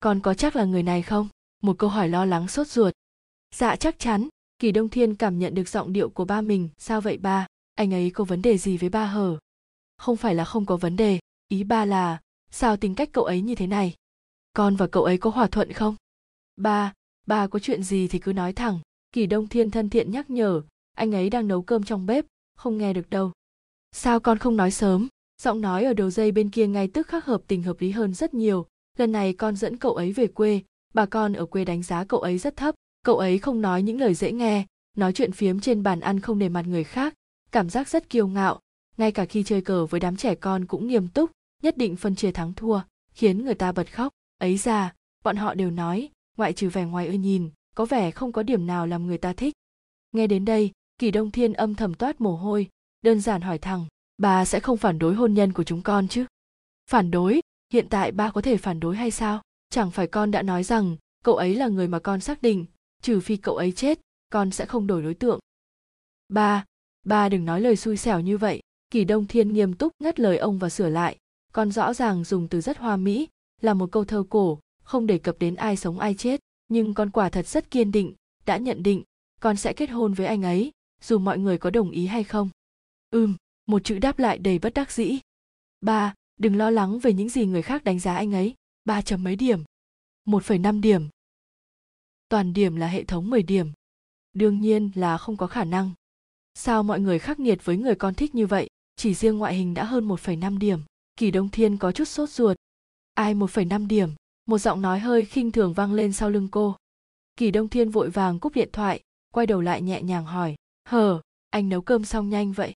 con có chắc là người này không? Một câu hỏi lo lắng sốt ruột. Dạ chắc chắn. Kỳ đông thiên cảm nhận được giọng điệu của ba mình. Sao vậy ba? Anh ấy có vấn đề gì với ba hở? Không phải là không có vấn đề. Ý ba là, sao tính cách cậu ấy như thế này? Con và cậu ấy có hòa thuận không? Ba ba có chuyện gì thì cứ nói thẳng. Kỳ đông thiên thân thiện nhắc nhở. Anh ấy đang nấu cơm trong bếp, không nghe được đâu. Sao con không nói sớm? Giọng nói ở đầu dây bên kia ngay tức khắc hợp tình hợp lý hơn rất nhiều lần này con dẫn cậu ấy về quê. Bà con ở quê đánh giá cậu ấy rất thấp. Cậu ấy không nói những lời dễ nghe, nói chuyện phiếm trên bàn ăn không để mặt người khác. Cảm giác rất kiêu ngạo. Ngay cả khi chơi cờ với đám trẻ con cũng nghiêm túc, nhất định phân chia thắng thua, khiến người ta bật khóc. Ấy ra, bọn họ đều nói, ngoại trừ vẻ ngoài ưa nhìn, có vẻ không có điểm nào làm người ta thích. Nghe đến đây, kỳ đông thiên âm thầm toát mồ hôi, đơn giản hỏi thẳng, bà sẽ không phản đối hôn nhân của chúng con chứ? Phản đối? Hiện tại ba có thể phản đối hay sao? Chẳng phải con đã nói rằng, cậu ấy là người mà con xác định, trừ phi cậu ấy chết, con sẽ không đổi đối tượng. Ba ba đừng nói lời xui xẻo như vậy. Kỳ đông thiên nghiêm túc ngắt lời ông và sửa lại. Con rõ ràng dùng từ rất hoa mỹ, là một câu thơ cổ, không đề cập đến ai sống ai chết. Nhưng con quả thật rất kiên định, đã nhận định, con sẽ kết hôn với anh ấy, dù mọi người có đồng ý hay không. Ừm, một chữ đáp lại đầy bất đắc dĩ. Ba đừng lo lắng về những gì người khác đánh giá anh ấy. Ba chấm mấy điểm? Một phẩy năm điểm. Toàn điểm là hệ thống 10 điểm. Đương nhiên là không có khả năng. Sao mọi người khắc nghiệt với người con thích như vậy? Chỉ riêng ngoại hình đã hơn 1,5 điểm. Kỳ đông thiên có chút sốt ruột. Ai 1,5 điểm? Một giọng nói hơi khinh thường vang lên sau lưng cô. Kỳ đông thiên vội vàng cúp điện thoại quay đầu lại nhẹ nhàng hỏi hờ anh nấu cơm xong nhanh vậy?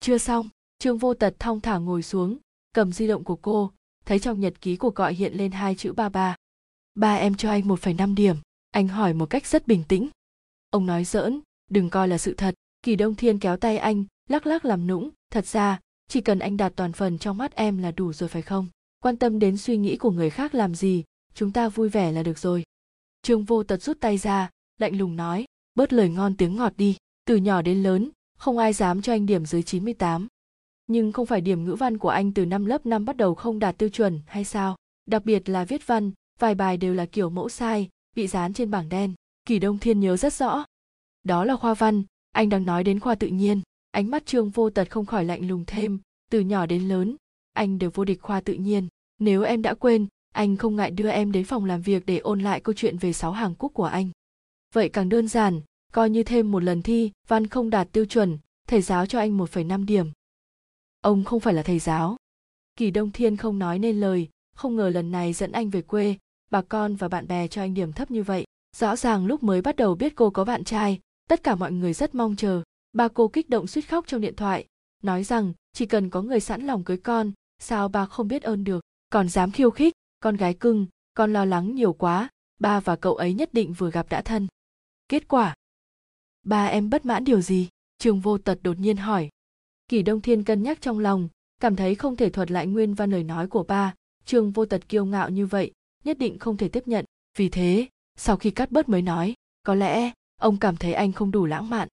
Chưa xong. Trương vô tật thong thả ngồi xuống cầm di động của cô thấy trong nhật ký của gọi hiện lên hai chữ ba ba. Ba em cho anh 1,5 điểm anh hỏi một cách rất bình tĩnh. Ông nói giỡn đừng coi là sự thật kỳ đông thiên kéo tay anh lắc lắc làm nũng thật ra chỉ cần anh đạt toàn phần trong mắt em là đủ rồi phải không? Quan tâm đến suy nghĩ của người khác làm gì chúng ta vui vẻ là được rồi. Trương vô tật rút tay ra lạnh lùng nói bớt lời ngon tiếng ngọt đi từ nhỏ đến lớn không ai dám cho anh điểm dưới 98. Nhưng không phải điểm ngữ văn của anh từ năm lớp 5 bắt đầu không đạt tiêu chuẩn hay sao? Đặc biệt là viết văn, vài bài đều là kiểu mẫu sai, bị dán trên bảng đen. Kỳ Đông Thiên nhớ rất rõ. Đó là khoa văn, anh đang nói đến khoa tự nhiên. Ánh mắt Trương Vô Tật không khỏi lạnh lùng thêm, từ nhỏ đến lớn, anh đều vô địch khoa tự nhiên. Nếu em đã quên, anh không ngại đưa em đến phòng làm việc để ôn lại câu chuyện về sáu hàng cúc của anh. Vậy càng đơn giản, coi như thêm một lần thi, văn không đạt tiêu chuẩn, thầy giáo cho anh 1,5 điểm. Ông không phải là thầy giáo. Kỳ Đông Thiên không nói nên lời, không ngờ lần này dẫn anh về quê, bà con và bạn bè cho anh điểm thấp như vậy. Rõ ràng lúc mới bắt đầu biết cô có bạn trai, tất cả mọi người rất mong chờ. Ba cô kích động suýt khóc trong điện thoại, nói rằng chỉ cần có người sẵn lòng cưới con, sao ba không biết ơn được, còn dám khiêu khích, con gái cưng, con lo lắng nhiều quá, ba và cậu ấy nhất định vừa gặp đã thân. Kết quả, ba em bất mãn điều gì trường vô tật đột nhiên hỏi kỳ đông thiên cân nhắc trong lòng, cảm thấy không thể thuật lại nguyên văn lời nói của ba. Trương vô tật kiêu ngạo như vậy, nhất định không thể tiếp nhận. Vì thế, sau khi cắt bớt mới nói, có lẽ, ông cảm thấy anh không đủ lãng mạn.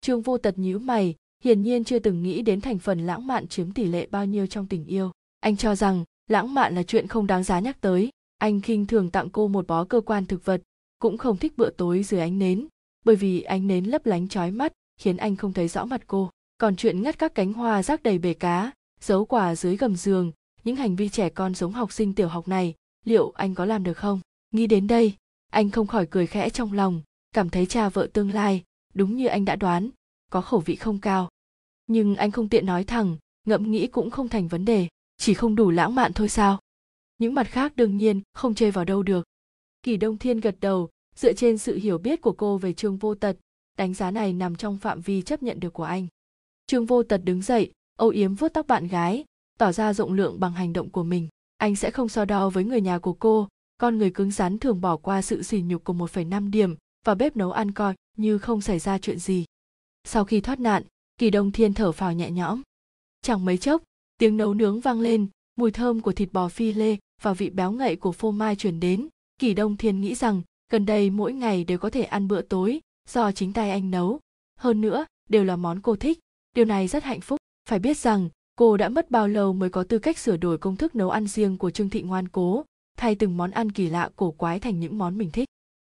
Trương vô tật nhíu mày, hiển nhiên chưa từng nghĩ đến thành phần lãng mạn chiếm tỷ lệ bao nhiêu trong tình yêu. Anh cho rằng, lãng mạn là chuyện không đáng giá nhắc tới. Anh khinh thường tặng cô một bó cơ quan thực vật, cũng không thích bữa tối dưới ánh nến, bởi vì ánh nến lấp lánh chói mắt, khiến anh không thấy rõ mặt cô còn chuyện ngắt các cánh hoa rác đầy bể cá, giấu quà dưới gầm giường, những hành vi trẻ con giống học sinh tiểu học này, liệu anh có làm được không? Nghĩ đến đây, anh không khỏi cười khẽ trong lòng, cảm thấy cha vợ tương lai, đúng như anh đã đoán, có khẩu vị không cao. Nhưng anh không tiện nói thẳng, ngẫm nghĩ cũng không thành vấn đề, chỉ không đủ lãng mạn thôi sao? Những mặt khác đương nhiên không chê vào đâu được. Kỳ đông thiên gật đầu, dựa trên sự hiểu biết của cô về trương vô tật, đánh giá này nằm trong phạm vi chấp nhận được của anh trương vô tật đứng dậy âu yếm vuốt tóc bạn gái tỏ ra rộng lượng bằng hành động của mình anh sẽ không so đo với người nhà của cô con người cứng rắn thường bỏ qua sự sỉ nhục của 1,5 điểm và bếp nấu ăn coi như không xảy ra chuyện gì. Sau khi thoát nạn, Kỳ Đông Thiên thở phào nhẹ nhõm. Chẳng mấy chốc, tiếng nấu nướng vang lên, mùi thơm của thịt bò phi lê và vị béo ngậy của phô mai truyền đến. Kỳ Đông Thiên nghĩ rằng gần đây mỗi ngày đều có thể ăn bữa tối do chính tay anh nấu hơn nữa đều là món cô thích điều này rất hạnh phúc. Phải biết rằng cô đã mất bao lâu mới có tư cách sửa đổi công thức nấu ăn riêng của trương thị ngoan cố thay từng món ăn kỳ lạ cổ quái thành những món mình thích.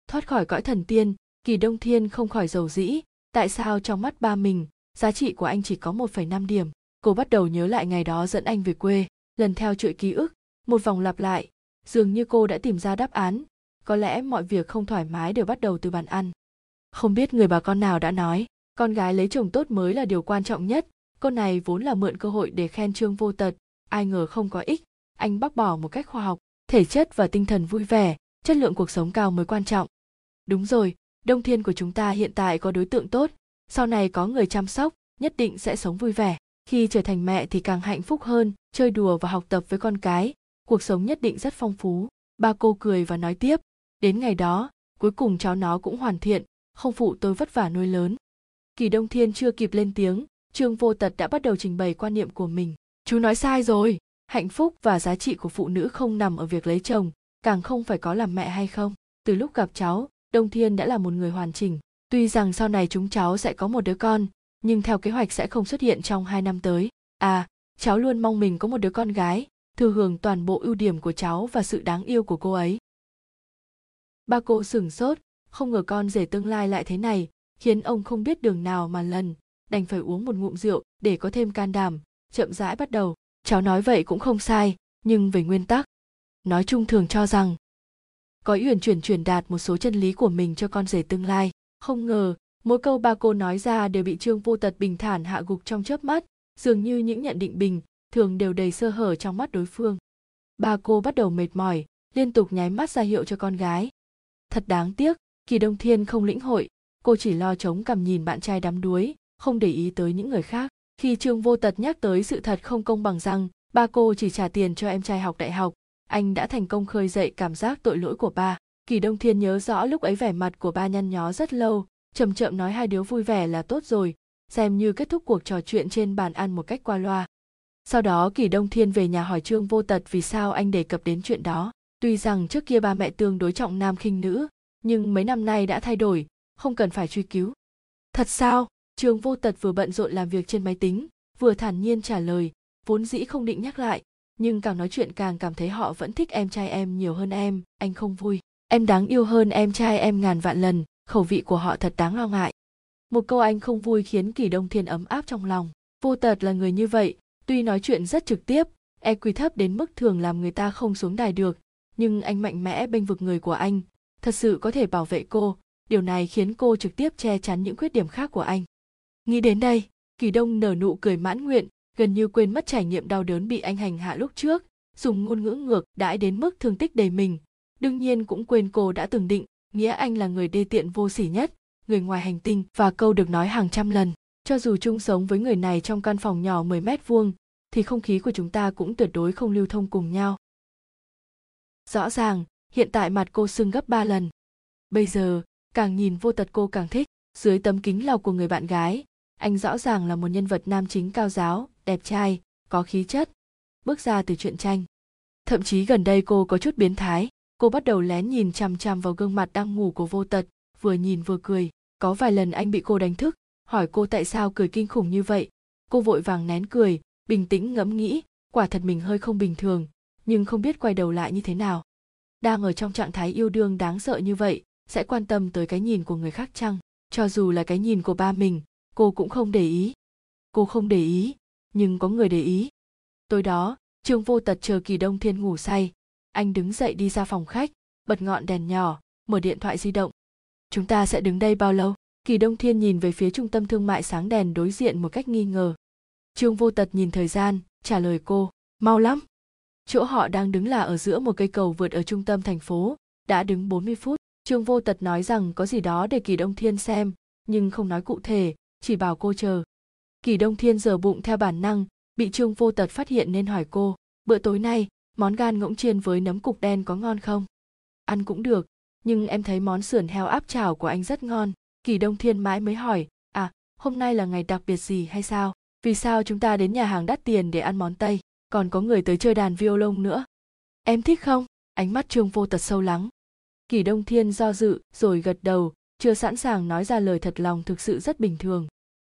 Thoát khỏi cõi thần tiên kỳ đông thiên không khỏi giàu dĩ. Tại sao trong mắt ba mình giá trị của anh chỉ có 1,5 điểm? Cô bắt đầu nhớ lại ngày đó dẫn anh về quê. Lần theo chuỗi ký ức một vòng lặp lại. Dường như cô đã tìm ra đáp án. Có lẽ mọi việc không thoải mái đều bắt đầu từ bàn ăn. Không biết người bà con nào đã nói con gái lấy chồng tốt mới là điều quan trọng nhất. Câu này vốn là mượn cơ hội để khen trương vô tật. Ai ngờ không có ích. Anh bác bỏ một cách khoa học, thể chất và tinh thần vui vẻ. Chất lượng cuộc sống cao mới quan trọng. Đúng rồi, đông thiên của chúng ta hiện tại có đối tượng tốt. Sau này có người chăm sóc, nhất định sẽ sống vui vẻ. Khi trở thành mẹ thì càng hạnh phúc hơn, chơi đùa và học tập với con cái. Cuộc sống nhất định rất phong phú. Ba cô cười và nói tiếp. Đến ngày đó, cuối cùng cháu nó cũng hoàn thiện. Không phụ tôi vất vả nuôi lớn kỳ đông thiên chưa kịp lên tiếng, trương vô tật đã bắt đầu trình bày quan niệm của mình. Chú nói sai rồi. Hạnh phúc và giá trị của phụ nữ không nằm ở việc lấy chồng, càng không phải có làm mẹ hay không. Từ lúc gặp cháu, đông thiên đã là một người hoàn chỉnh. Tuy rằng sau này chúng cháu sẽ có một đứa con, nhưng theo kế hoạch sẽ không xuất hiện trong hai năm tới. À cháu luôn mong mình có một đứa con gái, thừa hưởng toàn bộ ưu điểm của cháu và sự đáng yêu của cô ấy. Ba cô sửng sốt, không ngờ con rể tương lai lại thế này khiến ông không biết đường nào mà lần đành phải uống một ngụm rượu để có thêm can đảm, chậm rãi bắt đầu. Cháu nói vậy cũng không sai, nhưng về nguyên tắc. Nói chung thường cho rằng, có uyển chuyển truyền đạt một số chân lý của mình cho con rể tương lai. Không ngờ, mỗi câu ba cô nói ra đều bị trương vô tật bình thản hạ gục trong chớp mắt, dường như những nhận định bình thường đều đầy sơ hở trong mắt đối phương. Ba cô bắt đầu mệt mỏi, liên tục nháy mắt ra hiệu cho con gái. Thật đáng tiếc, kỳ đông thiên không lĩnh hội cô chỉ lo chống cằm nhìn bạn trai đắm đuối, không để ý tới những người khác. Khi trương vô tật nhắc tới sự thật không công bằng rằng ba cô chỉ trả tiền cho em trai học đại học. Anh đã thành công khơi dậy cảm giác tội lỗi của ba. Kỳ đông thiên nhớ rõ lúc ấy vẻ mặt của ba nhăn nhó rất lâu, chậm chậm nói hai đứa vui vẻ là tốt rồi, xem như kết thúc cuộc trò chuyện trên bàn ăn một cách qua loa. Sau đó kỳ đông thiên về nhà hỏi trương vô tật vì sao anh đề cập đến chuyện đó. Tuy rằng trước kia ba mẹ tương đối trọng nam khinh nữ, nhưng mấy năm nay đã thay đổi không cần phải truy cứu. Thật sao? Trường vô tật vừa bận rộn làm việc trên máy tính, vừa thản nhiên trả lời, vốn dĩ không định nhắc lại, nhưng càng nói chuyện càng cảm thấy họ vẫn thích em trai em nhiều hơn em, anh không vui. Em đáng yêu hơn em trai em ngàn vạn lần, khẩu vị của họ thật đáng lo ngại. Một câu anh không vui khiến kỳ đông thiên ấm áp trong lòng. Vô tật là người như vậy, tuy nói chuyện rất trực tiếp EQ thấp đến mức thường làm người ta không xuống đài được, nhưng anh mạnh mẽ bênh vực người của anh, thật sự có thể bảo vệ cô điều này khiến cô trực tiếp che chắn những khuyết điểm khác của anh nghĩ đến đây kỳ đông nở nụ cười mãn nguyện gần như quên mất trải nghiệm đau đớn bị anh hành hạ lúc trước dùng ngôn ngữ ngược đãi đến mức thương tích đầy mình đương nhiên cũng quên cô đã từng định nghĩa anh là người đê tiện vô sỉ nhất người ngoài hành tinh và câu được nói hàng trăm lần cho dù chung sống với người này trong căn phòng nhỏ 10 mét vuông thì không khí của chúng ta cũng tuyệt đối không lưu thông cùng nhau. Rõ ràng, hiện tại mặt cô sưng gấp ba lần. Bây giờ, càng nhìn vô tật cô càng thích, dưới tấm kính lọc của người bạn gái, anh rõ ràng là một nhân vật nam chính cao giáo, đẹp trai, có khí chất, bước ra từ chuyện tranh. Thậm chí gần đây cô có chút biến thái, cô bắt đầu lén nhìn chằm chằm vào gương mặt đang ngủ của vô tật, vừa nhìn vừa cười. Có vài lần anh bị cô đánh thức, hỏi cô tại sao cười kinh khủng như vậy. Cô vội vàng nén cười, bình tĩnh ngẫm nghĩ, quả thật mình hơi không bình thường, nhưng không biết quay đầu lại như thế nào. Đang ở trong trạng thái yêu đương đáng sợ như vậy, sẽ quan tâm tới cái nhìn của người khác chăng? Cho dù là cái nhìn của ba mình, cô cũng không để ý. Cô không để ý, nhưng có người để ý. Tối đó, Trương Vô Tật chờ Kỳ Đông Thiên ngủ say, anh đứng dậy đi ra phòng khách, bật ngọn đèn nhỏ, mở điện thoại di động. Chúng ta sẽ đứng đây bao lâu? Kỳ Đông Thiên nhìn về phía trung tâm thương mại sáng đèn đối diện một cách nghi ngờ. Trương Vô Tật nhìn thời gian, trả lời cô, mau lắm. Chỗ họ đang đứng là ở giữa một cây cầu vượt ở trung tâm thành phố, đã đứng 40 phút. Trương Vô Tật nói rằng có gì đó để Kỳ Đông Thiên xem, nhưng không nói cụ thể, chỉ bảo cô chờ. Kỳ Đông Thiên giờ bụng theo bản năng, bị Trương Vô Tật phát hiện nên hỏi cô, bữa tối nay, món gan ngỗng chiên với nấm cục đen có ngon không? Ăn cũng được, nhưng em thấy món sườn heo áp chảo của anh rất ngon. Kỳ Đông Thiên mãi mới hỏi, à, hôm nay là ngày đặc biệt gì hay sao? Vì sao chúng ta đến nhà hàng đắt tiền để ăn món Tây, còn có người tới chơi đàn violon nữa? Em thích không? Ánh mắt Trương Vô Tật sâu lắng. Kỳ Đông Thiên do dự rồi gật đầu, chưa sẵn sàng nói ra lời thật lòng thực sự rất bình thường.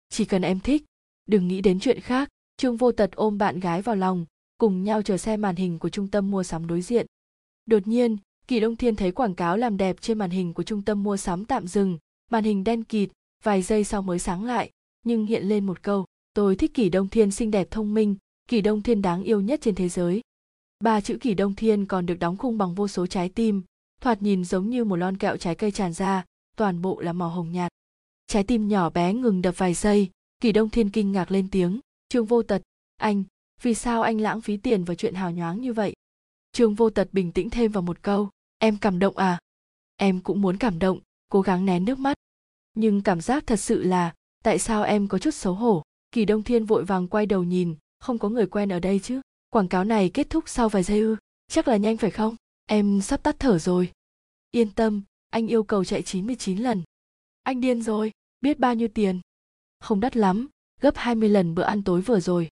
Chỉ cần em thích, đừng nghĩ đến chuyện khác. Trương Vô Tật ôm bạn gái vào lòng, cùng nhau chờ xe màn hình của trung tâm mua sắm đối diện. đột nhiên kỳ đông thiên thấy quảng cáo làm đẹp trên màn hình của trung tâm mua sắm tạm dừng màn hình đen kịt vài giây sau mới sáng lại nhưng hiện lên một câu tôi thích kỳ đông thiên xinh đẹp thông minh kỳ đông thiên đáng yêu nhất trên thế giới ba chữ kỳ đông thiên còn được đóng khung bằng vô số trái tim thoạt nhìn giống như một lon kẹo trái cây tràn ra, toàn bộ là màu hồng nhạt. Trái tim nhỏ bé ngừng đập vài giây, kỳ đông thiên kinh ngạc lên tiếng, trương vô tật, anh, vì sao anh lãng phí tiền vào chuyện hào nhoáng như vậy? Trương vô tật bình tĩnh thêm vào một câu, em cảm động à? Em cũng muốn cảm động, cố gắng nén nước mắt. Nhưng cảm giác thật sự là, tại sao em có chút xấu hổ? Kỳ đông thiên vội vàng quay đầu nhìn, không có người quen ở đây chứ? Quảng cáo này kết thúc sau vài giây ư? Chắc là nhanh phải không? Em sắp tắt thở rồi. Yên tâm, anh yêu cầu chạy 99 lần. Anh điên rồi, biết bao nhiêu tiền? Không đắt lắm, gấp 20 lần bữa ăn tối vừa rồi.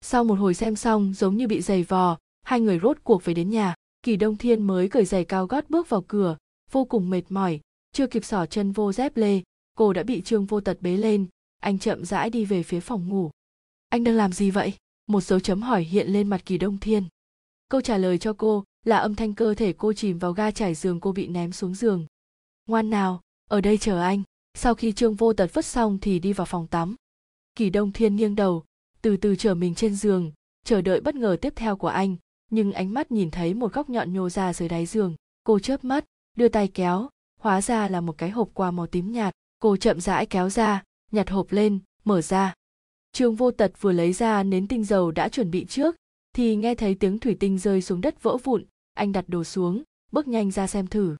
Sau một hồi xem xong, giống như bị giày vò, hai người rốt cuộc về đến nhà. Kỳ đông thiên mới cởi giày cao gót bước vào cửa, vô cùng mệt mỏi, chưa kịp xỏ chân vô dép lê, cô đã bị trương vô tật bế lên. Anh chậm rãi đi về phía phòng ngủ. Anh đang làm gì vậy? Một dấu chấm hỏi hiện lên mặt kỳ đông thiên. Câu trả lời cho cô là âm thanh cơ thể cô chìm vào ga trải giường cô bị ném xuống giường. Ngoan nào, ở đây chờ anh. Sau khi trương vô tật vứt xong thì đi vào phòng tắm. Kỳ đông thiên nghiêng đầu, từ từ trở mình trên giường, chờ đợi bất ngờ tiếp theo của anh, nhưng ánh mắt nhìn thấy một góc nhọn nhô ra dưới đáy giường. Cô chớp mắt, đưa tay kéo, hóa ra là một cái hộp quà màu tím nhạt. Cô chậm rãi kéo ra, nhặt hộp lên, mở ra trương vô tật vừa lấy ra nến tinh dầu đã chuẩn bị trước, thì nghe thấy tiếng thủy tinh rơi xuống đất vỡ vụn, anh đặt đồ xuống, bước nhanh ra xem thử.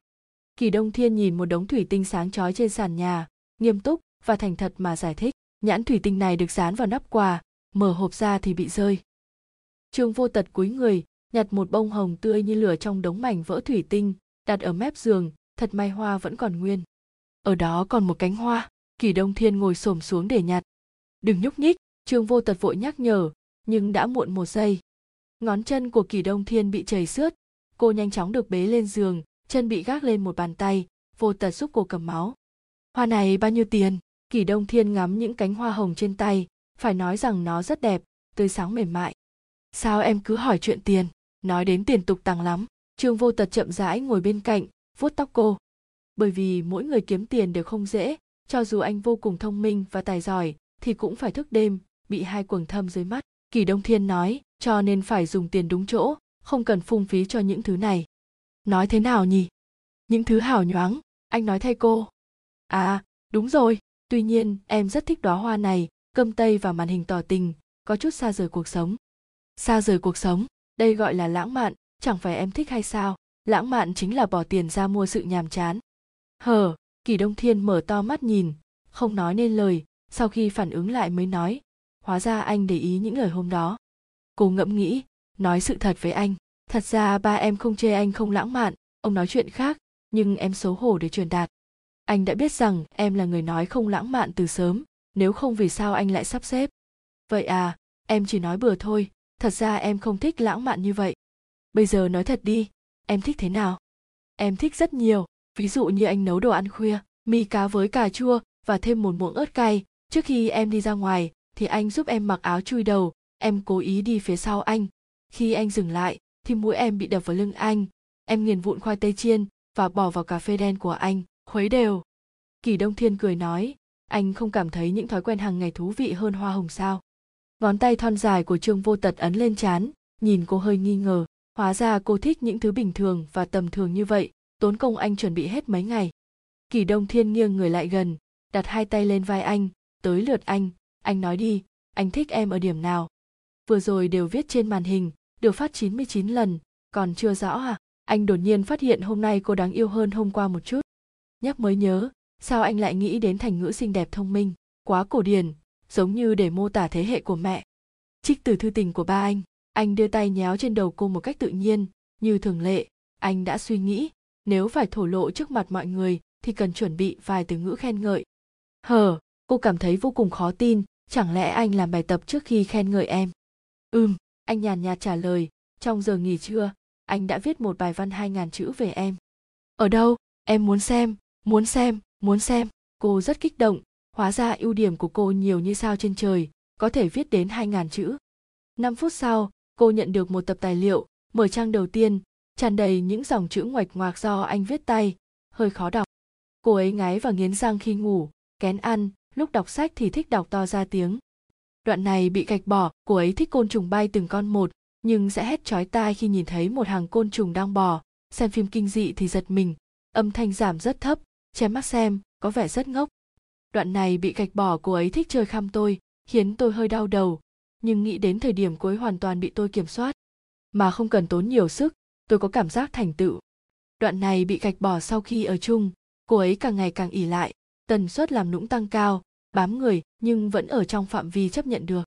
Kỳ đông thiên nhìn một đống thủy tinh sáng chói trên sàn nhà, nghiêm túc và thành thật mà giải thích, nhãn thủy tinh này được dán vào nắp quà, mở hộp ra thì bị rơi. Trương vô tật cúi người, nhặt một bông hồng tươi như lửa trong đống mảnh vỡ thủy tinh, đặt ở mép giường, thật may hoa vẫn còn nguyên. Ở đó còn một cánh hoa, kỳ đông thiên ngồi xổm xuống để nhặt đừng nhúc nhích, trương vô tật vội nhắc nhở, nhưng đã muộn một giây. Ngón chân của kỳ đông thiên bị chảy xước. Cô nhanh chóng được bế lên giường, chân bị gác lên một bàn tay, vô tật giúp cô cầm máu. Hoa này bao nhiêu tiền? Kỳ đông thiên ngắm những cánh hoa hồng trên tay, phải nói rằng nó rất đẹp, tươi sáng mềm mại. Sao em cứ hỏi chuyện tiền? Nói đến tiền tục tăng lắm. Trương vô tật chậm rãi ngồi bên cạnh, vuốt tóc cô. Bởi vì mỗi người kiếm tiền đều không dễ, cho dù anh vô cùng thông minh và tài giỏi thì cũng phải thức đêm, bị hai quầng thâm dưới mắt. Kỳ đông thiên nói, cho nên phải dùng tiền đúng chỗ, không cần phung phí cho những thứ này. Nói thế nào nhỉ? Những thứ hào nhoáng, anh nói thay cô. À đúng rồi, tuy nhiên, em rất thích đóa hoa này, cơm tây và màn hình tỏ tình, có chút xa rời cuộc sống. Xa rời cuộc sống? Đây gọi là lãng mạn, chẳng phải em thích hay sao? Lãng mạn chính là bỏ tiền ra mua sự nhàm chán. Hờ, kỳ đông thiên mở to mắt nhìn, không nói nên lời sau khi phản ứng lại mới nói, hóa ra anh để ý những lời hôm đó. Cô ngẫm nghĩ, nói sự thật với anh. Thật ra ba em không chê anh không lãng mạn, ông nói chuyện khác, nhưng em xấu hổ để truyền đạt. Anh đã biết rằng em là người nói không lãng mạn từ sớm, nếu không vì sao anh lại sắp xếp? Vậy à em chỉ nói bừa thôi, thật ra em không thích lãng mạn như vậy. Bây giờ nói thật đi, em thích thế nào? Em thích rất nhiều, ví dụ như anh nấu đồ ăn khuya mì cá với cà chua và thêm một muỗng ớt cay trước khi em đi ra ngoài, thì anh giúp em mặc áo chui đầu. Em cố ý đi phía sau anh. Khi anh dừng lại, thì mũi em bị đập vào lưng anh. Em nghiền vụn khoai tây chiên và bỏ vào cà phê đen của anh, khuấy đều. Kỳ đông thiên cười nói, anh không cảm thấy những thói quen hàng ngày thú vị hơn hoa hồng sao? Ngón tay thon dài của trương vô tật ấn lên chán nhìn cô hơi nghi ngờ. Hóa ra cô thích những thứ bình thường và tầm thường như vậy, tốn công anh chuẩn bị hết mấy ngày. Kỳ đông thiên nghiêng người lại gần, đặt hai tay lên vai anh tới lượt anh. Anh nói đi, anh thích em ở điểm nào? Vừa rồi đều viết trên màn hình, được phát 99 lần, còn chưa rõ à? Anh đột nhiên phát hiện hôm nay cô đáng yêu hơn hôm qua một chút. Nhắc mới nhớ, sao anh lại nghĩ đến thành ngữ xinh đẹp thông minh, quá cổ điển, giống như để mô tả thế hệ của mẹ. Trích từ thư tình của ba anh anh đưa tay nhéo trên đầu cô một cách tự nhiên, như thường lệ, anh đã suy nghĩ, nếu phải thổ lộ trước mặt mọi người thì cần chuẩn bị vài từ ngữ khen ngợi. Hờ! Cô cảm thấy vô cùng khó tin, chẳng lẽ anh làm bài tập trước khi khen ngợi em? Ừm, anh nhàn nhạt trả lời, trong giờ nghỉ trưa, anh đã viết một bài văn hai ngàn chữ về em. Ở đâu? Em muốn xem muốn xem muốn xem. Cô rất kích động, hóa ra ưu điểm của cô nhiều như sao trên trời, có thể viết đến hai ngàn chữ. Năm phút sau, cô nhận được một tập tài liệu, mở trang đầu tiên, tràn đầy những dòng chữ ngoạch ngoạc do anh viết tay, hơi khó đọc. Cô ấy ngái và nghiến răng khi ngủ, kén ăn lúc đọc sách thì thích đọc to ra tiếng. Đoạn này bị gạch bỏ, cô ấy thích côn trùng bay từng con một, nhưng sẽ hét chói tai khi nhìn thấy một hàng côn trùng đang bò. Xem phim kinh dị thì giật mình. Âm thanh giảm rất thấp, che mắt xem, có vẻ rất ngốc. Đoạn này bị gạch bỏ, cô ấy thích chơi khăm tôi, khiến tôi hơi đau đầu. Nhưng nghĩ đến thời điểm cô ấy hoàn toàn bị tôi kiểm soát. Mà không cần tốn nhiều sức, tôi có cảm giác thành tựu. Đoạn này bị gạch bỏ sau khi ở chung, cô ấy càng ngày càng ỉ lại tần suất làm nũng tăng cao, bám người nhưng vẫn ở trong phạm vi chấp nhận được.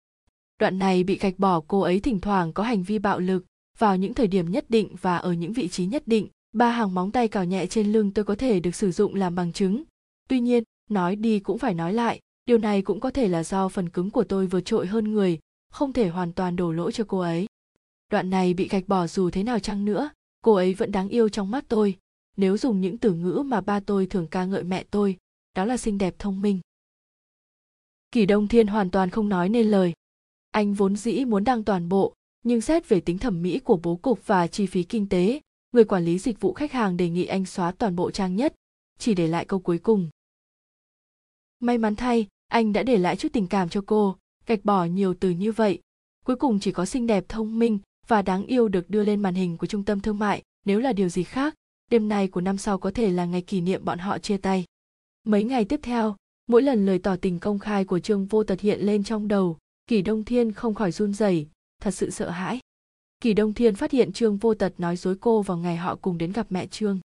Đoạn này bị gạch bỏ, cô ấy thỉnh thoảng có hành vi bạo lực. Vào những thời điểm nhất định và ở những vị trí nhất định, ba hàng móng tay cào nhẹ trên lưng tôi có thể được sử dụng làm bằng chứng. Tuy nhiên, nói đi cũng phải nói lại, điều này cũng có thể là do phần cứng của tôi vượt trội hơn người, không thể hoàn toàn đổ lỗi cho cô ấy. Đoạn này bị gạch bỏ dù thế nào chăng nữa, cô ấy vẫn đáng yêu trong mắt tôi. Nếu dùng những từ ngữ mà ba tôi thường ca ngợi mẹ tôi đó là xinh đẹp thông minh. Kỷ đông thiên hoàn toàn không nói nên lời. Anh vốn dĩ muốn đăng toàn bộ, nhưng xét về tính thẩm mỹ của bố cục và chi phí kinh tế, người quản lý dịch vụ khách hàng đề nghị anh xóa toàn bộ trang nhất, chỉ để lại câu cuối cùng. May mắn thay, anh đã để lại chút tình cảm cho cô, gạch bỏ nhiều từ như vậy. Cuối cùng chỉ có xinh đẹp thông minh và đáng yêu được đưa lên màn hình của trung tâm thương mại, nếu là điều gì khác, đêm nay của năm sau có thể là ngày kỷ niệm bọn họ chia tay mấy ngày tiếp theo, mỗi lần lời tỏ tình công khai của trương vô tật hiện lên trong đầu, kỳ đông thiên không khỏi run rẩy, thật sự sợ hãi. Kỳ đông thiên phát hiện trương vô tật nói dối cô vào ngày họ cùng đến gặp mẹ trương.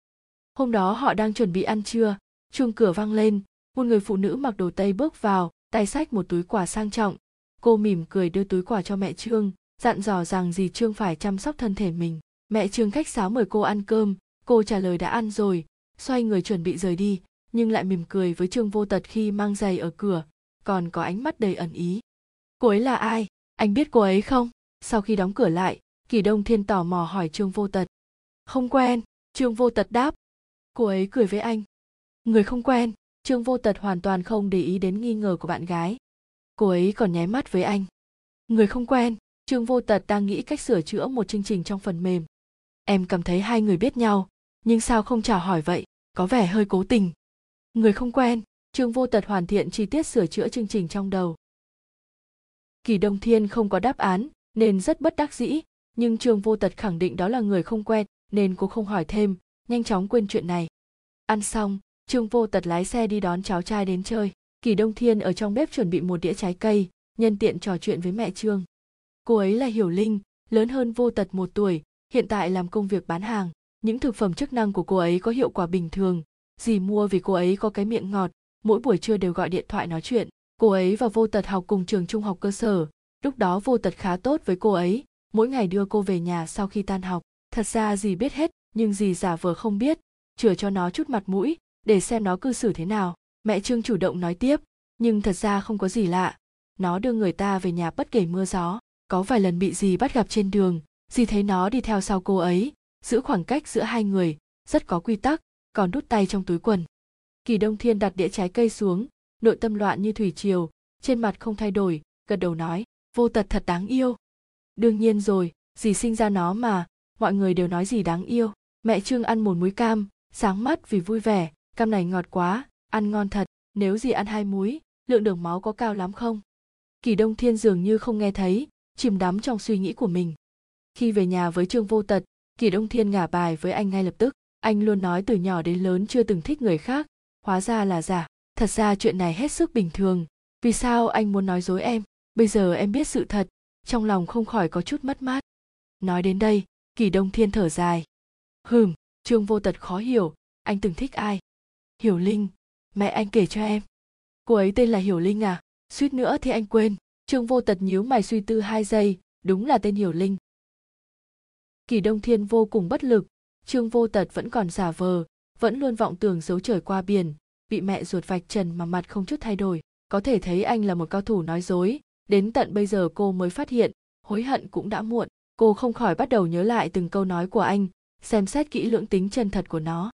Hôm đó họ đang chuẩn bị ăn trưa, chuông cửa vang lên, một người phụ nữ mặc đồ tây bước vào, tay xách một túi quà sang trọng. Cô mỉm cười đưa túi quà cho mẹ trương, dặn dò rằng dì trương phải chăm sóc thân thể mình. Mẹ trương khách sáo mời cô ăn cơm, cô trả lời đã ăn rồi, xoay người chuẩn bị rời đi nhưng lại mỉm cười với trương vô tật khi mang giày ở cửa, còn có ánh mắt đầy ẩn ý. Cô ấy là ai? Anh biết cô ấy không? Sau khi đóng cửa lại, kỳ đông thiên tò mò hỏi trương vô tật. Không quen. Trương vô tật đáp. Cô ấy cười với anh. Người không quen. Trương vô tật hoàn toàn không để ý đến nghi ngờ của bạn gái. Cô ấy còn nháy mắt với anh. Người không quen. Trương vô tật đang nghĩ cách sửa chữa một chương trình trong phần mềm. Em cảm thấy hai người biết nhau, nhưng sao không chào hỏi vậy? Có vẻ hơi cố tình người không quen, trương vô tật hoàn thiện chi tiết sửa chữa chương trình trong đầu. Kỳ đông thiên không có đáp án, nên rất bất đắc dĩ, nhưng trương vô tật khẳng định đó là người không quen, nên cô không hỏi thêm, nhanh chóng quên chuyện này. Ăn xong, trương vô tật lái xe đi đón cháu trai đến chơi. Kỳ đông thiên ở trong bếp chuẩn bị một đĩa trái cây, nhân tiện trò chuyện với mẹ trương. Cô ấy là hiểu linh, lớn hơn vô tật một tuổi, hiện tại làm công việc bán hàng. Những thực phẩm chức năng của cô ấy có hiệu quả bình thường dì mua vì cô ấy có cái miệng ngọt, mỗi buổi trưa đều gọi điện thoại nói chuyện. Cô ấy và vô tật học cùng trường trung học cơ sở. Lúc đó vô tật khá tốt với cô ấy. Mỗi ngày đưa cô về nhà sau khi tan học. Thật ra dì biết hết, nhưng dì giả vờ không biết. Chừa cho nó chút mặt mũi, để xem nó cư xử thế nào. Mẹ trương chủ động nói tiếp, nhưng thật ra không có gì lạ. Nó đưa người ta về nhà bất kể mưa gió. Có vài lần bị dì bắt gặp trên đường. Dì thấy nó đi theo sau cô ấy. Giữ khoảng cách giữa hai người, rất có quy tắc còn đút tay trong túi quần. Kỳ đông thiên đặt đĩa trái cây xuống, nội tâm loạn như thủy triều, trên mặt không thay đổi, gật đầu nói, vô tật thật đáng yêu. Đương nhiên rồi, dì sinh ra nó mà, mọi người đều nói gì đáng yêu. Mẹ trương ăn một múi cam, sáng mắt vì vui vẻ, cam này ngọt quá, ăn ngon thật, nếu dì ăn hai múi lượng đường máu có cao lắm không? Kỳ đông thiên dường như không nghe thấy, chìm đắm trong suy nghĩ của mình. Khi về nhà với trương vô tật, kỳ đông thiên ngả bài với anh ngay lập tức anh luôn nói từ nhỏ đến lớn chưa từng thích người khác. Hóa ra là giả. Thật ra chuyện này hết sức bình thường. Vì sao anh muốn nói dối em? Bây giờ em biết sự thật. Trong lòng không khỏi có chút mất mát. Nói đến đây, kỳ đông thiên thở dài. Hừm, trương vô tật khó hiểu. Anh từng thích ai? Hiểu linh. Mẹ anh kể cho em. Cô ấy tên là hiểu linh à? Suýt nữa thì anh quên. Trương vô tật nhíu mày suy tư hai giây. Đúng là tên hiểu linh. Kỳ đông thiên vô cùng bất lực trương vô tật vẫn còn giả vờ, vẫn luôn vọng tưởng giấu trời qua biển, bị mẹ ruột vạch trần mà mặt không chút thay đổi. Có thể thấy anh là một cao thủ nói dối, đến tận bây giờ cô mới phát hiện, hối hận cũng đã muộn. Cô không khỏi bắt đầu nhớ lại từng câu nói của anh, xem xét kỹ lưỡng tính chân thật của nó.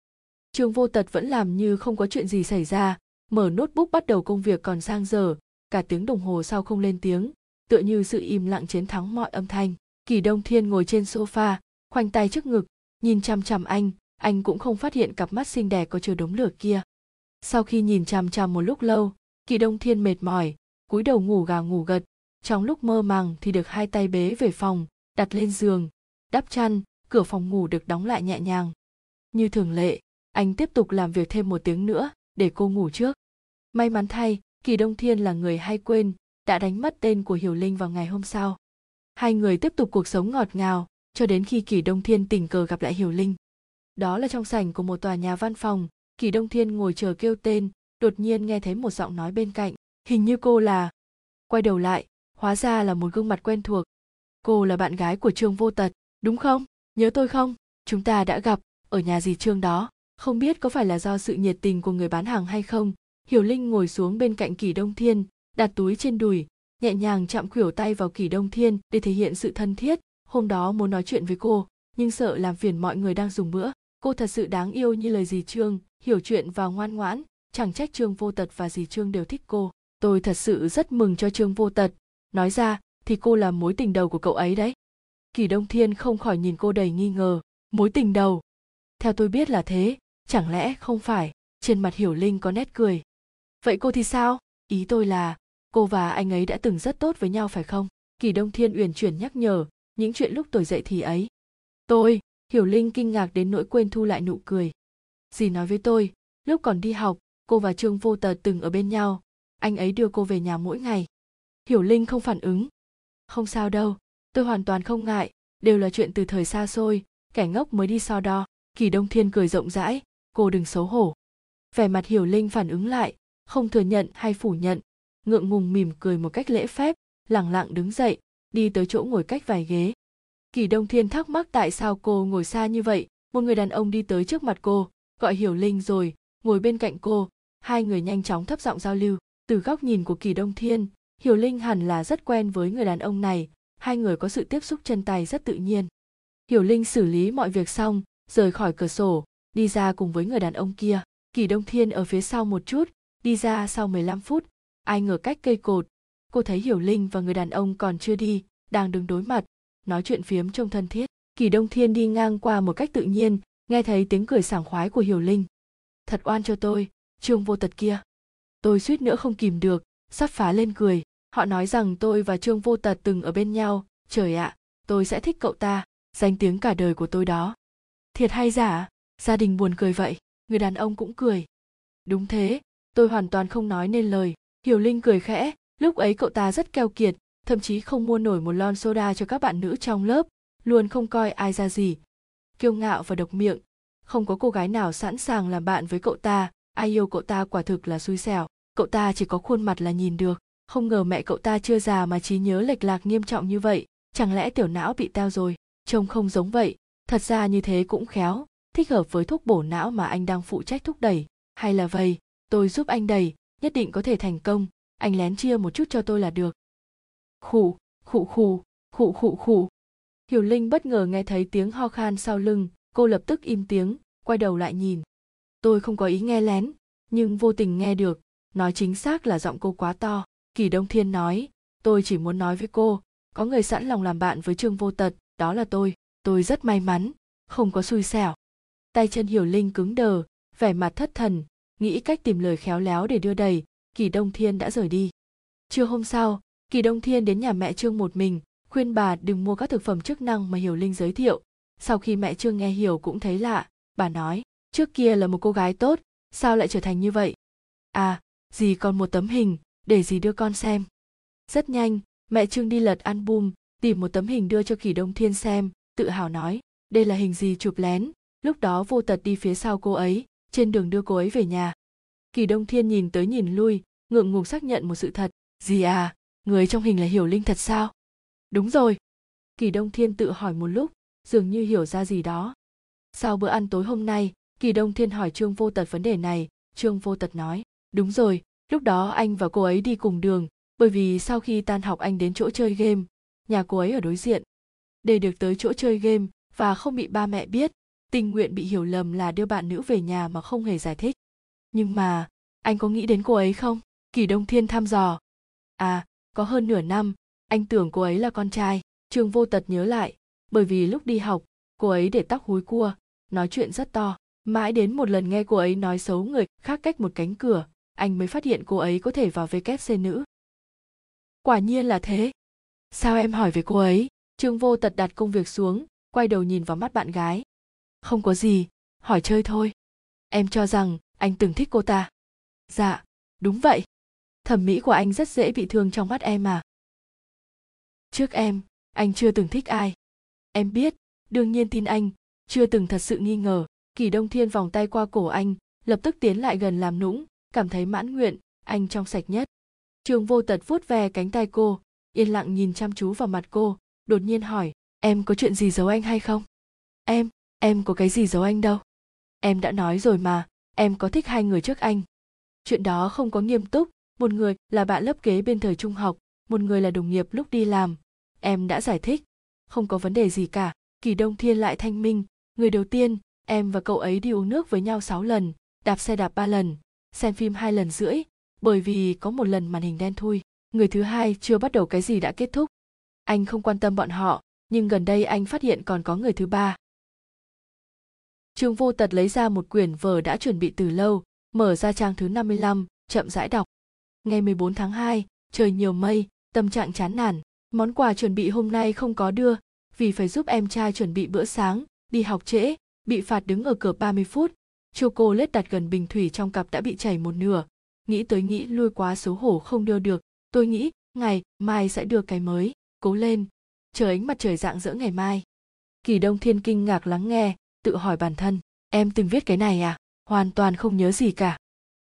Trương vô tật vẫn làm như không có chuyện gì xảy ra, mở notebook bắt đầu công việc còn sang giờ, cả tiếng đồng hồ sau không lên tiếng, tựa như sự im lặng chiến thắng mọi âm thanh. Kỳ đông thiên ngồi trên sofa, khoanh tay trước ngực nhìn chằm chằm anh anh cũng không phát hiện cặp mắt xinh đẹp có chứa đống lửa kia. Sau khi nhìn chằm chằm một lúc lâu, kỳ đông thiên mệt mỏi, cúi đầu ngủ gà ngủ gật. Trong lúc mơ màng thì được hai tay bế về phòng, đặt lên giường, đắp chăn, cửa phòng ngủ được đóng lại nhẹ nhàng. Như thường lệ, anh tiếp tục làm việc thêm một tiếng nữa để cô ngủ trước. May mắn thay, kỳ đông thiên là người hay quên, đã đánh mất tên của hiểu linh vào ngày hôm sau. Hai người tiếp tục cuộc sống ngọt ngào cho đến khi kỳ đông thiên tình cờ gặp lại hiểu linh. Đó là trong sảnh của một tòa nhà văn phòng kỳ đông thiên ngồi chờ kêu tên, đột nhiên nghe thấy một giọng nói bên cạnh, hình như cô là, quay đầu lại, hóa ra là một gương mặt quen thuộc. Cô là bạn gái của trương vô tật, đúng không? Nhớ tôi không? Chúng ta đã gặp, ở nhà gì trương đó? Không biết có phải là do sự nhiệt tình của người bán hàng hay không? Hiểu linh ngồi xuống bên cạnh kỳ đông thiên, đặt túi trên đùi, nhẹ nhàng chạm khuỷu tay vào kỳ đông thiên để thể hiện sự thân thiết hôm đó muốn nói chuyện với cô, nhưng sợ làm phiền mọi người đang dùng bữa. Cô thật sự đáng yêu như lời dì trương, hiểu chuyện và ngoan ngoãn. Chẳng trách trương vô tật và dì trương đều thích cô. Tôi thật sự rất mừng cho trương vô tật. Nói ra, thì cô là mối tình đầu của cậu ấy đấy. Kỳ đông thiên không khỏi nhìn cô đầy nghi ngờ. Mối tình đầu? Theo tôi biết là thế. Chẳng lẽ không phải? Trên mặt hiểu linh có nét cười. Vậy cô thì sao? Ý tôi là, cô và anh ấy đã từng rất tốt với nhau phải không? Kỳ đông thiên uyển chuyển nhắc nhở những chuyện lúc tuổi dậy thì ấy. Tôi, hiểu linh kinh ngạc đến nỗi quên thu lại nụ cười. Dì nói với tôi, lúc còn đi học, cô và trương vô tờ từng ở bên nhau. Anh ấy đưa cô về nhà mỗi ngày. Hiểu linh không phản ứng. Không sao đâu, tôi hoàn toàn không ngại, đều là chuyện từ thời xa xôi, kẻ ngốc mới đi so đo. Kỳ đông thiên cười rộng rãi, cô đừng xấu hổ. Vẻ mặt hiểu linh phản ứng lại, không thừa nhận hay phủ nhận, ngượng ngùng mỉm cười một cách lễ phép, lẳng lặng đứng dậy đi tới chỗ ngồi cách vài ghế. Kỳ đông thiên thắc mắc tại sao cô ngồi xa như vậy. Một người đàn ông đi tới trước mặt cô, gọi hiểu linh rồi, ngồi bên cạnh cô. Hai người nhanh chóng thấp giọng giao lưu. Từ góc nhìn của kỳ đông thiên, hiểu linh hẳn là rất quen với người đàn ông này. Hai người có sự tiếp xúc chân tay rất tự nhiên. Hiểu linh xử lý mọi việc xong, rời khỏi cửa sổ, đi ra cùng với người đàn ông kia. Kỳ đông thiên ở phía sau một chút, đi ra sau 15 phút. Ai ngờ cách cây cột cô thấy hiểu linh và người đàn ông còn chưa đi, đang đứng đối mặt, nói chuyện phiếm trông thân thiết. Kỳ đông thiên đi ngang qua một cách tự nhiên, nghe thấy tiếng cười sảng khoái của hiểu linh. Thật oan cho tôi, trương vô tật kia. Tôi suýt nữa không kìm được, sắp phá lên cười. Họ nói rằng tôi và trương vô tật từng ở bên nhau. Trời ạ, tôi sẽ thích cậu ta, danh tiếng cả đời của tôi đó. Thiệt hay giả? Gia đình buồn cười vậy. Người đàn ông cũng cười. Đúng thế, tôi hoàn toàn không nói nên lời. Hiểu linh cười khẽ lúc ấy cậu ta rất keo kiệt, thậm chí không mua nổi một lon soda cho các bạn nữ trong lớp, luôn không coi ai ra gì. Kiêu ngạo và độc miệng, không có cô gái nào sẵn sàng làm bạn với cậu ta, ai yêu cậu ta quả thực là xui xẻo. Cậu ta chỉ có khuôn mặt là nhìn được, không ngờ mẹ cậu ta chưa già mà trí nhớ lệch lạc nghiêm trọng như vậy, chẳng lẽ tiểu não bị teo rồi? Trông không giống vậy, thật ra như thế cũng khéo, thích hợp với thuốc bổ não mà anh đang phụ trách thúc đẩy, hay là vậy tôi giúp anh đẩy, nhất định có thể thành công anh lén chia một chút cho tôi là được. Khụ khụ khụ khụ khụ khụ. Hiểu linh bất ngờ nghe thấy tiếng ho khan sau lưng, cô lập tức im tiếng, quay đầu lại nhìn. Tôi không có ý nghe lén, nhưng vô tình nghe được, nói chính xác là giọng cô quá to. Kỳ đông thiên nói, tôi chỉ muốn nói với cô, có người sẵn lòng làm bạn với trương vô tật, đó là tôi tôi rất may mắn, không có xui xẻo. Tay chân hiểu linh cứng đờ, vẻ mặt thất thần, nghĩ cách tìm lời khéo léo để đưa đẩy kỳ đông thiên đã rời đi. Trưa hôm sau, kỳ đông thiên đến nhà mẹ trương một mình, khuyên bà đừng mua các thực phẩm chức năng mà hiểu linh giới thiệu. Sau khi mẹ trương nghe hiểu cũng thấy lạ, bà nói, trước kia là một cô gái tốt, sao lại trở thành như vậy? À dì còn một tấm hình, để dì đưa con xem. Rất nhanh, mẹ trương đi lật album, tìm một tấm hình đưa cho kỳ đông thiên xem, tự hào nói, đây là hình gì chụp lén, lúc đó vô tật đi phía sau cô ấy, trên đường đưa cô ấy về nhà kỳ đông thiên nhìn tới nhìn lui, ngượng ngùng xác nhận một sự thật. Gì à người trong hình là hiểu linh thật sao? Đúng rồi. Kỳ đông thiên tự hỏi một lúc, dường như hiểu ra gì đó. Sau bữa ăn tối hôm nay, kỳ đông thiên hỏi trương vô tật vấn đề này. Trương vô tật nói, đúng rồi, lúc đó anh và cô ấy đi cùng đường, bởi vì sau khi tan học anh đến chỗ chơi game, nhà cô ấy ở đối diện. Để được tới chỗ chơi game và không bị ba mẹ biết, tình nguyện bị hiểu lầm là đưa bạn nữ về nhà mà không hề giải thích nhưng mà, anh có nghĩ đến cô ấy không? Kỳ đông thiên thăm dò. À có hơn nửa năm, anh tưởng cô ấy là con trai. Trương vô tật nhớ lại, bởi vì lúc đi học, cô ấy để tóc húi cua, nói chuyện rất to. Mãi đến một lần nghe cô ấy nói xấu người khác cách một cánh cửa, anh mới phát hiện cô ấy có thể vào vkc nữ. Quả nhiên là thế. Sao em hỏi về cô ấy? Trương vô tật đặt công việc xuống, quay đầu nhìn vào mắt bạn gái. Không có gì, hỏi chơi thôi. Em cho rằng anh từng thích cô ta. Dạ đúng vậy. Thẩm mỹ của anh rất dễ bị thương trong mắt em mà trước em, anh chưa từng thích ai. Em biết, đương nhiên tin anh, chưa từng thật sự nghi ngờ. Kỳ đông thiên vòng tay qua cổ anh, lập tức tiến lại gần làm nũng, cảm thấy mãn nguyện, anh trong sạch nhất. Trường vô tật vuốt ve cánh tay cô, yên lặng nhìn chăm chú vào mặt cô, đột nhiên hỏi, em có chuyện gì giấu anh hay không? Em em có cái gì giấu anh đâu. Em đã nói rồi mà em có thích hai người trước anh? Chuyện đó không có nghiêm túc. Một người là bạn lớp kế bên thời trung học, một người là đồng nghiệp lúc đi làm. Em đã giải thích. Không có vấn đề gì cả. Kỳ đông thiên lại thanh minh. Người đầu tiên, em và cậu ấy đi uống nước với nhau sáu lần, đạp xe đạp ba lần, xem phim hai lần rưỡi, bởi vì có một lần màn hình đen thui. Người thứ hai chưa bắt đầu cái gì đã kết thúc. Anh không quan tâm bọn họ, nhưng gần đây anh phát hiện còn có người thứ ba. Trương Vô Tật lấy ra một quyển vở đã chuẩn bị từ lâu, mở ra trang thứ 55, chậm rãi đọc. Ngày 14 tháng 2, trời nhiều mây, tâm trạng chán nản. Món quà chuẩn bị hôm nay không có đưa, vì phải giúp em trai chuẩn bị bữa sáng, đi học trễ, bị phạt đứng ở cửa 30 phút. Chocolate đặt gần bình thủy trong cặp đã bị chảy một nửa. Nghĩ tới nghĩ lui quá xấu hổ không đưa được. Tôi nghĩ, ngày mai sẽ đưa cái mới. Cố lên, chờ ánh mặt trời dạng dỡ ngày mai. Kỳ Đông Thiên kinh ngạc lắng nghe, tự hỏi bản thân em từng viết cái này à? Hoàn toàn không nhớ gì cả.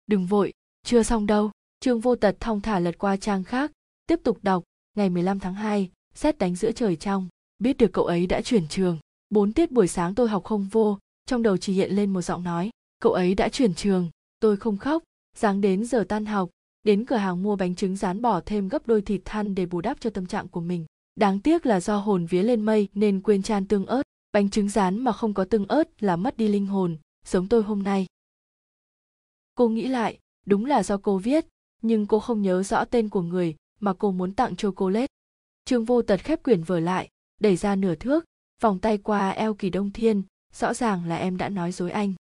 Đừng vội chưa xong đâu. Trương vô tật thong thả lật qua trang khác tiếp tục đọc. Ngày 15 tháng 2, xét đánh giữa trời trong biết được cậu ấy đã chuyển trường. Bốn tiết buổi sáng tôi học không vô trong đầu chỉ hiện lên một giọng nói cậu ấy đã chuyển trường tôi không khóc. Sáng đến giờ tan học đến cửa hàng mua bánh trứng rán bỏ thêm gấp đôi thịt than để bù đắp cho tâm trạng của mình. Đáng tiếc là do hồn vía lên mây nên quên chan tương ớt bánh trứng rán mà không có tương ớt là mất đi linh hồn, giống tôi hôm nay. Cô nghĩ lại, đúng là do cô viết, nhưng cô không nhớ rõ tên của người mà cô muốn tặng cho cô lết. trương vô tật khép quyển vở lại, đẩy ra nửa thước, vòng tay qua eo kỳ đông thiên, rõ ràng là em đã nói dối anh.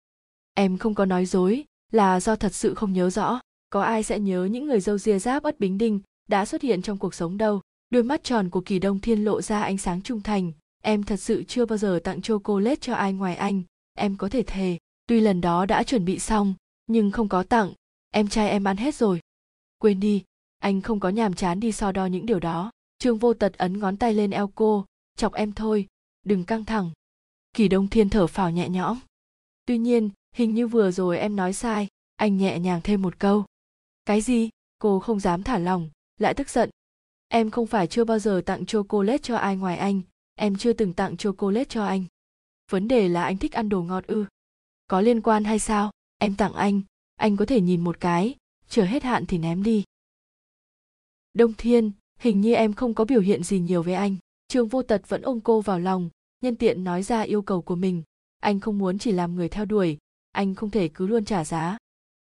Em không có nói dối, là do thật sự không nhớ rõ, có ai sẽ nhớ những người dâu ria giáp ất bính đinh đã xuất hiện trong cuộc sống đâu. Đôi mắt tròn của kỳ đông thiên lộ ra ánh sáng trung thành em thật sự chưa bao giờ tặng chocolate cho ai ngoài anh. Em có thể thề, tuy lần đó đã chuẩn bị xong, nhưng không có tặng. Em trai em ăn hết rồi. Quên đi, anh không có nhàm chán đi so đo những điều đó. Trương vô tật ấn ngón tay lên eo cô, chọc em thôi, đừng căng thẳng. Kỳ đông thiên thở phào nhẹ nhõm. Tuy nhiên, hình như vừa rồi em nói sai, anh nhẹ nhàng thêm một câu. Cái gì? Cô không dám thả lòng, lại tức giận. Em không phải chưa bao giờ tặng chocolate cho ai ngoài anh em chưa từng tặng chocolate cho anh. Vấn đề là anh thích ăn đồ ngọt ư. Có liên quan hay sao? Em tặng anh. Anh có thể nhìn một cái. Chờ hết hạn thì ném đi. Đông thiên, hình như em không có biểu hiện gì nhiều với anh. Trương vô tật vẫn ôm cô vào lòng, nhân tiện nói ra yêu cầu của mình. Anh không muốn chỉ làm người theo đuổi. Anh không thể cứ luôn trả giá.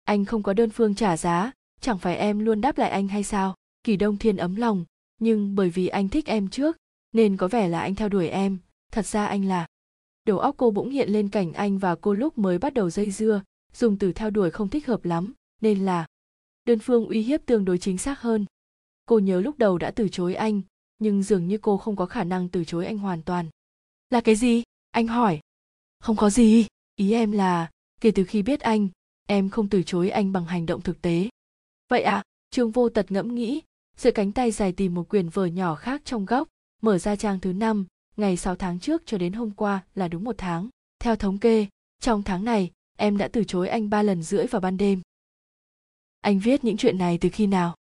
Anh không có đơn phương trả giá. Chẳng phải em luôn đáp lại anh hay sao? Kỳ đông thiên ấm lòng, nhưng bởi vì anh thích em trước nên có vẻ là anh theo đuổi em. Thật ra anh là đầu óc cô bỗng hiện lên cảnh anh và cô lúc mới bắt đầu dây dưa, dùng từ theo đuổi không thích hợp lắm, nên là đơn phương uy hiếp tương đối chính xác hơn. Cô nhớ lúc đầu đã từ chối anh, nhưng dường như cô không có khả năng từ chối anh hoàn toàn. Là cái gì? Anh hỏi. Không có gì. Ý em là, kể từ khi biết anh, em không từ chối anh bằng hành động thực tế. Vậy à? Trương vô tật ngẫm nghĩ giữa cánh tay dài tìm một quyển vở nhỏ khác trong góc mở ra trang thứ năm ngày 6 tháng trước cho đến hôm qua là đúng một tháng. Theo thống kê, trong tháng này, em đã từ chối anh ba lần rưỡi vào ban đêm. Anh viết những chuyện này từ khi nào?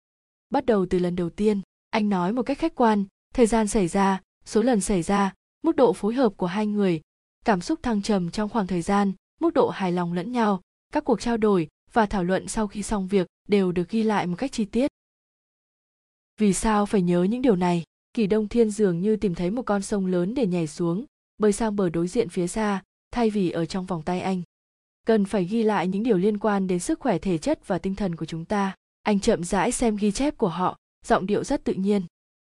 Bắt đầu từ lần đầu tiên, anh nói một cách khách quan, thời gian xảy ra, số lần xảy ra, mức độ phối hợp của hai người, cảm xúc thăng trầm trong khoảng thời gian, mức độ hài lòng lẫn nhau, các cuộc trao đổi và thảo luận sau khi xong việc đều được ghi lại một cách chi tiết. Vì sao phải nhớ những điều này? Kỳ đông thiên dường như tìm thấy một con sông lớn để nhảy xuống, bơi sang bờ đối diện phía xa, thay vì ở trong vòng tay anh. Cần phải ghi lại những điều liên quan đến sức khỏe thể chất và tinh thần của chúng ta. Anh chậm rãi xem ghi chép của họ, giọng điệu rất tự nhiên.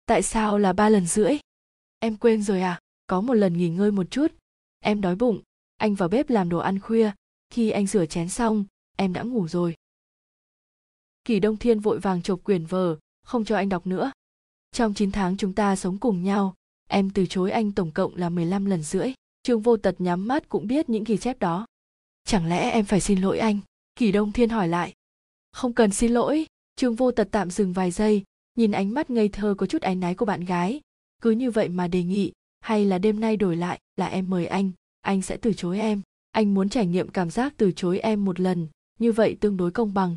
Tại sao là ba lần rưỡi? Em quên rồi à? Có một lần nghỉ ngơi một chút. Em đói bụng. Anh vào bếp làm đồ ăn khuya. Khi anh rửa chén xong, em đã ngủ rồi. Kỳ đông thiên vội vàng chộp quyển vở, không cho anh đọc nữa trong 9 tháng chúng ta sống cùng nhau, em từ chối anh tổng cộng là 15 lần rưỡi. Trương vô tật nhắm mắt cũng biết những ghi chép đó. Chẳng lẽ em phải xin lỗi anh? Kỳ đông thiên hỏi lại. Không cần xin lỗi. Trương vô tật tạm dừng vài giây, nhìn ánh mắt ngây thơ có chút áy náy của bạn gái. Cứ như vậy mà đề nghị, hay là đêm nay đổi lại, là em mời anh anh sẽ từ chối em. Anh muốn trải nghiệm cảm giác từ chối em một lần, như vậy tương đối công bằng.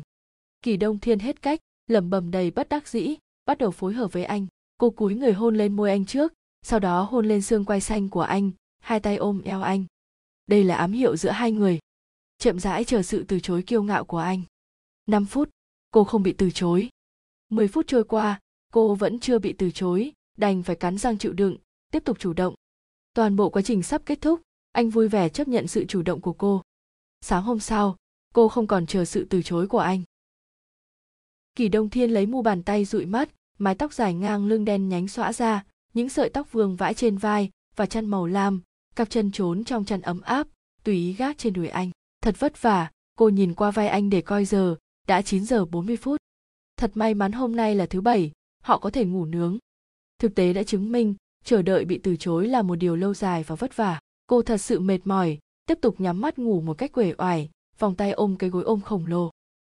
Kỳ đông thiên hết cách, lẩm bẩm đầy bất đắc dĩ bắt đầu phối hợp với anh. Cô cúi người hôn lên môi anh trước, sau đó hôn lên xương quai xanh của anh, hai tay ôm eo anh. Đây là ám hiệu giữa hai người. Chậm rãi chờ sự từ chối kiêu ngạo của anh. 5 phút, cô không bị từ chối. 10 phút trôi qua, cô vẫn chưa bị từ chối, đành phải cắn răng chịu đựng, tiếp tục chủ động. Toàn bộ quá trình sắp kết thúc, anh vui vẻ chấp nhận sự chủ động của cô. Sáng hôm sau, cô không còn chờ sự từ chối của anh. Kỳ đông thiên lấy mu bàn tay dụi mắt mái tóc dài ngang lưng đen nhánh xõa ra, những sợi tóc vương vãi trên vai và chăn màu lam, cặp chân trốn trong chăn ấm áp, tùy ý gác trên đùi anh. Thật vất vả, cô nhìn qua vai anh để coi giờ, đã 9 giờ 40 phút. Thật may mắn hôm nay là thứ bảy, họ có thể ngủ nướng. Thực tế đã chứng minh, chờ đợi bị từ chối là một điều lâu dài và vất vả. Cô thật sự mệt mỏi, tiếp tục nhắm mắt ngủ một cách quể oải, vòng tay ôm cái gối ôm khổng lồ.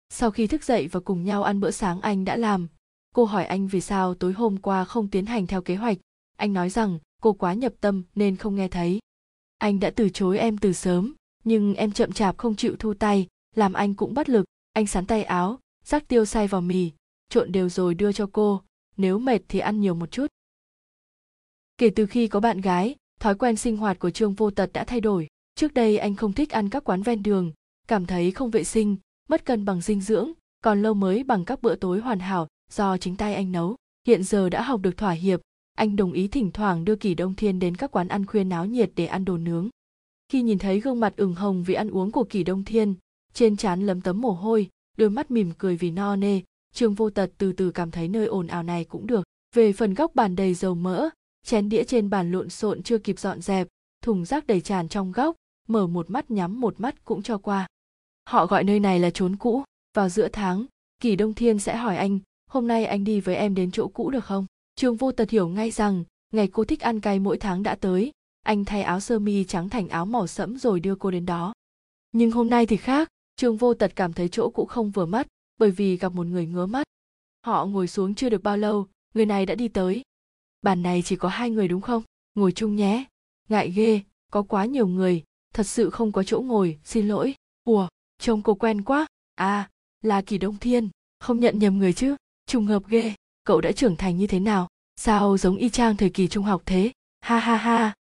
Sau khi thức dậy và cùng nhau ăn bữa sáng anh đã làm cô hỏi anh vì sao tối hôm qua không tiến hành theo kế hoạch. Anh nói rằng, cô quá nhập tâm nên không nghe thấy. Anh đã từ chối em từ sớm, nhưng em chậm chạp không chịu thu tay, làm anh cũng bất lực. Anh sắn tay áo, rắc tiêu xay vào mì, trộn đều rồi đưa cho cô. Nếu mệt thì ăn nhiều một chút. Kể từ khi có bạn gái, thói quen sinh hoạt của trương vô tật đã thay đổi. Trước đây anh không thích ăn các quán ven đường, cảm thấy không vệ sinh, mất cân bằng dinh dưỡng, còn lâu mới bằng các bữa tối hoàn hảo do chính tay anh nấu. Hiện giờ đã học được thỏa hiệp. Anh đồng ý thỉnh thoảng đưa kỳ đông thiên đến các quán ăn khuya náo nhiệt để ăn đồ nướng. Khi nhìn thấy gương mặt ửng hồng vì ăn uống của kỳ đông thiên, trên trán lấm tấm mồ hôi, đôi mắt mỉm cười vì no nê, trương vô tật từ từ cảm thấy nơi ồn ào này cũng được. Về phần góc bàn đầy dầu mỡ, chén đĩa trên bàn lộn xộn chưa kịp dọn dẹp, thùng rác đầy tràn trong góc, mở một mắt nhắm một mắt cũng cho qua. Họ gọi nơi này là trốn cũ. Vào giữa tháng kỳ đông thiên sẽ hỏi anh hôm nay anh đi với em đến chỗ cũ được không? Trương vô tật hiểu ngay rằng, ngày cô thích ăn cay mỗi tháng đã tới. Anh thay áo sơ mi trắng thành áo màu sẫm rồi đưa cô đến đó. Nhưng hôm nay thì khác trương vô tật cảm thấy chỗ cũ không vừa mắt, bởi vì gặp một người ngứa mắt. Họ ngồi xuống chưa được bao lâu, người này đã đi tới. Bàn này chỉ có hai người đúng không? Ngồi chung nhé. Ngại ghê, có quá nhiều người, thật sự không có chỗ ngồi, xin lỗi. Ủa, trông cô quen quá. À là kỳ đông thiên, không nhận nhầm người chứ? Trùng hợp ghê. Cậu đã trưởng thành như thế nào? Sao giống y chang thời kỳ trung học thế? Ha ha ha.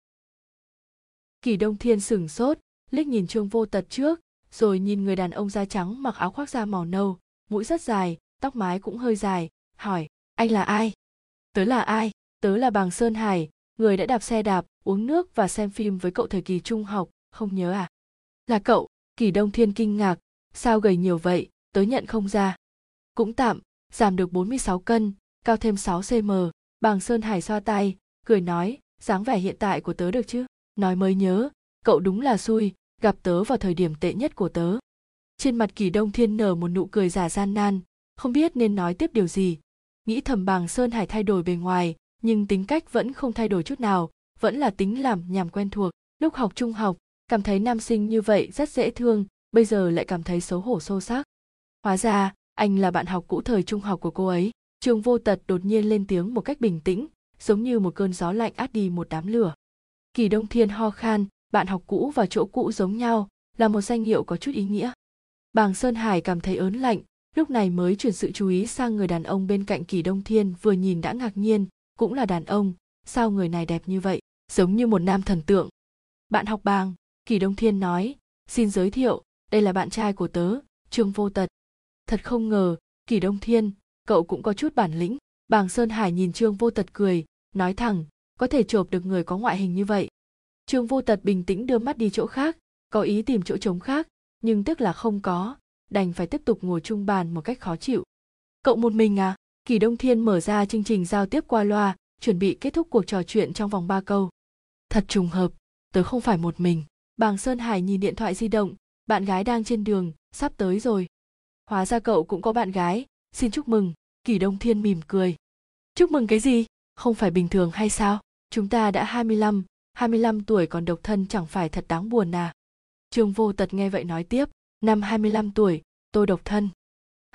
Kỳ đông thiên sửng sốt, liếc nhìn trương vô tật trước, rồi nhìn người đàn ông da trắng mặc áo khoác da màu nâu, mũi rất dài, tóc mái cũng hơi dài, hỏi, anh là ai? Tớ là ai? Tớ là bàng sơn hải, người đã đạp xe đạp, uống nước và xem phim với cậu thời kỳ trung học, không nhớ à? Là cậu. Kỳ đông thiên kinh ngạc, sao gầy nhiều vậy? Tớ nhận không ra. Cũng tạm giảm được 46 cân, cao thêm 6 cm bàng sơn hải xoa tay cười nói, dáng vẻ hiện tại của tớ được chứ? Nói mới nhớ, cậu đúng là xui, gặp tớ vào thời điểm tệ nhất của tớ. Trên mặt kỳ đông thiên nở một nụ cười giả gian nan, không biết nên nói tiếp điều gì. Nghĩ thầm bàng sơn hải thay đổi bề ngoài, nhưng tính cách vẫn không thay đổi chút nào, vẫn là tính làm nhằm quen thuộc. Lúc học trung học, cảm thấy nam sinh như vậy rất dễ thương, bây giờ lại cảm thấy xấu hổ sâu sắc hóa ra anh là bạn học cũ thời trung học của cô ấy. Trường vô tật đột nhiên lên tiếng một cách bình tĩnh, giống như một cơn gió lạnh át đi một đám lửa. Kỳ đông thiên ho khan, bạn học cũ và chỗ cũ giống nhau, là một danh hiệu có chút ý nghĩa. Bàng sơn hải cảm thấy ớn lạnh, lúc này mới chuyển sự chú ý sang người đàn ông bên cạnh kỳ đông thiên, vừa nhìn đã ngạc nhiên, cũng là đàn ông, sao người này đẹp như vậy, giống như một nam thần tượng? Bạn học bàng, kỳ đông thiên nói, xin giới thiệu, đây là bạn trai của tớ, trương vô tật thật không ngờ, kỳ đông thiên, cậu cũng có chút bản lĩnh. Bàng sơn hải nhìn trương vô tật cười, nói thẳng, có thể chộp được người có ngoại hình như vậy. Trương vô tật bình tĩnh đưa mắt đi chỗ khác, có ý tìm chỗ trống khác, nhưng tức là không có, đành phải tiếp tục ngồi chung bàn một cách khó chịu. Cậu một mình à? Kỳ đông thiên mở ra chương trình giao tiếp qua loa, chuẩn bị kết thúc cuộc trò chuyện trong vòng ba câu. Thật trùng hợp, tớ không phải một mình. Bàng sơn hải nhìn điện thoại di động, bạn gái đang trên đường, sắp tới rồi hóa ra cậu cũng có bạn gái. Xin chúc mừng. Kỳ đông thiên mỉm cười. Chúc mừng cái gì? Không phải bình thường hay sao? Chúng ta đã 25, 25 tuổi còn độc thân chẳng phải thật đáng buồn à? Trương vô tật nghe vậy nói tiếp. Năm 25 tuổi tôi độc thân.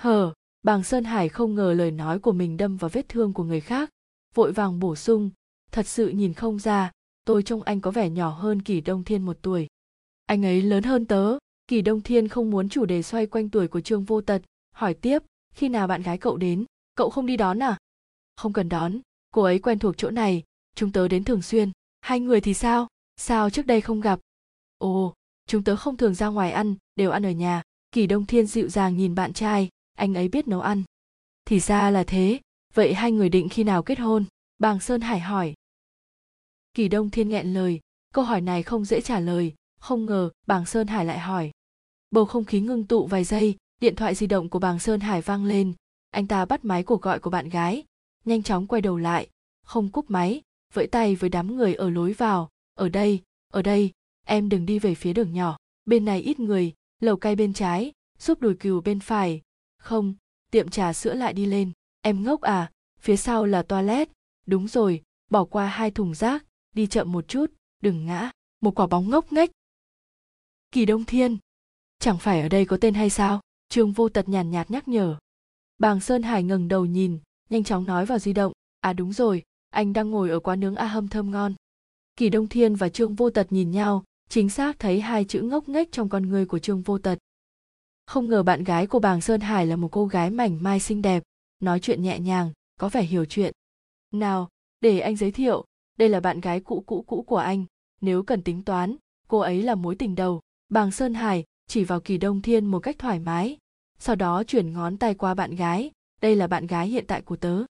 Hờ bàng sơn hải không ngờ lời nói của mình đâm vào vết thương của người khác. Vội vàng bổ sung. Thật sự nhìn không ra tôi trông anh có vẻ nhỏ hơn kỳ đông thiên một tuổi. Anh ấy lớn hơn tớ kỳ đông thiên không muốn chủ đề xoay quanh tuổi của trương vô tật, hỏi tiếp, khi nào bạn gái cậu đến? Cậu không đi đón à? Không cần đón, cô ấy quen thuộc chỗ này, chúng tớ đến thường xuyên. Hai người thì sao? Sao trước đây không gặp? Ồ, chúng tớ không thường ra ngoài ăn, đều ăn ở nhà. Kỳ đông thiên dịu dàng nhìn bạn trai, anh ấy biết nấu ăn. Thì ra là thế, vậy hai người định khi nào kết hôn? Bàng sơn hải hỏi. Kỳ đông thiên nghẹn lời, câu hỏi này không dễ trả lời, không ngờ bàng sơn hải lại hỏi bầu không khí ngưng tụ vài giây, điện thoại di động của bàng sơn hải vang lên. Anh ta bắt máy cuộc gọi của bạn gái, nhanh chóng quay đầu lại. Không cúp máy, vẫy tay với đám người ở lối vào. Ở đây ở đây, em đừng đi về phía đường nhỏ. Bên này ít người, lầu cay bên trái giúp đùi cừu bên phải. Không, tiệm trà sữa lại đi lên. Em ngốc à phía sau là toilet. Đúng rồi, bỏ qua hai thùng rác, đi chậm một chút, đừng ngã. Một quả bóng ngốc nghếch. Kỳ đông thiên chẳng phải ở đây có tên hay sao? Trương vô tật nhàn nhạt nhắc nhở. Bàng sơn hải ngẩng đầu nhìn, nhanh chóng nói vào di động. À đúng rồi, anh đang ngồi ở quán nướng a hâm thơm ngon. Kỳ đông thiên và trương vô tật nhìn nhau, chính xác thấy hai chữ ngốc nghếch trong con người của trương vô tật. Không ngờ bạn gái của bàng sơn hải là một cô gái mảnh mai xinh đẹp, nói chuyện nhẹ nhàng, có vẻ hiểu chuyện. Nào, để anh giới thiệu, đây là bạn gái cũ cũ cũ của anh, nếu cần tính toán, cô ấy là mối tình đầu. Bàng sơn hải chỉ vào kỳ đông thiên một cách thoải mái, sau đó chuyển ngón tay qua bạn gái, đây là bạn gái hiện tại của tớ.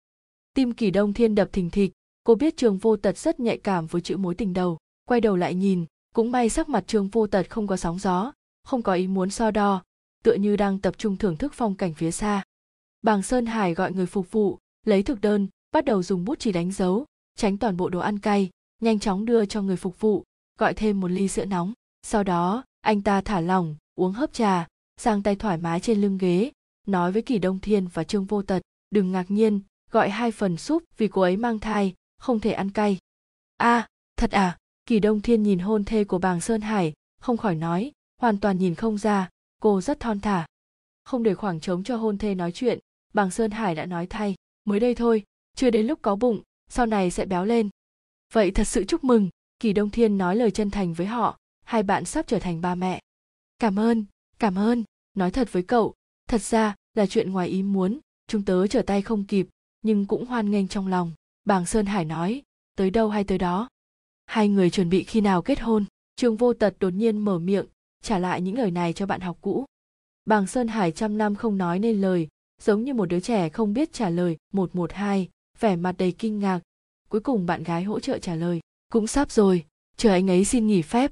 Tim kỳ đông thiên đập thình thịch, cô biết trường vô tật rất nhạy cảm với chữ mối tình đầu. Quay đầu lại nhìn, cũng may sắc mặt trường vô tật không có sóng gió, không có ý muốn so đo, tựa như đang tập trung thưởng thức phong cảnh phía xa. Bàng sơn hải gọi người phục vụ, lấy thực đơn, bắt đầu dùng bút chỉ đánh dấu, tránh toàn bộ đồ ăn cay, nhanh chóng đưa cho người phục vụ, gọi thêm một ly sữa nóng. Sau đó, anh ta thả lỏng uống hớp trà sang tay thoải mái trên lưng ghế nói với kỳ đông thiên và trương vô tật đừng ngạc nhiên gọi hai phần súp vì cô ấy mang thai không thể ăn cay. A à, thật à? Kỳ đông thiên nhìn hôn thê của bàng sơn hải không khỏi nói hoàn toàn nhìn không ra cô rất thon thả. Không để khoảng trống cho hôn thê nói chuyện bàng sơn hải đã nói thay mới đây thôi chưa đến lúc có bụng sau này sẽ béo lên. Vậy thật sự chúc mừng. Kỳ đông thiên nói lời chân thành với họ hai bạn sắp trở thành ba mẹ cảm ơn cảm ơn. Nói thật với cậu, thật ra là chuyện ngoài ý muốn, chúng tớ trở tay không kịp, nhưng cũng hoan nghênh trong lòng, bàng sơn hải nói. Tới đâu hay tới đó? Hai người chuẩn bị khi nào kết hôn? Trương vô tật đột nhiên mở miệng, trả lại những lời này cho bạn học cũ. Bàng sơn hải trăm năm không nói nên lời, giống như một đứa trẻ không biết trả lời, một một hai, vẻ mặt đầy kinh ngạc. Cuối cùng bạn gái hỗ trợ trả lời, cũng sắp rồi, chờ anh ấy xin nghỉ phép.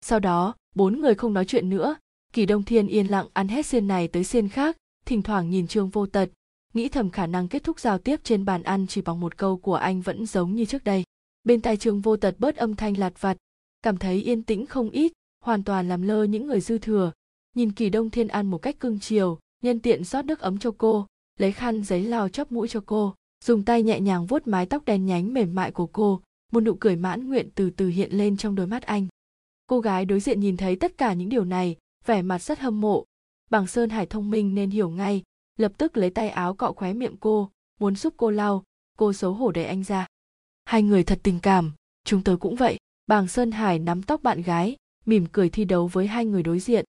Sau đó bốn người không nói chuyện nữa. Kỳ đông thiên yên lặng ăn hết xiên này tới xiên khác, thỉnh thoảng nhìn trương vô tật, nghĩ thầm khả năng kết thúc giao tiếp trên bàn ăn chỉ bằng một câu của anh vẫn giống như trước đây. Bên tai trương vô tật bớt âm thanh lạt vặt, cảm thấy yên tĩnh không ít, hoàn toàn làm lơ những người dư thừa. Nhìn kỳ đông thiên ăn một cách cưng chiều, nhân tiện rót nước ấm cho cô, lấy khăn giấy lau chóp mũi cho cô, dùng tay nhẹ nhàng vuốt mái tóc đen nhánh mềm mại của cô, một nụ cười mãn nguyện từ từ hiện lên trong đôi mắt anh cô gái đối diện nhìn thấy tất cả những điều này, vẻ mặt rất hâm mộ. Bằng sơn hải thông minh nên hiểu ngay, lập tức lấy tay áo cọ khóe miệng cô, muốn giúp cô lau, cô xấu hổ đẩy anh ra. Hai người thật tình cảm, chúng tôi cũng vậy. Bàng sơn hải nắm tóc bạn gái, mỉm cười thi đấu với hai người đối diện.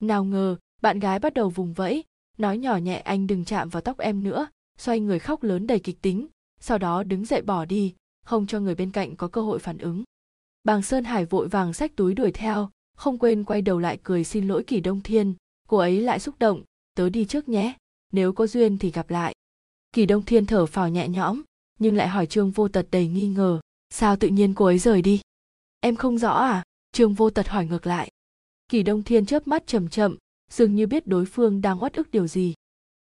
Nào ngờ, bạn gái bắt đầu vùng vẫy, nói nhỏ nhẹ anh đừng chạm vào tóc em nữa, xoay người khóc lớn đầy kịch tính, sau đó đứng dậy bỏ đi, không cho người bên cạnh có cơ hội phản ứng bàng sơn hải vội vàng xách túi đuổi theo, không quên quay đầu lại cười xin lỗi kỳ đông thiên. Cô ấy lại xúc động, tớ đi trước nhé, nếu có duyên thì gặp lại. Kỳ đông thiên thở phào nhẹ nhõm, nhưng lại hỏi trương vô tật đầy nghi ngờ, sao tự nhiên cô ấy rời đi? Em không rõ à? Trương vô tật hỏi ngược lại. Kỳ đông thiên chớp mắt chậm chậm, dường như biết đối phương đang uất ức điều gì.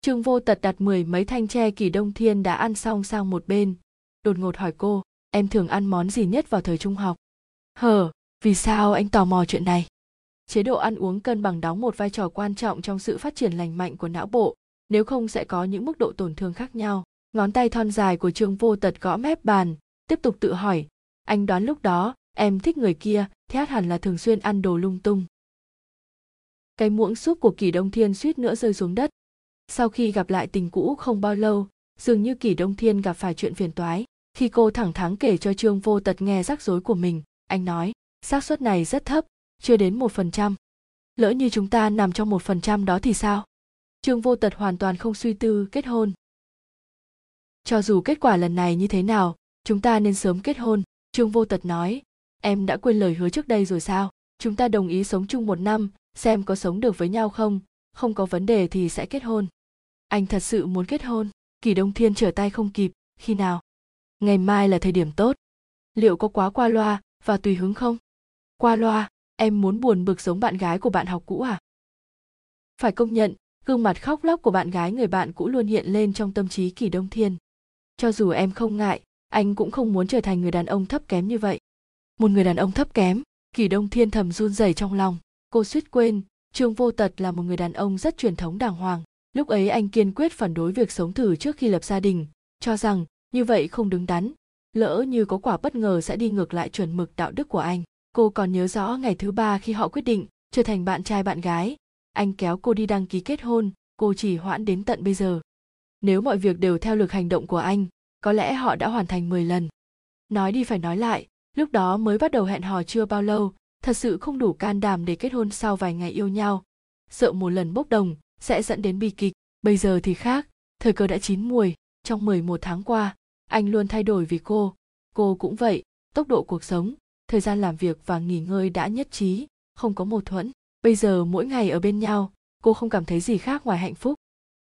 Trương vô tật đặt mười mấy thanh tre kỳ đông thiên đã ăn xong sang một bên. Đột ngột hỏi cô, em thường ăn món gì nhất vào thời trung học? Hờ, vì sao anh tò mò chuyện này? Chế độ ăn uống cân bằng đóng một vai trò quan trọng trong sự phát triển lành mạnh của não bộ, nếu không sẽ có những mức độ tổn thương khác nhau. Ngón tay thon dài của trương vô tật gõ mép bàn, tiếp tục tự hỏi, anh đoán lúc đó, em thích người kia thét hẳn là thường xuyên ăn đồ lung tung. Cái muỗng súp của kỳ đông thiên suýt nữa rơi xuống đất. Sau khi gặp lại tình cũ không bao lâu, dường như kỳ đông thiên gặp phải chuyện phiền toái, khi cô thẳng thắn kể cho trương vô tật nghe rắc rối của mình anh nói, xác suất này rất thấp, chưa đến một phần trăm. Lỡ như chúng ta nằm trong một phần trăm đó thì sao? Trương vô tật hoàn toàn không suy tư, kết hôn. Cho dù kết quả lần này như thế nào, chúng ta nên sớm kết hôn, trương vô tật nói. Em đã quên lời hứa trước đây rồi sao? Chúng ta đồng ý sống chung một năm, xem có sống được với nhau không? Không có vấn đề thì sẽ kết hôn. Anh thật sự muốn kết hôn? Kỳ đông thiên trở tay không kịp, khi nào? Ngày mai là thời điểm tốt. Liệu có quá qua loa và tùy hứng không? Qua loa, em muốn buồn bực giống bạn gái của bạn học cũ à? Phải công nhận, gương mặt khóc lóc của bạn gái người bạn cũ luôn hiện lên trong tâm trí kỳ đông thiên. Cho dù em không ngại, anh cũng không muốn trở thành người đàn ông thấp kém như vậy. Một người đàn ông thấp kém, kỳ đông thiên thầm run rẩy trong lòng. Cô suýt quên, trương vô tật là một người đàn ông rất truyền thống đàng hoàng. Lúc ấy anh kiên quyết phản đối việc sống thử trước khi lập gia đình, cho rằng như vậy không đứng đắn lỡ như có quả bất ngờ sẽ đi ngược lại chuẩn mực đạo đức của anh. Cô còn nhớ rõ ngày thứ ba khi họ quyết định trở thành bạn trai bạn gái. Anh kéo cô đi đăng ký kết hôn, cô chỉ hoãn đến tận bây giờ. Nếu mọi việc đều theo lực hành động của anh, có lẽ họ đã hoàn thành 10 lần. Nói đi phải nói lại, lúc đó mới bắt đầu hẹn hò chưa bao lâu, thật sự không đủ can đảm để kết hôn sau vài ngày yêu nhau. Sợ một lần bốc đồng sẽ dẫn đến bi kịch. Bây giờ thì khác, thời cơ đã chín mùi trong 11 tháng qua anh luôn thay đổi vì cô. Cô cũng vậy, tốc độ cuộc sống, thời gian làm việc và nghỉ ngơi đã nhất trí, không có mâu thuẫn. Bây giờ mỗi ngày ở bên nhau, cô không cảm thấy gì khác ngoài hạnh phúc.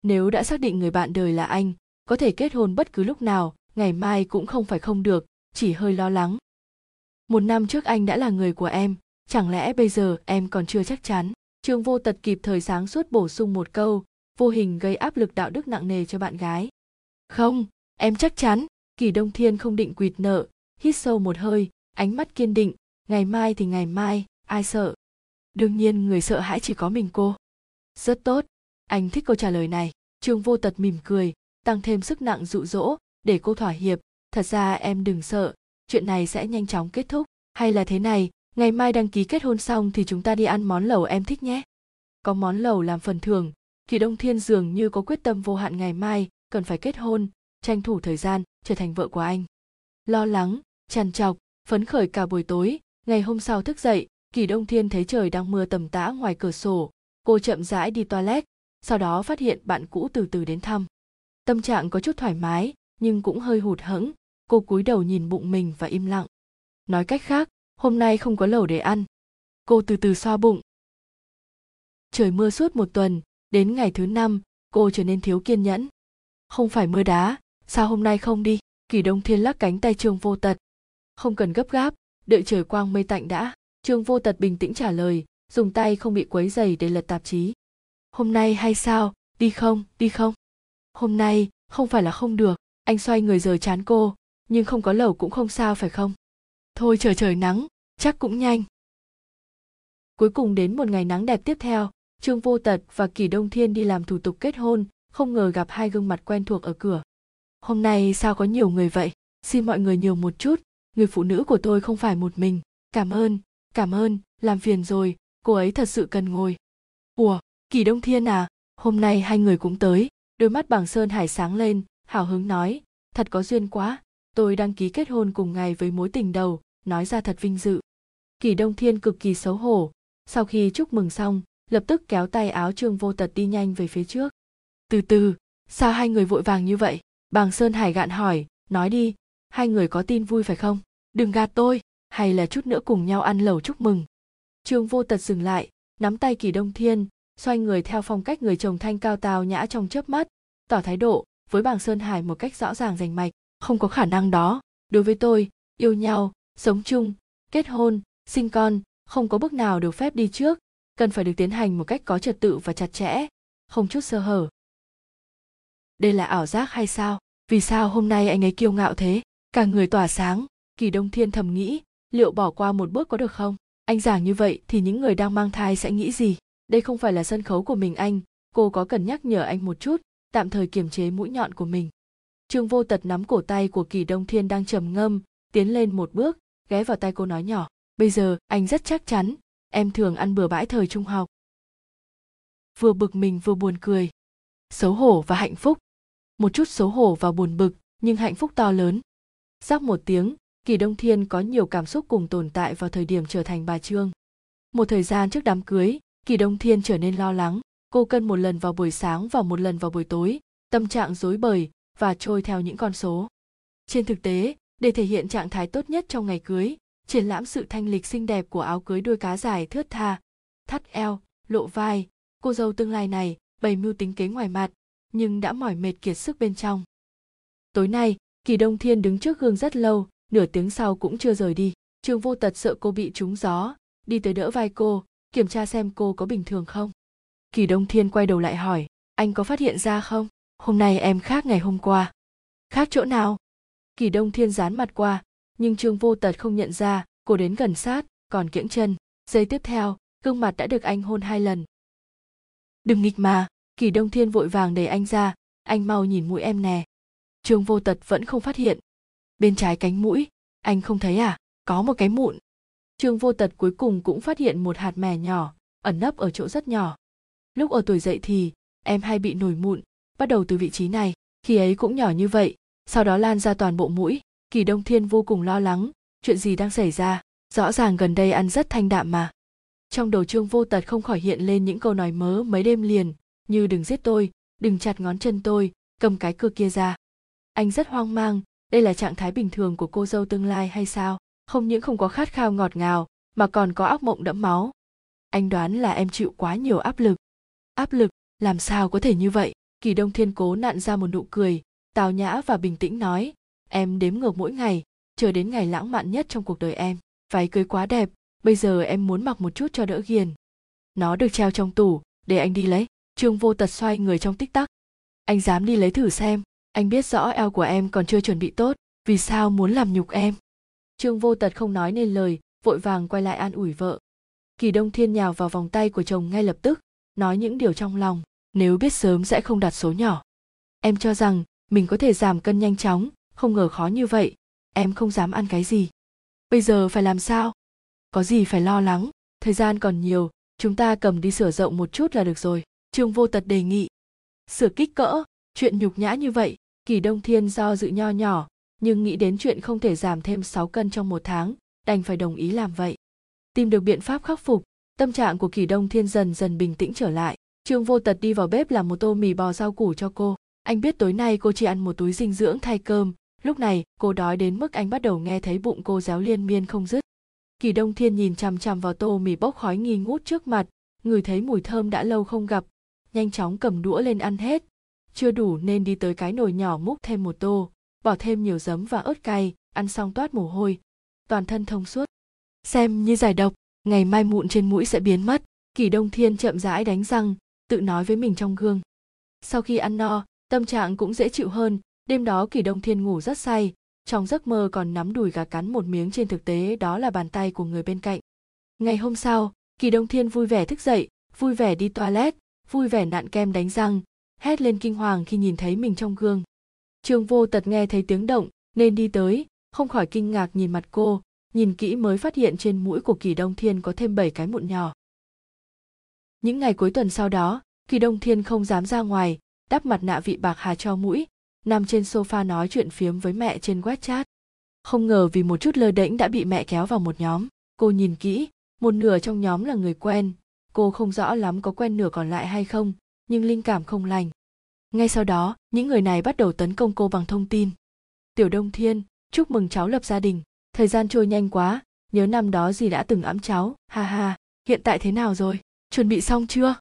Nếu đã xác định người bạn đời là anh, có thể kết hôn bất cứ lúc nào, ngày mai cũng không phải không được, chỉ hơi lo lắng. Một năm trước anh đã là người của em, chẳng lẽ bây giờ em còn chưa chắc chắn? Trương vô tật kịp thời sáng suốt bổ sung một câu, vô hình gây áp lực đạo đức nặng nề cho bạn gái. Không em chắc chắn, kỳ đông thiên không định quỵt nợ. Hít sâu một hơi, ánh mắt kiên định. Ngày mai thì ngày mai, ai sợ? Đương nhiên người sợ hãi chỉ có mình cô. Rất tốt, anh thích câu trả lời này. Trương vô tật mỉm cười, tăng thêm sức nặng dụ dỗ để cô thỏa hiệp. Thật ra em đừng sợ, chuyện này sẽ nhanh chóng kết thúc. Hay là thế này, ngày mai đăng ký kết hôn xong thì chúng ta đi ăn món lẩu em thích nhé. Có món lẩu làm phần thưởng, kỳ đông thiên dường như có quyết tâm vô hạn ngày mai cần phải kết hôn tranh thủ thời gian trở thành vợ của anh. Lo lắng, trằn trọc, phấn khởi cả buổi tối, ngày hôm sau thức dậy, kỳ đông thiên thấy trời đang mưa tầm tã ngoài cửa sổ. Cô chậm rãi đi toilet, sau đó phát hiện bạn cũ từ từ đến thăm. Tâm trạng có chút thoải mái, nhưng cũng hơi hụt hẫng. Cô cúi đầu nhìn bụng mình và im lặng. Nói cách khác, hôm nay không có lẩu để ăn. Cô từ từ xoa bụng. Trời mưa suốt một tuần, đến ngày thứ năm, cô trở nên thiếu kiên nhẫn. Không phải mưa đá sao hôm nay không đi? Kỷ đông thiên lắc cánh tay trương vô tật. Không cần gấp gáp, đợi trời quang mây tạnh đã. Trương vô tật bình tĩnh trả lời, dùng tay không bị quấy dày để lật tạp chí. Hôm nay hay sao? Đi không? Đi không? Hôm nay, không phải là không được. Anh xoay người rời chán cô, nhưng không có lẩu cũng không sao phải không? Thôi trời trời nắng, chắc cũng nhanh. Cuối cùng đến một ngày nắng đẹp tiếp theo, trương vô tật và kỳ đông thiên đi làm thủ tục kết hôn, không ngờ gặp hai gương mặt quen thuộc ở cửa hôm nay sao có nhiều người vậy? Xin mọi người nhiều một chút. Người phụ nữ của tôi không phải một mình. Cảm ơn cảm ơn, làm phiền rồi. Cô ấy thật sự cần ngồi. Ủa, kỳ đông thiên à? Hôm nay hai người cũng tới. Đôi mắt bằng sơn hải sáng lên, hào hứng nói. Thật có duyên quá. Tôi đăng ký kết hôn cùng ngày với mối tình đầu. Nói ra thật vinh dự. Kỳ đông thiên cực kỳ xấu hổ. Sau khi chúc mừng xong, lập tức kéo tay áo trương vô tật đi nhanh về phía trước. Từ từ, sao hai người vội vàng như vậy? Bàng sơn hải gạn hỏi, nói đi, hai người có tin vui phải không? Đừng gạt tôi, hay là chút nữa cùng nhau ăn lẩu chúc mừng? Trương vô tật dừng lại, nắm tay kỳ đông thiên, xoay người theo phong cách người chồng thanh cao tào nhã trong chớp mắt, tỏ thái độ với bàng sơn hải một cách rõ ràng rành mạch. Không có khả năng đó. Đối với tôi, yêu nhau, sống chung, kết hôn, sinh con, không có bước nào được phép đi trước, cần phải được tiến hành một cách có trật tự và chặt chẽ, không chút sơ hở. Đây là ảo giác hay sao? Vì sao hôm nay anh ấy kiêu ngạo thế? Cả người tỏa sáng. Kỳ đông thiên thầm nghĩ, liệu bỏ qua một bước có được không? Anh giảng như vậy thì những người đang mang thai sẽ nghĩ gì? Đây không phải là sân khấu của mình anh. Cô có cần nhắc nhở anh một chút? Tạm thời kiềm chế mũi nhọn của mình. Trương vô tật nắm cổ tay của kỳ đông thiên đang trầm ngâm, tiến lên một bước, ghé vào tay cô nói nhỏ, bây giờ anh rất chắc chắn, em thường ăn bừa bãi thời trung học. Vừa bực mình vừa buồn cười. Xấu hổ và hạnh phúc một chút xấu hổ và buồn bực, nhưng hạnh phúc to lớn. Rắc một tiếng, kỳ đông thiên có nhiều cảm xúc cùng tồn tại vào thời điểm trở thành bà trương. Một thời gian trước đám cưới, kỳ đông thiên trở nên lo lắng, cô cân một lần vào buổi sáng và một lần vào buổi tối, tâm trạng rối bời và trôi theo những con số. Trên thực tế, để thể hiện trạng thái tốt nhất trong ngày cưới, triển lãm sự thanh lịch xinh đẹp của áo cưới đuôi cá dài thướt tha, thắt eo, lộ vai, cô dâu tương lai này bày mưu tính kế ngoài mặt nhưng đã mỏi mệt kiệt sức bên trong. Tối nay, kỳ đông thiên đứng trước gương rất lâu, nửa tiếng sau cũng chưa rời đi. Trương vô tật sợ cô bị trúng gió, đi tới đỡ vai cô, kiểm tra xem cô có bình thường không. Kỳ đông thiên quay đầu lại hỏi, anh có phát hiện ra không? Hôm nay em khác ngày hôm qua. Khác chỗ nào? Kỳ đông thiên dán mặt qua, nhưng trương vô tật không nhận ra, cô đến gần sát, còn kiễng chân. Giây tiếp theo, gương mặt đã được anh hôn hai lần. Đừng nghịch mà kỳ đông thiên vội vàng đẩy anh ra, anh mau nhìn mũi em nè. Trương vô tật vẫn không phát hiện. Bên trái cánh mũi, anh không thấy à? Có một cái mụn. Trương vô tật cuối cùng cũng phát hiện một hạt mè nhỏ, ẩn nấp ở chỗ rất nhỏ. Lúc ở tuổi dậy thì, em hay bị nổi mụn, bắt đầu từ vị trí này, khi ấy cũng nhỏ như vậy. Sau đó lan ra toàn bộ mũi, kỳ đông thiên vô cùng lo lắng, chuyện gì đang xảy ra? Rõ ràng gần đây ăn rất thanh đạm mà. Trong đầu trương vô tật không khỏi hiện lên những câu nói mớ mấy đêm liền như đừng giết tôi, đừng chặt ngón chân tôi, cầm cái cưa kia ra. Anh rất hoang mang, đây là trạng thái bình thường của cô dâu tương lai hay sao? Không những không có khát khao ngọt ngào, mà còn có ác mộng đẫm máu. Anh đoán là em chịu quá nhiều áp lực. Áp lực? Làm sao có thể như vậy? Kỳ đông thiên cố nặn ra một nụ cười, tào nhã và bình tĩnh nói, em đếm ngược mỗi ngày, chờ đến ngày lãng mạn nhất trong cuộc đời em. Váy cưới quá đẹp, bây giờ em muốn mặc một chút cho đỡ ghiền. Nó được treo trong tủ, để anh đi lấy trương vô tật xoay người trong tích tắc. Anh dám đi lấy thử xem, anh biết rõ eo của em còn chưa chuẩn bị tốt, vì sao muốn làm nhục em? Trương vô tật không nói nên lời, vội vàng quay lại an ủi vợ. Kỳ đông thiên nhào vào vòng tay của chồng ngay lập tức, nói những điều trong lòng, nếu biết sớm sẽ không đặt số nhỏ. Em cho rằng, mình có thể giảm cân nhanh chóng, không ngờ khó như vậy, em không dám ăn cái gì. Bây giờ phải làm sao? Có gì phải lo lắng, thời gian còn nhiều, chúng ta cầm đi sửa rộng một chút là được rồi trương vô tật đề nghị. Sửa kích cỡ, chuyện nhục nhã như vậy, kỳ đông thiên do dự nho nhỏ, nhưng nghĩ đến chuyện không thể giảm thêm 6 cân trong một tháng, đành phải đồng ý làm vậy. Tìm được biện pháp khắc phục, tâm trạng của kỳ đông thiên dần dần bình tĩnh trở lại. Trương vô tật đi vào bếp làm một tô mì bò rau củ cho cô. Anh biết tối nay cô chỉ ăn một túi dinh dưỡng thay cơm. Lúc này, cô đói đến mức anh bắt đầu nghe thấy bụng cô réo liên miên không dứt. Kỳ đông thiên nhìn chằm chằm vào tô mì bốc khói nghi ngút trước mặt người thấy mùi thơm đã lâu không gặp nhanh chóng cầm đũa lên ăn hết. Chưa đủ nên đi tới cái nồi nhỏ múc thêm một tô, bỏ thêm nhiều giấm và ớt cay, ăn xong toát mồ hôi. Toàn thân thông suốt. Xem như giải độc, ngày mai mụn trên mũi sẽ biến mất. Kỳ đông thiên chậm rãi đánh răng, tự nói với mình trong gương. Sau khi ăn no, tâm trạng cũng dễ chịu hơn. Đêm đó kỳ đông thiên ngủ rất say, trong giấc mơ còn nắm đùi gà cắn một miếng trên thực tế, đó là bàn tay của người bên cạnh. Ngày hôm sau, kỳ đông thiên vui vẻ thức dậy, vui vẻ đi toilet vui vẻ nặn kem đánh răng, hét lên kinh hoàng khi nhìn thấy mình trong gương. Trương vô tật nghe thấy tiếng động, nên đi tới, không khỏi kinh ngạc nhìn mặt cô, nhìn kỹ mới phát hiện trên mũi của kỳ đông thiên có thêm bảy cái mụn nhỏ. Những ngày cuối tuần sau đó, kỳ đông thiên không dám ra ngoài, đắp mặt nạ vị bạc hà cho mũi, nằm trên sofa nói chuyện phiếm với mẹ trên wechat. Không ngờ vì một chút lơ đễnh đã bị mẹ kéo vào một nhóm, cô nhìn kỹ, một nửa trong nhóm là người quen cô không rõ lắm có quen nửa còn lại hay không, nhưng linh cảm không lành. Ngay sau đó, những người này bắt đầu tấn công cô bằng thông tin. Tiểu đông thiên, chúc mừng cháu lập gia đình. Thời gian trôi nhanh quá, nhớ năm đó gì đã từng ẵm cháu. Ha ha, hiện tại thế nào rồi? Chuẩn bị xong chưa?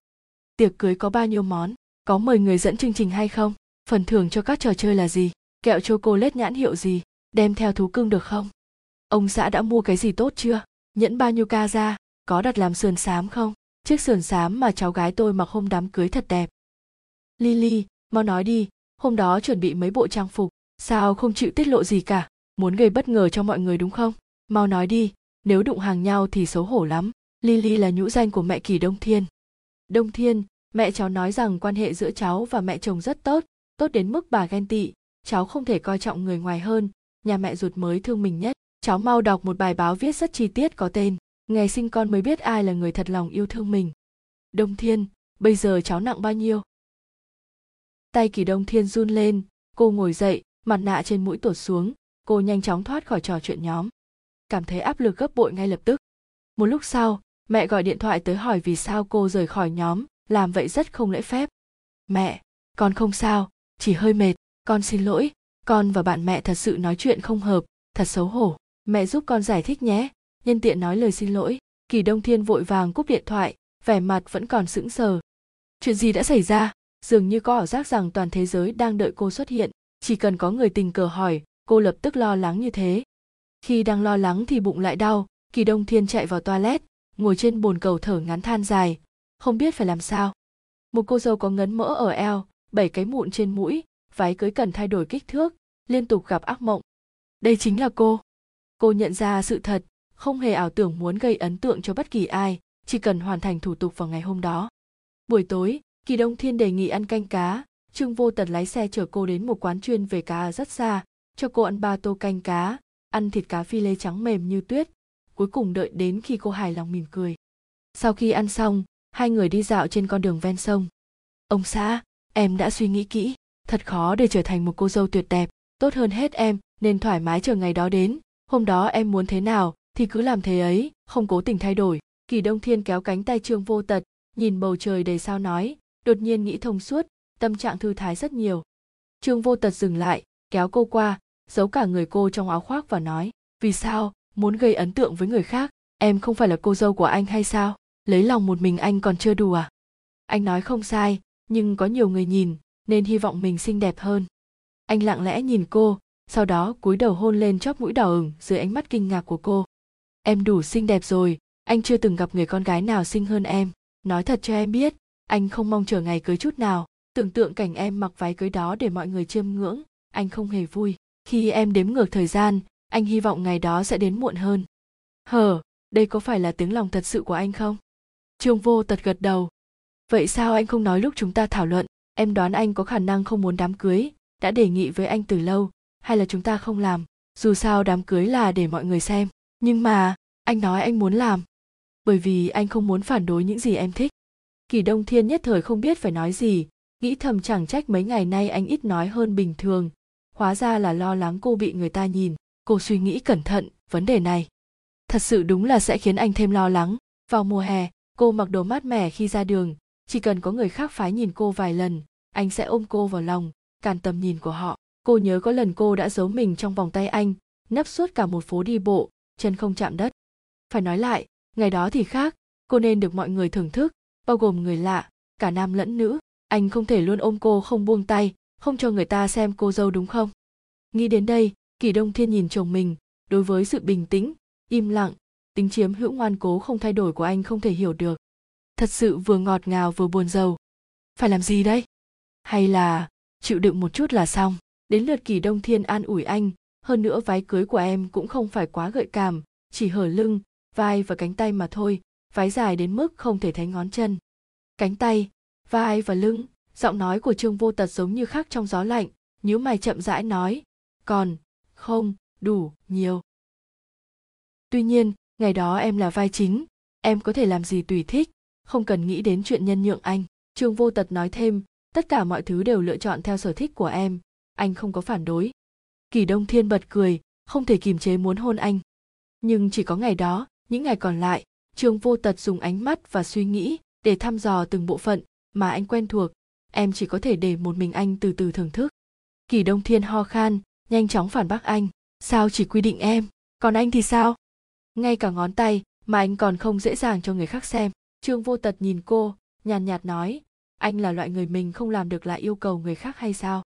Tiệc cưới có bao nhiêu món? Có mời người dẫn chương trình hay không? Phần thưởng cho các trò chơi là gì? Kẹo châu cô lết nhãn hiệu gì? Đem theo thú cưng được không? Ông xã đã mua cái gì tốt chưa? Nhẫn bao nhiêu ca ra? Có đặt làm sườn xám không? Chiếc sườn xám mà cháu gái tôi mặc hôm đám cưới thật đẹp. Lily, mau nói đi, hôm đó chuẩn bị mấy bộ trang phục, sao không chịu tiết lộ gì cả? Muốn gây bất ngờ cho mọi người đúng không? Mau nói đi, nếu đụng hàng nhau thì xấu hổ lắm. Lily là nhũ danh của mẹ kỳ đông thiên. Đông thiên, mẹ cháu nói rằng quan hệ giữa cháu và mẹ chồng rất tốt tốt đến mức bà ghen tị. Cháu không thể coi trọng người ngoài hơn, nhà mẹ ruột mới thương mình nhất. Cháu mau đọc một bài báo viết rất chi tiết có tên ngày sinh con mới biết ai là người thật lòng yêu thương mình. Đông thiên, bây giờ cháu nặng bao nhiêu? Tay kỳ đông thiên run lên, cô ngồi dậy, mặt nạ trên mũi tuột xuống, cô nhanh chóng thoát khỏi trò chuyện nhóm. Cảm thấy áp lực gấp bội ngay lập tức. Một lúc sau, mẹ gọi điện thoại tới hỏi vì sao cô rời khỏi nhóm, làm vậy rất không lễ phép. Mẹ, con không sao, chỉ hơi mệt, con xin lỗi, con và bạn mẹ thật sự nói chuyện không hợp, thật xấu hổ. Mẹ giúp con giải thích nhé nhân tiện nói lời xin lỗi, kỳ đông thiên vội vàng cúp điện thoại, vẻ mặt vẫn còn sững sờ. Chuyện gì đã xảy ra? Dường như có ảo giác rằng toàn thế giới đang đợi cô xuất hiện, chỉ cần có người tình cờ hỏi, cô lập tức lo lắng như thế. Khi đang lo lắng thì bụng lại đau, kỳ đông thiên chạy vào toilet, ngồi trên bồn cầu thở ngắn than dài. Không biết phải làm sao. Một cô dâu có ngấn mỡ ở eo, bảy cái mụn trên mũi, váy cưới cần thay đổi kích thước, liên tục gặp ác mộng. Đây chính là cô. Cô nhận ra sự thật không hề ảo tưởng muốn gây ấn tượng cho bất kỳ ai, chỉ cần hoàn thành thủ tục vào ngày hôm đó. Buổi tối, kỳ đông thiên đề nghị ăn canh cá. Trương vô tật lái xe chở cô đến một quán chuyên về cá ở rất xa. Cho cô ăn ba tô canh cá, ăn thịt cá phi lê trắng mềm như tuyết. Cuối cùng đợi đến khi cô hài lòng mỉm cười. Sau khi ăn xong, hai người đi dạo trên con đường ven sông. Ông xã, em đã suy nghĩ kỹ. Thật khó để trở thành một cô dâu tuyệt đẹp. Tốt hơn hết em, nên thoải mái chờ ngày đó đến. Hôm đó em muốn thế nào thì cứ làm thế ấy, không cố tình thay đổi. Kỳ đông thiên kéo cánh tay trương vô tật, nhìn bầu trời đầy sao nói, đột nhiên nghĩ thông suốt, tâm trạng thư thái rất nhiều. Trương vô tật dừng lại, kéo cô qua, giấu cả người cô trong áo khoác và nói, vì sao? Muốn gây ấn tượng với người khác? Em không phải là cô dâu của anh hay sao? Lấy lòng một mình anh còn chưa đủ à? Anh nói không sai, nhưng có nhiều người nhìn, nên hy vọng mình xinh đẹp hơn. Anh lặng lẽ nhìn cô, sau đó cúi đầu hôn lên chóp mũi đỏ ửng dưới ánh mắt kinh ngạc của cô em đủ xinh đẹp rồi, anh chưa từng gặp người con gái nào xinh hơn em. Nói thật cho em biết, anh không mong chờ ngày cưới chút nào. Tưởng tượng cảnh em mặc váy cưới đó để mọi người chiêm ngưỡng, anh không hề vui. Khi em đếm ngược thời gian, anh hy vọng ngày đó sẽ đến muộn hơn. Hờ, đây có phải là tiếng lòng thật sự của anh không? Trương vô tật gật đầu. Vậy sao anh không nói lúc chúng ta thảo luận? Em đoán anh có khả năng không muốn đám cưới, đã đề nghị với anh từ lâu, hay là chúng ta không làm? Dù sao đám cưới là để mọi người xem nhưng mà, anh nói anh muốn làm. Bởi vì anh không muốn phản đối những gì em thích. Kỳ đông thiên nhất thời không biết phải nói gì, nghĩ thầm chẳng trách mấy ngày nay anh ít nói hơn bình thường. Hóa ra là lo lắng cô bị người ta nhìn. Cô suy nghĩ cẩn thận, vấn đề này. Thật sự đúng là sẽ khiến anh thêm lo lắng. Vào mùa hè, cô mặc đồ mát mẻ khi ra đường. Chỉ cần có người khác phái nhìn cô vài lần, anh sẽ ôm cô vào lòng, càn tầm nhìn của họ. Cô nhớ có lần cô đã giấu mình trong vòng tay anh, nấp suốt cả một phố đi bộ chân không chạm đất. Phải nói lại, ngày đó thì khác, cô nên được mọi người thưởng thức, bao gồm người lạ, cả nam lẫn nữ. Anh không thể luôn ôm cô không buông tay, không cho người ta xem cô dâu đúng không? Nghĩ đến đây, kỳ đông thiên nhìn chồng mình, đối với sự bình tĩnh, im lặng, tính chiếm hữu ngoan cố không thay đổi của anh không thể hiểu được. Thật sự vừa ngọt ngào vừa buồn rầu. Phải làm gì đây? Hay là chịu đựng một chút là xong. Đến lượt kỳ đông thiên an ủi anh hơn nữa váy cưới của em cũng không phải quá gợi cảm, chỉ hở lưng, vai và cánh tay mà thôi, váy dài đến mức không thể thấy ngón chân. Cánh tay, vai và lưng, giọng nói của trương vô tật giống như khắc trong gió lạnh, nhíu mày chậm rãi nói, còn không đủ nhiều. Tuy nhiên, ngày đó em là vai chính, em có thể làm gì tùy thích, không cần nghĩ đến chuyện nhân nhượng anh. Trương vô tật nói thêm, tất cả mọi thứ đều lựa chọn theo sở thích của em, anh không có phản đối kỳ đông thiên bật cười, không thể kìm chế muốn hôn anh. Nhưng chỉ có ngày đó, những ngày còn lại, trương vô tật dùng ánh mắt và suy nghĩ để thăm dò từng bộ phận mà anh quen thuộc. Em chỉ có thể để một mình anh từ từ thưởng thức. Kỳ đông thiên ho khan, nhanh chóng phản bác anh. Sao chỉ quy định em? Còn anh thì sao? Ngay cả ngón tay mà anh còn không dễ dàng cho người khác xem. Trương vô tật nhìn cô, nhàn nhạt nói, anh là loại người mình không làm được lại yêu cầu người khác hay sao?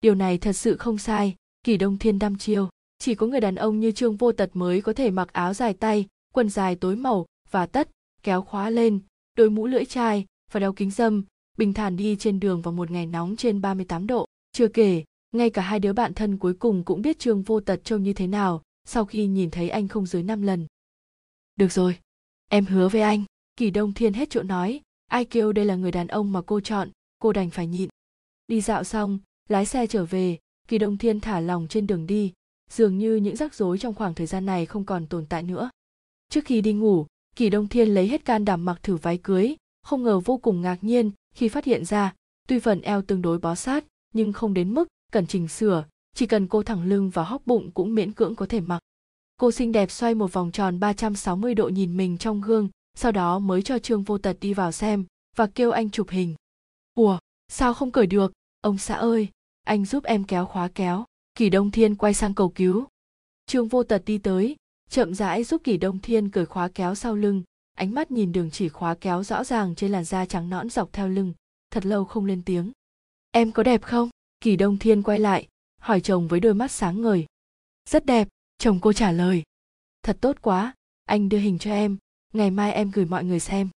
Điều này thật sự không sai kỳ đông thiên đăm chiêu. Chỉ có người đàn ông như trương vô tật mới có thể mặc áo dài tay, quần dài tối màu, và tất, kéo khóa lên đội mũ lưỡi chai, và đeo kính dâm, bình thản đi trên đường vào một ngày nóng trên 38 độ. Chưa kể, ngay cả hai đứa bạn thân cuối cùng cũng biết trương vô tật trông như thế nào sau khi nhìn thấy anh không dưới năm lần. Được rồi, em hứa với anh. Kỳ đông thiên hết chỗ nói. Ai kêu đây là người đàn ông mà cô chọn, cô đành phải nhịn. Đi dạo xong, lái xe trở về kỳ đông thiên thả lòng trên đường đi, dường như những rắc rối trong khoảng thời gian này không còn tồn tại nữa. Trước khi đi ngủ, kỳ đông thiên lấy hết can đảm mặc thử váy cưới, không ngờ vô cùng ngạc nhiên khi phát hiện ra, tuy phần eo tương đối bó sát, nhưng không đến mức cần chỉnh sửa, chỉ cần cô thẳng lưng và hóc bụng cũng miễn cưỡng có thể mặc. Cô xinh đẹp xoay một vòng tròn 360 độ nhìn mình trong gương, sau đó mới cho trương vô tật đi vào xem và kêu anh chụp hình. Ủa, sao không cởi được? Ông xã ơi! Anh giúp em kéo khóa kéo. Kỳ đông thiên quay sang cầu cứu. Trương vô tật đi tới, chậm rãi giúp kỳ đông thiên cởi khóa kéo sau lưng. Ánh mắt nhìn đường chỉ khóa kéo rõ ràng trên làn da trắng nõn dọc theo lưng. Thật lâu không lên tiếng. Em có đẹp không? Kỳ đông thiên quay lại, hỏi chồng với đôi mắt sáng ngời. Rất đẹp, chồng cô trả lời. Thật tốt quá, anh đưa hình cho em, ngày mai em gửi mọi người xem.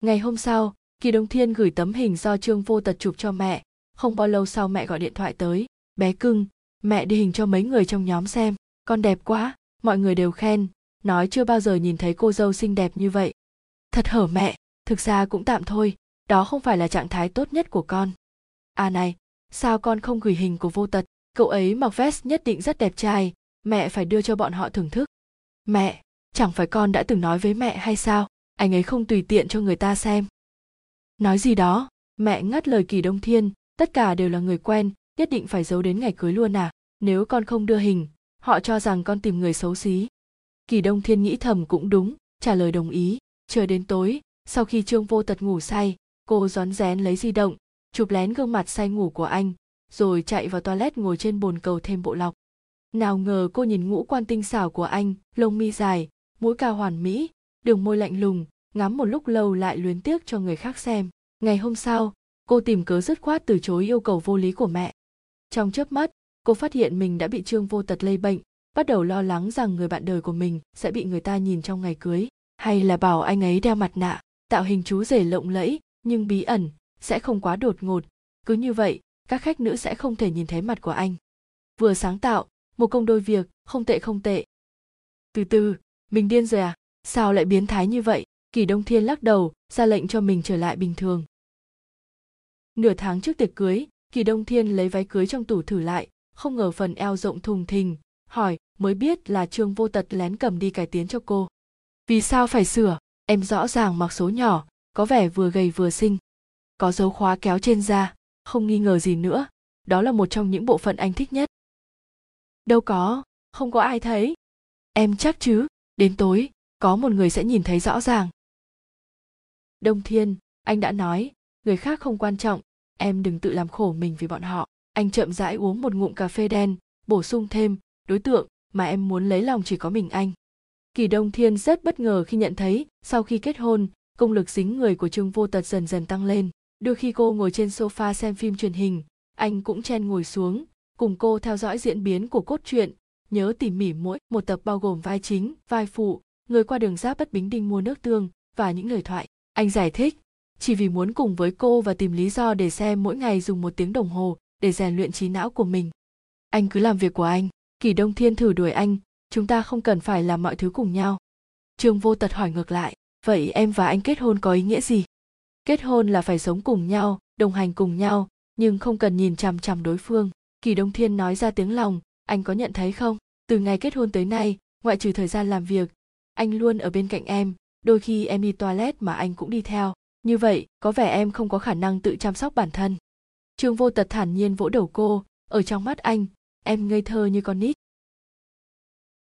Ngày hôm sau, kỳ đông thiên gửi tấm hình do trương vô tật chụp cho mẹ không bao lâu sau mẹ gọi điện thoại tới. Bé cưng, mẹ đi hình cho mấy người trong nhóm xem. Con đẹp quá, mọi người đều khen. Nói chưa bao giờ nhìn thấy cô dâu xinh đẹp như vậy. Thật hở mẹ, thực ra cũng tạm thôi. Đó không phải là trạng thái tốt nhất của con. À này, sao con không gửi hình của vô tật? Cậu ấy mặc vest nhất định rất đẹp trai. Mẹ phải đưa cho bọn họ thưởng thức. Mẹ, chẳng phải con đã từng nói với mẹ hay sao? Anh ấy không tùy tiện cho người ta xem. Nói gì đó, mẹ ngắt lời kỳ đông thiên tất cả đều là người quen, nhất định phải giấu đến ngày cưới luôn à? Nếu con không đưa hình, họ cho rằng con tìm người xấu xí. Kỳ đông thiên nghĩ thầm cũng đúng, trả lời đồng ý. Chờ đến tối, sau khi trương vô tật ngủ say, cô rón rén lấy di động, chụp lén gương mặt say ngủ của anh, rồi chạy vào toilet ngồi trên bồn cầu thêm bộ lọc. Nào ngờ cô nhìn ngũ quan tinh xảo của anh, lông mi dài, mũi cao hoàn mỹ, đường môi lạnh lùng, ngắm một lúc lâu lại luyến tiếc cho người khác xem. Ngày hôm sau cô tìm cớ dứt khoát từ chối yêu cầu vô lý của mẹ. Trong chớp mắt, cô phát hiện mình đã bị trương vô tật lây bệnh, bắt đầu lo lắng rằng người bạn đời của mình sẽ bị người ta nhìn trong ngày cưới. Hay là bảo anh ấy đeo mặt nạ, tạo hình chú rể lộng lẫy, nhưng bí ẩn sẽ không quá đột ngột. Cứ như vậy, các khách nữ sẽ không thể nhìn thấy mặt của anh. Vừa sáng tạo, một công đôi việc không tệ không tệ. Từ từ, mình điên rồi à? Sao lại biến thái như vậy? Kỳ đông thiên lắc đầu, ra lệnh cho mình trở lại bình thường nửa tháng trước tiệc cưới, kỳ đông thiên lấy váy cưới trong tủ thử lại, không ngờ phần eo rộng thùng thình, hỏi, mới biết là trương vô tật lén cầm đi cải tiến cho cô. Vì sao phải sửa? Em rõ ràng mặc số nhỏ, có vẻ vừa gầy vừa xinh. Có dấu khóa kéo trên da, không nghi ngờ gì nữa. Đó là một trong những bộ phận anh thích nhất. Đâu có, không có ai thấy. Em chắc chứ, đến tối, có một người sẽ nhìn thấy rõ ràng. Đông thiên, anh đã nói người khác không quan trọng, em đừng tự làm khổ mình vì bọn họ. Anh chậm rãi uống một ngụm cà phê đen, bổ sung thêm, đối tượng mà em muốn lấy lòng chỉ có mình anh. Kỳ đông thiên rất bất ngờ khi nhận thấy, sau khi kết hôn, công lực dính người của trương vô tật dần dần tăng lên. Đôi khi cô ngồi trên sofa xem phim truyền hình, anh cũng chen ngồi xuống, cùng cô theo dõi diễn biến của cốt truyện, nhớ tỉ mỉ mỗi một tập bao gồm vai chính, vai phụ, người qua đường giáp bất bính đinh mua nước tương và những lời thoại. Anh giải thích chỉ vì muốn cùng với cô và tìm lý do để xem mỗi ngày dùng một tiếng đồng hồ để rèn luyện trí não của mình. Anh cứ làm việc của anh, kỳ đông thiên thử đuổi anh, chúng ta không cần phải làm mọi thứ cùng nhau. Trương vô tật hỏi ngược lại, vậy em và anh kết hôn có ý nghĩa gì? Kết hôn là phải sống cùng nhau, đồng hành cùng nhau, nhưng không cần nhìn chằm chằm đối phương. Kỳ đông thiên nói ra tiếng lòng, anh có nhận thấy không? Từ ngày kết hôn tới nay, ngoại trừ thời gian làm việc, anh luôn ở bên cạnh em, đôi khi em đi toilet mà anh cũng đi theo như vậy, có vẻ em không có khả năng tự chăm sóc bản thân. Trương vô tật thản nhiên vỗ đầu cô, ở trong mắt anh, em ngây thơ như con nít.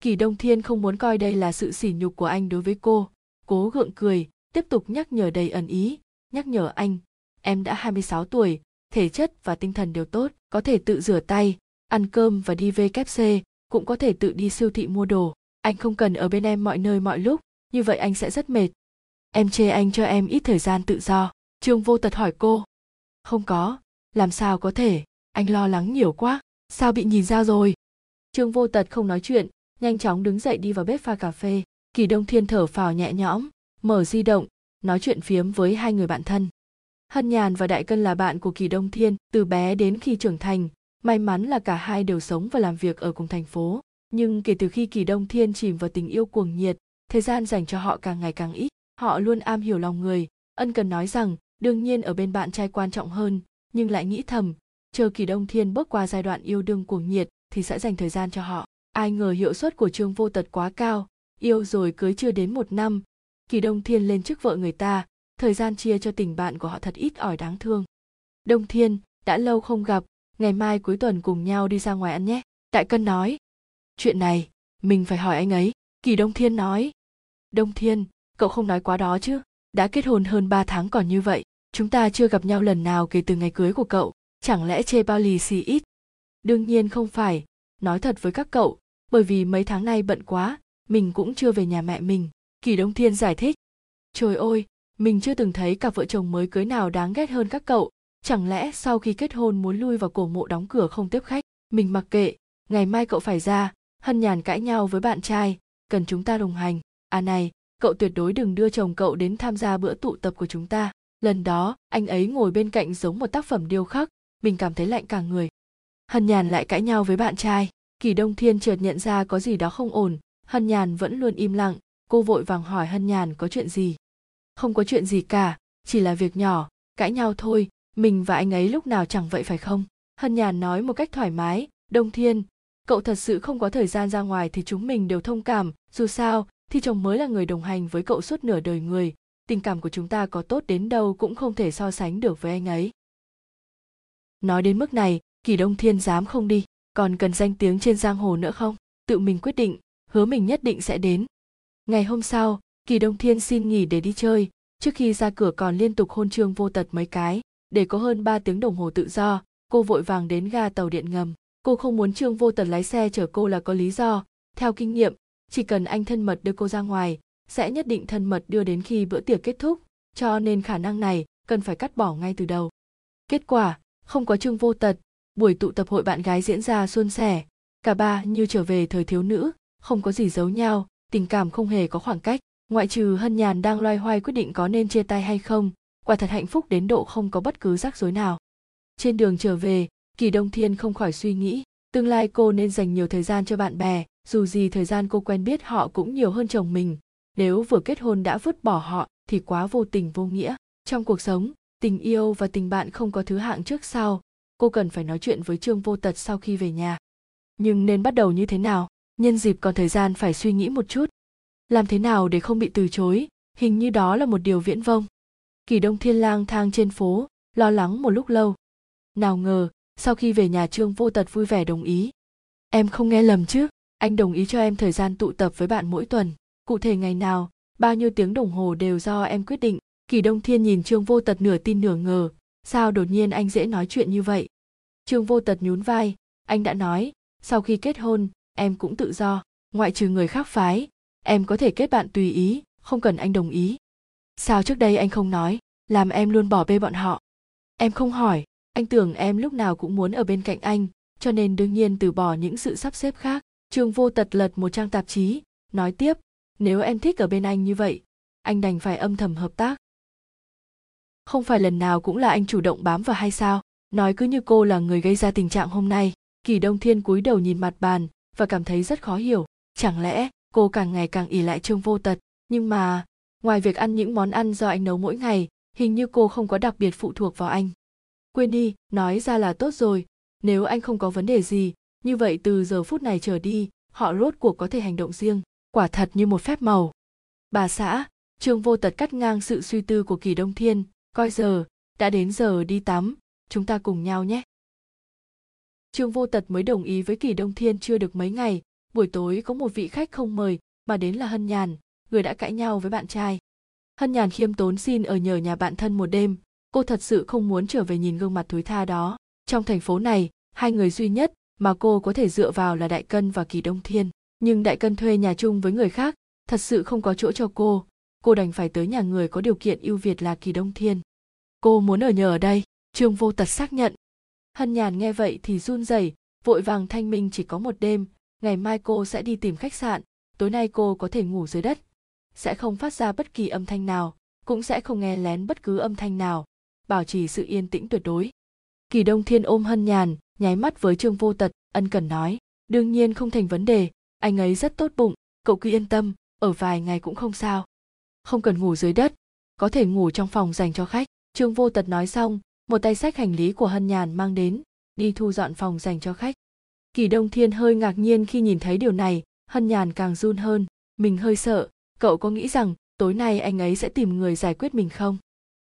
Kỳ đông thiên không muốn coi đây là sự sỉ nhục của anh đối với cô, cố gượng cười, tiếp tục nhắc nhở đầy ẩn ý, nhắc nhở anh, em đã 26 tuổi, thể chất và tinh thần đều tốt, có thể tự rửa tay, ăn cơm và đi VKC cũng có thể tự đi siêu thị mua đồ. Anh không cần ở bên em mọi nơi mọi lúc, như vậy anh sẽ rất mệt em chê anh cho em ít thời gian tự do. Trương vô tật hỏi cô. Không có. Làm sao có thể? Anh lo lắng nhiều quá. Sao bị nhìn ra rồi? Trương vô tật không nói chuyện, nhanh chóng đứng dậy đi vào bếp pha cà phê. Kỳ đông thiên thở phào nhẹ nhõm, mở di động, nói chuyện phiếm với hai người bạn thân. Hân nhàn và đại cân là bạn của kỳ đông thiên, từ bé đến khi trưởng thành. May mắn là cả hai đều sống và làm việc ở cùng thành phố. Nhưng kể từ khi kỳ đông thiên chìm vào tình yêu cuồng nhiệt, thời gian dành cho họ càng ngày càng ít họ luôn am hiểu lòng người. Ân cần nói rằng, đương nhiên ở bên bạn trai quan trọng hơn, nhưng lại nghĩ thầm, chờ kỳ đông thiên bước qua giai đoạn yêu đương cuồng nhiệt thì sẽ dành thời gian cho họ. Ai ngờ hiệu suất của trương vô tật quá cao, yêu rồi cưới chưa đến một năm, kỳ đông thiên lên chức vợ người ta, thời gian chia cho tình bạn của họ thật ít ỏi đáng thương. Đông thiên, đã lâu không gặp, ngày mai cuối tuần cùng nhau đi ra ngoài ăn nhé. Đại cân nói, chuyện này, mình phải hỏi anh ấy. Kỳ đông thiên nói, đông thiên cậu không nói quá đó chứ? Đã kết hôn hơn ba tháng còn như vậy, chúng ta chưa gặp nhau lần nào kể từ ngày cưới của cậu, chẳng lẽ chê bao lì xì ít? Đương nhiên không phải. Nói thật với các cậu, bởi vì mấy tháng nay bận quá, mình cũng chưa về nhà mẹ mình. Kỳ đông thiên giải thích. Trời ơi, mình chưa từng thấy cặp vợ chồng mới cưới nào đáng ghét hơn các cậu. Chẳng lẽ sau khi kết hôn muốn lui vào cổ mộ đóng cửa không tiếp khách? Mình mặc kệ. Ngày mai cậu phải ra, hân nhàn cãi nhau với bạn trai. Cần chúng ta đồng hành. À này cậu tuyệt đối đừng đưa chồng cậu đến tham gia bữa tụ tập của chúng ta. Lần đó, anh ấy ngồi bên cạnh giống một tác phẩm điêu khắc. Mình cảm thấy lạnh cả người. Hân nhàn lại cãi nhau với bạn trai. Kỳ đông thiên chợt nhận ra có gì đó không ổn. Hân nhàn vẫn luôn im lặng. Cô vội vàng hỏi hân nhàn có chuyện gì? Không có chuyện gì cả, chỉ là việc nhỏ. Cãi nhau thôi, mình và anh ấy lúc nào chẳng vậy phải không? Hân nhàn nói một cách thoải mái. Đông thiên, cậu thật sự không có thời gian ra ngoài thì chúng mình đều thông cảm. Dù sao thì chồng mới là người đồng hành với cậu suốt nửa đời người. Tình cảm của chúng ta có tốt đến đâu cũng không thể so sánh được với anh ấy. Nói đến mức này, kỳ đông thiên dám không đi, còn cần danh tiếng trên giang hồ nữa không? Tự mình quyết định, hứa mình nhất định sẽ đến. Ngày hôm sau, kỳ đông thiên xin nghỉ để đi chơi, trước khi ra cửa còn liên tục hôn trương vô tật mấy cái. Để có hơn 3 tiếng đồng hồ tự do, cô vội vàng đến ga tàu điện ngầm. Cô không muốn trương vô tật lái xe chở cô là có lý do. Theo kinh nghiệm chỉ cần anh thân mật đưa cô ra ngoài, sẽ nhất định thân mật đưa đến khi bữa tiệc kết thúc. Cho nên khả năng này cần phải cắt bỏ ngay từ đầu. Kết quả, không có trương vô tật. Buổi tụ tập hội bạn gái diễn ra suôn sẻ. Cả ba như trở về thời thiếu nữ, không có gì giấu nhau, tình cảm không hề có khoảng cách. Ngoại trừ hân nhàn đang loay hoay quyết định có nên chia tay hay không, quả thật hạnh phúc đến độ không có bất cứ rắc rối nào. Trên đường trở về, kỳ đông thiên không khỏi suy nghĩ, tương lai cô nên dành nhiều thời gian cho bạn bè dù gì thời gian cô quen biết họ cũng nhiều hơn chồng mình. Nếu vừa kết hôn đã vứt bỏ họ thì quá vô tình vô nghĩa. Trong cuộc sống, tình yêu và tình bạn không có thứ hạng trước sau. Cô cần phải nói chuyện với trương vô tật sau khi về nhà. Nhưng nên bắt đầu như thế nào? Nhân dịp còn thời gian phải suy nghĩ một chút. Làm thế nào để không bị từ chối? Hình như đó là một điều viễn vông. Kỳ đông thiên lang thang trên phố, lo lắng một lúc lâu. Nào ngờ, sau khi về nhà trương vô tật vui vẻ đồng ý. Em không nghe lầm chứ? Anh đồng ý cho em thời gian tụ tập với bạn mỗi tuần. Cụ thể ngày nào, bao nhiêu tiếng đồng hồ đều do em quyết định. Kỳ đông thiên nhìn trương vô tật nửa tin nửa ngờ. Sao đột nhiên anh dễ nói chuyện như vậy? Trương vô tật nhún vai. Anh đã nói, sau khi kết hôn, em cũng tự do. Ngoại trừ người khác phái, em có thể kết bạn tùy ý, không cần anh đồng ý. Sao trước đây anh không nói, làm em luôn bỏ bê bọn họ? Em không hỏi. Anh tưởng em lúc nào cũng muốn ở bên cạnh anh, cho nên đương nhiên từ bỏ những sự sắp xếp khác trương vô tật lật một trang tạp chí, nói tiếp, nếu em thích ở bên anh như vậy, anh đành phải âm thầm hợp tác. Không phải lần nào cũng là anh chủ động bám vào hay sao? Nói cứ như cô là người gây ra tình trạng hôm nay. Kỳ đông thiên cúi đầu nhìn mặt bàn và cảm thấy rất khó hiểu. Chẳng lẽ cô càng ngày càng ỉ lại trương vô tật? Nhưng mà, ngoài việc ăn những món ăn do anh nấu mỗi ngày, hình như cô không có đặc biệt phụ thuộc vào anh. Quên đi, nói ra là tốt rồi. Nếu anh không có vấn đề gì như vậy từ giờ phút này trở đi, họ rốt cuộc có thể hành động riêng, quả thật như một phép màu. Bà xã, trương vô tật cắt ngang sự suy tư của kỳ đông thiên, coi giờ, đã đến giờ đi tắm, chúng ta cùng nhau nhé. Trương vô tật mới đồng ý với kỳ đông thiên chưa được mấy ngày, buổi tối có một vị khách không mời, mà đến là hân nhàn, người đã cãi nhau với bạn trai. Hân nhàn khiêm tốn xin ở nhờ nhà bạn thân một đêm, cô thật sự không muốn trở về nhìn gương mặt thối tha đó. Trong thành phố này, hai người duy nhất mà cô có thể dựa vào là đại cân và kỳ đông thiên. Nhưng đại cân thuê nhà chung với người khác, thật sự không có chỗ cho cô. Cô đành phải tới nhà người có điều kiện ưu việt là kỳ đông thiên. Cô muốn ở nhờ ở đây, trương vô tật xác nhận. Hân nhàn nghe vậy thì run rẩy, vội vàng thanh minh chỉ có một đêm, ngày mai cô sẽ đi tìm khách sạn, tối nay cô có thể ngủ dưới đất. Sẽ không phát ra bất kỳ âm thanh nào, cũng sẽ không nghe lén bất cứ âm thanh nào, bảo trì sự yên tĩnh tuyệt đối. Kỳ đông thiên ôm hân nhàn nháy mắt với trương vô tật, ân cần nói, đương nhiên không thành vấn đề, anh ấy rất tốt bụng, cậu cứ yên tâm, ở vài ngày cũng không sao. Không cần ngủ dưới đất, có thể ngủ trong phòng dành cho khách. Trương vô tật nói xong, một tay sách hành lý của hân nhàn mang đến, đi thu dọn phòng dành cho khách. Kỳ đông thiên hơi ngạc nhiên khi nhìn thấy điều này, hân nhàn càng run hơn, mình hơi sợ, cậu có nghĩ rằng tối nay anh ấy sẽ tìm người giải quyết mình không?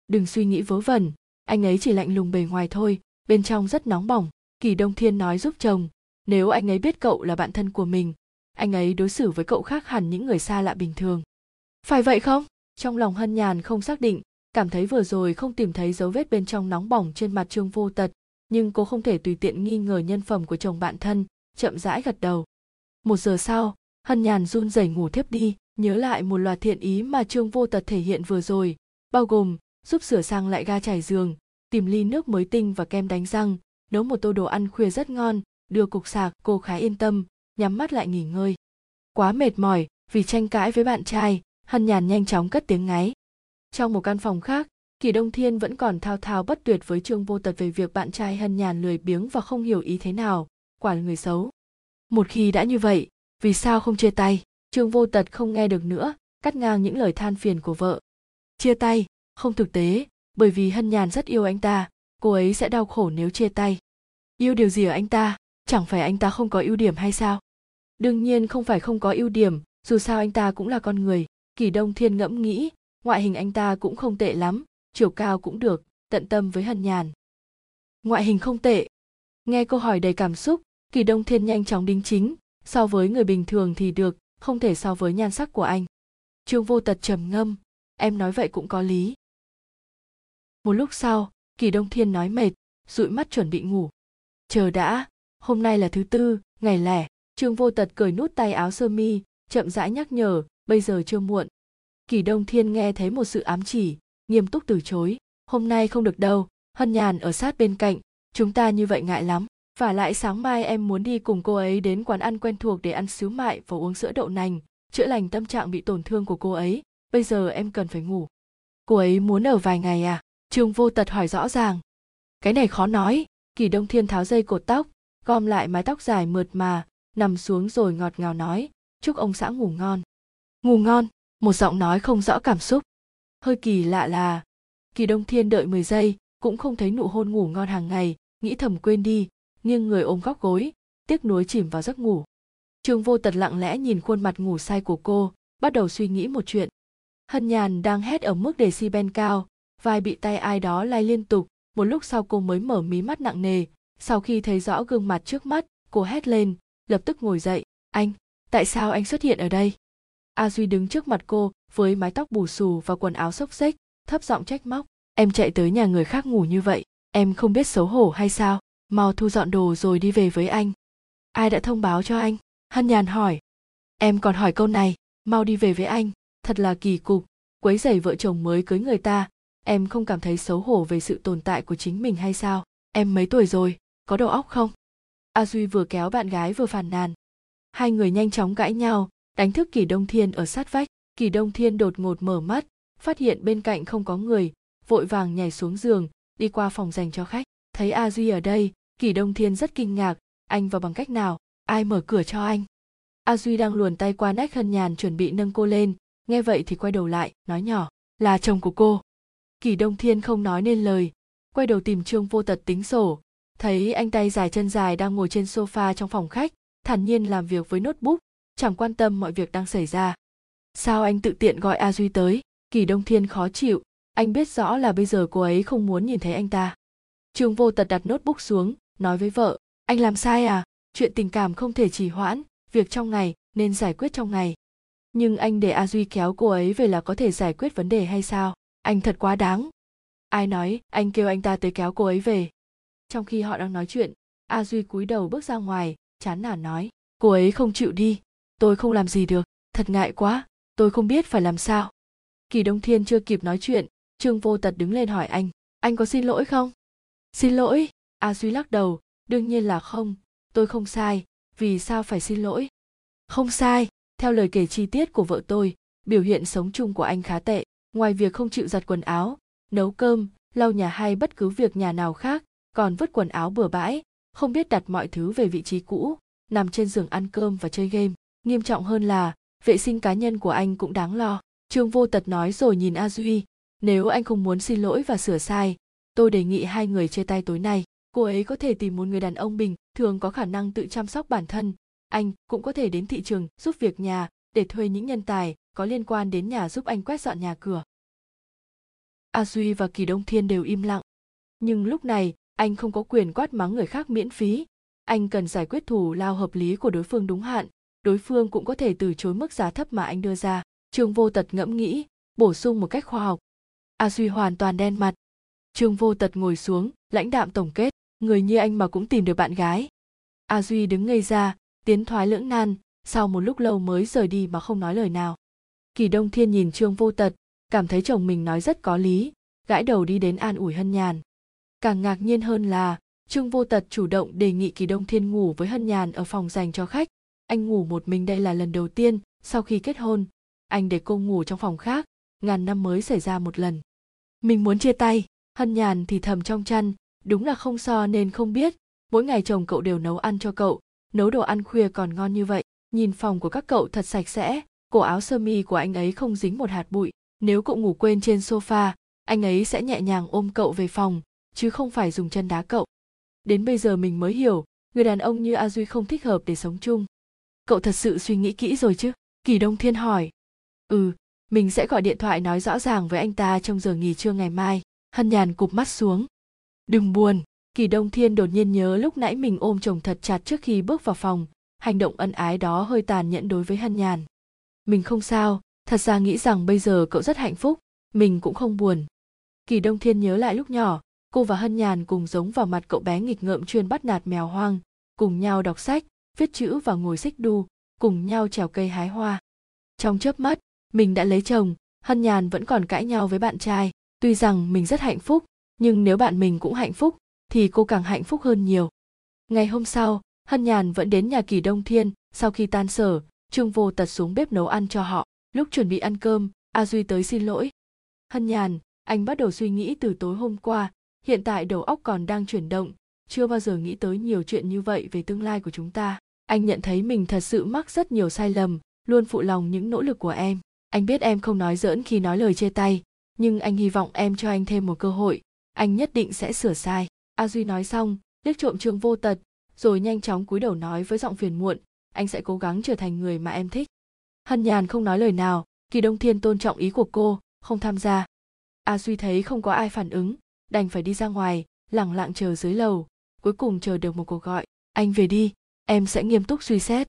Đừng suy nghĩ vớ vẩn, anh ấy chỉ lạnh lùng bề ngoài thôi, bên trong rất nóng bỏng kỳ đông thiên nói giúp chồng, nếu anh ấy biết cậu là bạn thân của mình, anh ấy đối xử với cậu khác hẳn những người xa lạ bình thường. Phải vậy không? Trong lòng hân nhàn không xác định, cảm thấy vừa rồi không tìm thấy dấu vết bên trong nóng bỏng trên mặt trương vô tật, nhưng cô không thể tùy tiện nghi ngờ nhân phẩm của chồng bạn thân, chậm rãi gật đầu. Một giờ sau, hân nhàn run rẩy ngủ thiếp đi, nhớ lại một loạt thiện ý mà trương vô tật thể hiện vừa rồi, bao gồm giúp sửa sang lại ga trải giường, tìm ly nước mới tinh và kem đánh răng nấu một tô đồ ăn khuya rất ngon, đưa cục sạc, cô khá yên tâm, nhắm mắt lại nghỉ ngơi. Quá mệt mỏi vì tranh cãi với bạn trai, hân nhàn nhanh chóng cất tiếng ngáy. Trong một căn phòng khác, kỳ đông thiên vẫn còn thao thao bất tuyệt với trương vô tật về việc bạn trai hân nhàn lười biếng và không hiểu ý thế nào, quả là người xấu. Một khi đã như vậy, vì sao không chia tay? Trương vô tật không nghe được nữa, cắt ngang những lời than phiền của vợ. Chia tay? Không thực tế, bởi vì hân nhàn rất yêu anh ta cô ấy sẽ đau khổ nếu chia tay. Yêu điều gì ở anh ta? Chẳng phải anh ta không có ưu điểm hay sao? Đương nhiên không phải không có ưu điểm, dù sao anh ta cũng là con người. Kỳ đông thiên ngẫm nghĩ, ngoại hình anh ta cũng không tệ lắm, chiều cao cũng được, tận tâm với hân nhàn. Ngoại hình không tệ. Nghe câu hỏi đầy cảm xúc, kỳ đông thiên nhanh chóng đính chính, so với người bình thường thì được, không thể so với nhan sắc của anh. Trương vô tật trầm ngâm, em nói vậy cũng có lý. Một lúc sau kỳ đông thiên nói mệt, dụi mắt chuẩn bị ngủ. Chờ đã, hôm nay là thứ tư, ngày lẻ, trương vô tật cởi nút tay áo sơ mi, chậm rãi nhắc nhở, bây giờ chưa muộn. Kỳ đông thiên nghe thấy một sự ám chỉ, nghiêm túc từ chối. Hôm nay không được đâu, hân nhàn ở sát bên cạnh, chúng ta như vậy ngại lắm. Và lại sáng mai em muốn đi cùng cô ấy đến quán ăn quen thuộc để ăn xíu mại và uống sữa đậu nành, chữa lành tâm trạng bị tổn thương của cô ấy. Bây giờ em cần phải ngủ. Cô ấy muốn ở vài ngày à? Trương vô tật hỏi rõ ràng. Cái này khó nói, kỳ đông thiên tháo dây cột tóc, gom lại mái tóc dài mượt mà, nằm xuống rồi ngọt ngào nói, chúc ông xã ngủ ngon. Ngủ ngon? Một giọng nói không rõ cảm xúc. Hơi kỳ lạ là, kỳ đông thiên đợi 10 giây, cũng không thấy nụ hôn ngủ ngon hàng ngày, nghĩ thầm quên đi, nghiêng người ôm góc gối, tiếc nuối chìm vào giấc ngủ. Trương vô tật lặng lẽ nhìn khuôn mặt ngủ say của cô, bắt đầu suy nghĩ một chuyện. Hân nhàn đang hét ở mức đề si ben cao vai bị tay ai đó lay liên tục, một lúc sau cô mới mở mí mắt nặng nề. Sau khi thấy rõ gương mặt trước mắt, cô hét lên, lập tức ngồi dậy. Anh, tại sao anh xuất hiện ở đây? A duy đứng trước mặt cô, với mái tóc bù xù và quần áo xốc xếch, thấp giọng trách móc. Em chạy tới nhà người khác ngủ như vậy, em không biết xấu hổ hay sao? Mau thu dọn đồ rồi đi về với anh. Ai đã thông báo cho anh? Hân nhàn hỏi. Em còn hỏi câu này, mau đi về với anh, thật là kỳ cục. Quấy rầy vợ chồng mới cưới người ta em không cảm thấy xấu hổ về sự tồn tại của chính mình hay sao? Em mấy tuổi rồi? Có đầu óc không? A duy vừa kéo bạn gái vừa phàn nàn. Hai người nhanh chóng cãi nhau, đánh thức kỳ đông thiên ở sát vách. Kỳ đông thiên đột ngột mở mắt, phát hiện bên cạnh không có người, vội vàng nhảy xuống giường, đi qua phòng dành cho khách. Thấy a duy ở đây, kỳ đông thiên rất kinh ngạc. Anh vào bằng cách nào? Ai mở cửa cho anh? A duy đang luồn tay qua nách hân nhàn chuẩn bị nâng cô lên. Nghe vậy thì quay đầu lại, nói nhỏ, là chồng của cô kỳ đông thiên không nói nên lời, quay đầu tìm trương vô tật tính sổ. Thấy anh tay dài chân dài đang ngồi trên sofa trong phòng khách, thản nhiên làm việc với notebook, chẳng quan tâm mọi việc đang xảy ra. Sao anh tự tiện gọi a duy tới? Kỳ đông thiên khó chịu, anh biết rõ là bây giờ cô ấy không muốn nhìn thấy anh ta. Trương vô tật đặt notebook xuống, nói với vợ, anh làm sai à? Chuyện tình cảm không thể trì hoãn, việc trong ngày nên giải quyết trong ngày. Nhưng anh để a duy kéo cô ấy về là có thể giải quyết vấn đề hay sao? Anh thật quá đáng. Ai nói, anh kêu anh ta tới kéo cô ấy về. Trong khi họ đang nói chuyện, a duy cúi đầu bước ra ngoài, chán nản nói, cô ấy không chịu đi. Tôi không làm gì được. Thật ngại quá. Tôi không biết phải làm sao. Kỳ đông thiên chưa kịp nói chuyện, trương vô tật đứng lên hỏi anh anh có xin lỗi không? Xin lỗi? A duy lắc đầu, đương nhiên là không. Tôi không sai. Vì sao phải xin lỗi? Không sai. Theo lời kể chi tiết của vợ tôi, biểu hiện sống chung của anh khá tệ ngoài việc không chịu giặt quần áo, nấu cơm, lau nhà hay bất cứ việc nhà nào khác, còn vứt quần áo bừa bãi, không biết đặt mọi thứ về vị trí cũ, nằm trên giường ăn cơm và chơi game. Nghiêm trọng hơn là, vệ sinh cá nhân của anh cũng đáng lo. Trương vô tật nói rồi nhìn a duy, nếu anh không muốn xin lỗi và sửa sai, tôi đề nghị hai người chia tay tối nay. Cô ấy có thể tìm một người đàn ông bình thường có khả năng tự chăm sóc bản thân. Anh cũng có thể đến thị trường giúp việc nhà để thuê những nhân tài có liên quan đến nhà giúp anh quét dọn nhà cửa. A duy và kỳ đông thiên đều im lặng. Nhưng lúc này, anh không có quyền quát mắng người khác miễn phí. Anh cần giải quyết thù lao hợp lý của đối phương đúng hạn. Đối phương cũng có thể từ chối mức giá thấp mà anh đưa ra. Trương vô tật ngẫm nghĩ, bổ sung một cách khoa học. A duy hoàn toàn đen mặt. Trương vô tật ngồi xuống, lãnh đạm tổng kết. Người như anh mà cũng tìm được bạn gái. A duy đứng ngây ra, tiến thoái lưỡng nan sau một lúc lâu mới rời đi mà không nói lời nào. Kỳ đông thiên nhìn trương vô tật, cảm thấy chồng mình nói rất có lý, gãi đầu đi đến an ủi hân nhàn. Càng ngạc nhiên hơn là, trương vô tật chủ động đề nghị kỳ đông thiên ngủ với hân nhàn ở phòng dành cho khách. Anh ngủ một mình đây là lần đầu tiên, sau khi kết hôn, anh để cô ngủ trong phòng khác, ngàn năm mới xảy ra một lần. Mình muốn chia tay, hân nhàn thì thầm trong chăn, đúng là không so nên không biết, mỗi ngày chồng cậu đều nấu ăn cho cậu, nấu đồ ăn khuya còn ngon như vậy nhìn phòng của các cậu thật sạch sẽ, cổ áo sơ mi của anh ấy không dính một hạt bụi. Nếu cậu ngủ quên trên sofa, anh ấy sẽ nhẹ nhàng ôm cậu về phòng, chứ không phải dùng chân đá cậu. Đến bây giờ mình mới hiểu, người đàn ông như a duy không thích hợp để sống chung. Cậu thật sự suy nghĩ kỹ rồi chứ? Kỳ đông thiên hỏi. Ừ mình sẽ gọi điện thoại nói rõ ràng với anh ta trong giờ nghỉ trưa ngày mai. Hân nhàn cụp mắt xuống. Đừng buồn, kỳ đông thiên đột nhiên nhớ lúc nãy mình ôm chồng thật chặt trước khi bước vào phòng hành động ân ái đó hơi tàn nhẫn đối với hân nhàn. Mình không sao, thật ra nghĩ rằng bây giờ cậu rất hạnh phúc, mình cũng không buồn. Kỳ đông thiên nhớ lại lúc nhỏ, cô và hân nhàn cùng giống vào mặt cậu bé nghịch ngợm chuyên bắt nạt mèo hoang, cùng nhau đọc sách, viết chữ và ngồi xích đu, cùng nhau trèo cây hái hoa. Trong chớp mắt, mình đã lấy chồng, hân nhàn vẫn còn cãi nhau với bạn trai. Tuy rằng mình rất hạnh phúc, nhưng nếu bạn mình cũng hạnh phúc, thì cô càng hạnh phúc hơn nhiều. Ngày hôm sau hân nhàn vẫn đến nhà kỳ đông thiên sau khi tan sở, trương vô tật xuống bếp nấu ăn cho họ. Lúc chuẩn bị ăn cơm, a duy tới xin lỗi. Hân nhàn, anh bắt đầu suy nghĩ từ tối hôm qua, hiện tại đầu óc còn đang chuyển động, chưa bao giờ nghĩ tới nhiều chuyện như vậy về tương lai của chúng ta. Anh nhận thấy mình thật sự mắc rất nhiều sai lầm, luôn phụ lòng những nỗ lực của em. Anh biết em không nói giỡn khi nói lời chia tay, nhưng anh hy vọng em cho anh thêm một cơ hội, anh nhất định sẽ sửa sai. A duy nói xong, liếc trộm trương vô tật rồi nhanh chóng cúi đầu nói với giọng phiền muộn, anh sẽ cố gắng trở thành người mà em thích. Hân nhàn không nói lời nào, kỳ đông thiên tôn trọng ý của cô, không tham gia. A duy thấy không có ai phản ứng, đành phải đi ra ngoài, lẳng lặng chờ dưới lầu, cuối cùng chờ được một cuộc gọi, anh về đi, em sẽ nghiêm túc suy xét.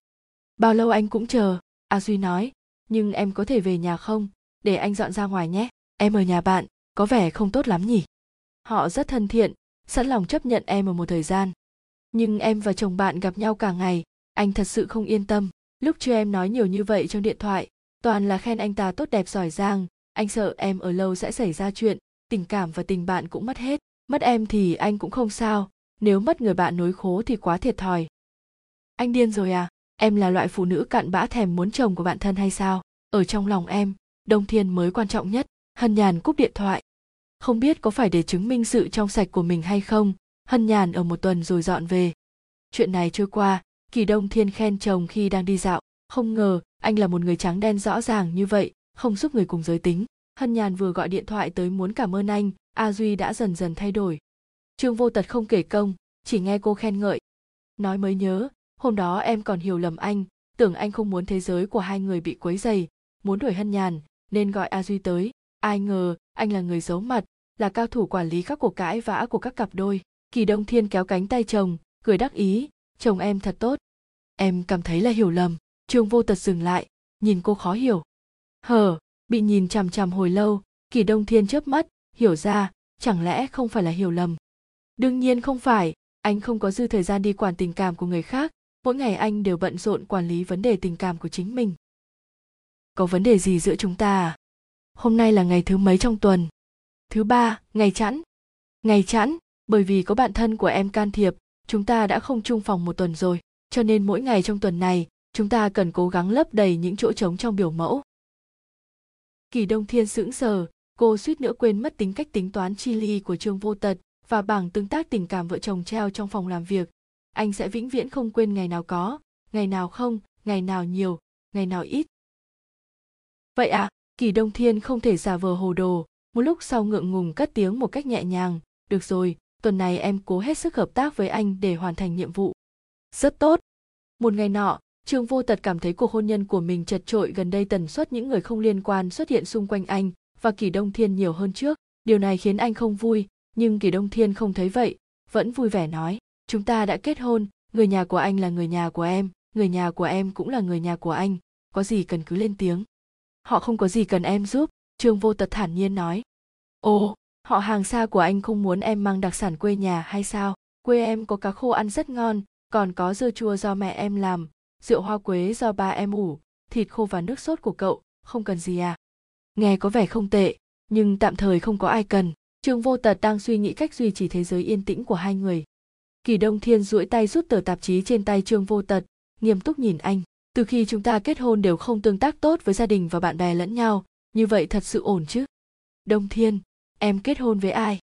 Bao lâu anh cũng chờ, a duy nói, nhưng em có thể về nhà không? Để anh dọn ra ngoài nhé, em ở nhà bạn, có vẻ không tốt lắm nhỉ. Họ rất thân thiện, sẵn lòng chấp nhận em ở một thời gian nhưng em và chồng bạn gặp nhau cả ngày, anh thật sự không yên tâm. Lúc chưa em nói nhiều như vậy trong điện thoại, toàn là khen anh ta tốt đẹp giỏi giang. Anh sợ em ở lâu sẽ xảy ra chuyện, tình cảm và tình bạn cũng mất hết. Mất em thì anh cũng không sao, nếu mất người bạn nối khố thì quá thiệt thòi. Anh điên rồi à? Em là loại phụ nữ cặn bã thèm muốn chồng của bạn thân hay sao? Ở trong lòng em, đông thiên mới quan trọng nhất, hân nhàn cúp điện thoại. Không biết có phải để chứng minh sự trong sạch của mình hay không hân nhàn ở một tuần rồi dọn về. Chuyện này trôi qua, kỳ đông thiên khen chồng khi đang đi dạo. Không ngờ, anh là một người trắng đen rõ ràng như vậy, không giúp người cùng giới tính. Hân nhàn vừa gọi điện thoại tới muốn cảm ơn anh, a duy đã dần dần thay đổi. Trương vô tật không kể công, chỉ nghe cô khen ngợi. Nói mới nhớ, hôm đó em còn hiểu lầm anh, tưởng anh không muốn thế giới của hai người bị quấy dày muốn đuổi hân nhàn, nên gọi a duy tới. Ai ngờ, anh là người giấu mặt, là cao thủ quản lý các cuộc cãi vã của các cặp đôi kỳ đông thiên kéo cánh tay chồng, cười đắc ý, chồng em thật tốt. Em cảm thấy là hiểu lầm. Trương vô tật dừng lại, nhìn cô khó hiểu. Hờ, bị nhìn chằm chằm hồi lâu, kỳ đông thiên chớp mắt, hiểu ra, chẳng lẽ không phải là hiểu lầm? Đương nhiên không phải, anh không có dư thời gian đi quản tình cảm của người khác, mỗi ngày anh đều bận rộn quản lý vấn đề tình cảm của chính mình. Có vấn đề gì giữa chúng ta à? Hôm nay là ngày thứ mấy trong tuần? Thứ ba, ngày chẵn. Ngày chẵn? Bởi vì có bạn thân của em can thiệp, chúng ta đã không chung phòng một tuần rồi. Cho nên mỗi ngày trong tuần này, chúng ta cần cố gắng lấp đầy những chỗ trống trong biểu mẫu. Kỳ đông thiên sững sờ, cô suýt nữa quên mất tính cách tính toán chi ly của trương vô tật và bảng tương tác tình cảm vợ chồng treo trong phòng làm việc. Anh sẽ vĩnh viễn không quên ngày nào có, ngày nào không, ngày nào nhiều, ngày nào ít. Vậy à? Kỳ đông thiên không thể giả vờ hồ đồ. Một lúc sau ngượng ngùng cất tiếng một cách nhẹ nhàng. Được rồi tuần này em cố hết sức hợp tác với anh để hoàn thành nhiệm vụ. Rất tốt. Một ngày nọ, trương vô tật cảm thấy cuộc hôn nhân của mình chật trội gần đây tần suất những người không liên quan xuất hiện xung quanh anh và kỳ đông thiên nhiều hơn trước. Điều này khiến anh không vui, nhưng kỳ đông thiên không thấy vậy, vẫn vui vẻ nói, chúng ta đã kết hôn, người nhà của anh là người nhà của em, người nhà của em cũng là người nhà của anh, có gì cần cứ lên tiếng. Họ không có gì cần em giúp, trương vô tật thản nhiên nói. Ồ họ hàng xa của anh không muốn em mang đặc sản quê nhà hay sao? Quê em có cá khô ăn rất ngon, còn có dưa chua do mẹ em làm, rượu hoa quế do ba em ủ, thịt khô và nước sốt của cậu, không cần gì à. Nghe có vẻ không tệ, nhưng tạm thời không có ai cần. Trương vô tật đang suy nghĩ cách duy trì thế giới yên tĩnh của hai người. Kỳ đông thiên duỗi tay rút tờ tạp chí trên tay trương vô tật, nghiêm túc nhìn anh. Từ khi chúng ta kết hôn đều không tương tác tốt với gia đình và bạn bè lẫn nhau, như vậy thật sự ổn chứ? Đông thiên em kết hôn với ai?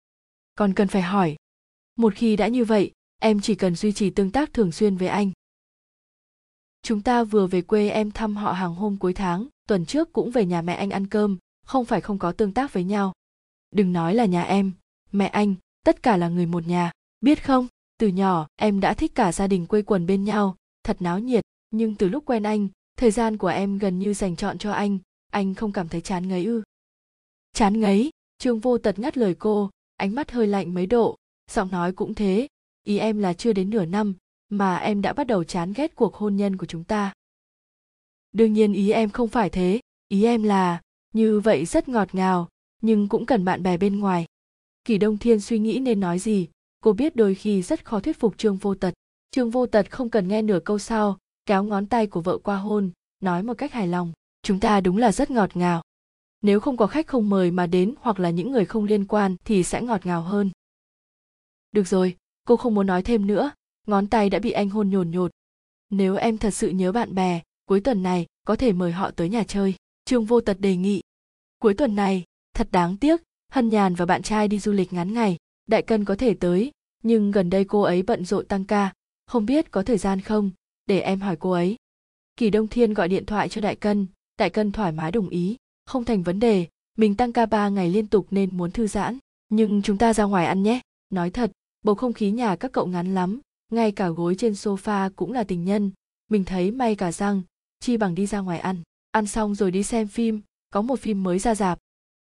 Còn cần phải hỏi. Một khi đã như vậy, em chỉ cần duy trì tương tác thường xuyên với anh. Chúng ta vừa về quê em thăm họ hàng hôm cuối tháng, tuần trước cũng về nhà mẹ anh ăn cơm, không phải không có tương tác với nhau. Đừng nói là nhà em, mẹ anh, tất cả là người một nhà, biết không? Từ nhỏ, em đã thích cả gia đình quây quần bên nhau, thật náo nhiệt, nhưng từ lúc quen anh, thời gian của em gần như dành chọn cho anh anh không cảm thấy chán ngấy ư? Chán ngấy? Trương vô tật ngắt lời cô, ánh mắt hơi lạnh mấy độ, giọng nói cũng thế. Ý em là chưa đến nửa năm mà em đã bắt đầu chán ghét cuộc hôn nhân của chúng ta. Đương nhiên ý em không phải thế, ý em là như vậy rất ngọt ngào, nhưng cũng cần bạn bè bên ngoài. Kỳ đông thiên suy nghĩ nên nói gì, cô biết đôi khi rất khó thuyết phục trương vô tật. Trương vô tật không cần nghe nửa câu sau, kéo ngón tay của vợ qua hôn, nói một cách hài lòng, chúng ta đúng là rất ngọt ngào nếu không có khách không mời mà đến hoặc là những người không liên quan thì sẽ ngọt ngào hơn. Được rồi, cô không muốn nói thêm nữa. Ngón tay đã bị anh hôn nhồn nhột. Nếu em thật sự nhớ bạn bè, cuối tuần này có thể mời họ tới nhà chơi. Trương vô tật đề nghị. Cuối tuần này, thật đáng tiếc, hân nhàn và bạn trai đi du lịch ngắn ngày, đại cân có thể tới, nhưng gần đây cô ấy bận rộn tăng ca. Không biết có thời gian không? Để em hỏi cô ấy. Kỳ đông thiên gọi điện thoại cho đại cân đại cân thoải mái đồng ý không thành vấn đề, mình tăng ca ba ngày liên tục nên muốn thư giãn. Nhưng chúng ta ra ngoài ăn nhé. Nói thật, bầu không khí nhà các cậu ngắn lắm. Ngay cả gối trên sofa cũng là tình nhân. Mình thấy may cả răng, chi bằng đi ra ngoài ăn. Ăn xong rồi đi xem phim, có một phim mới ra dạp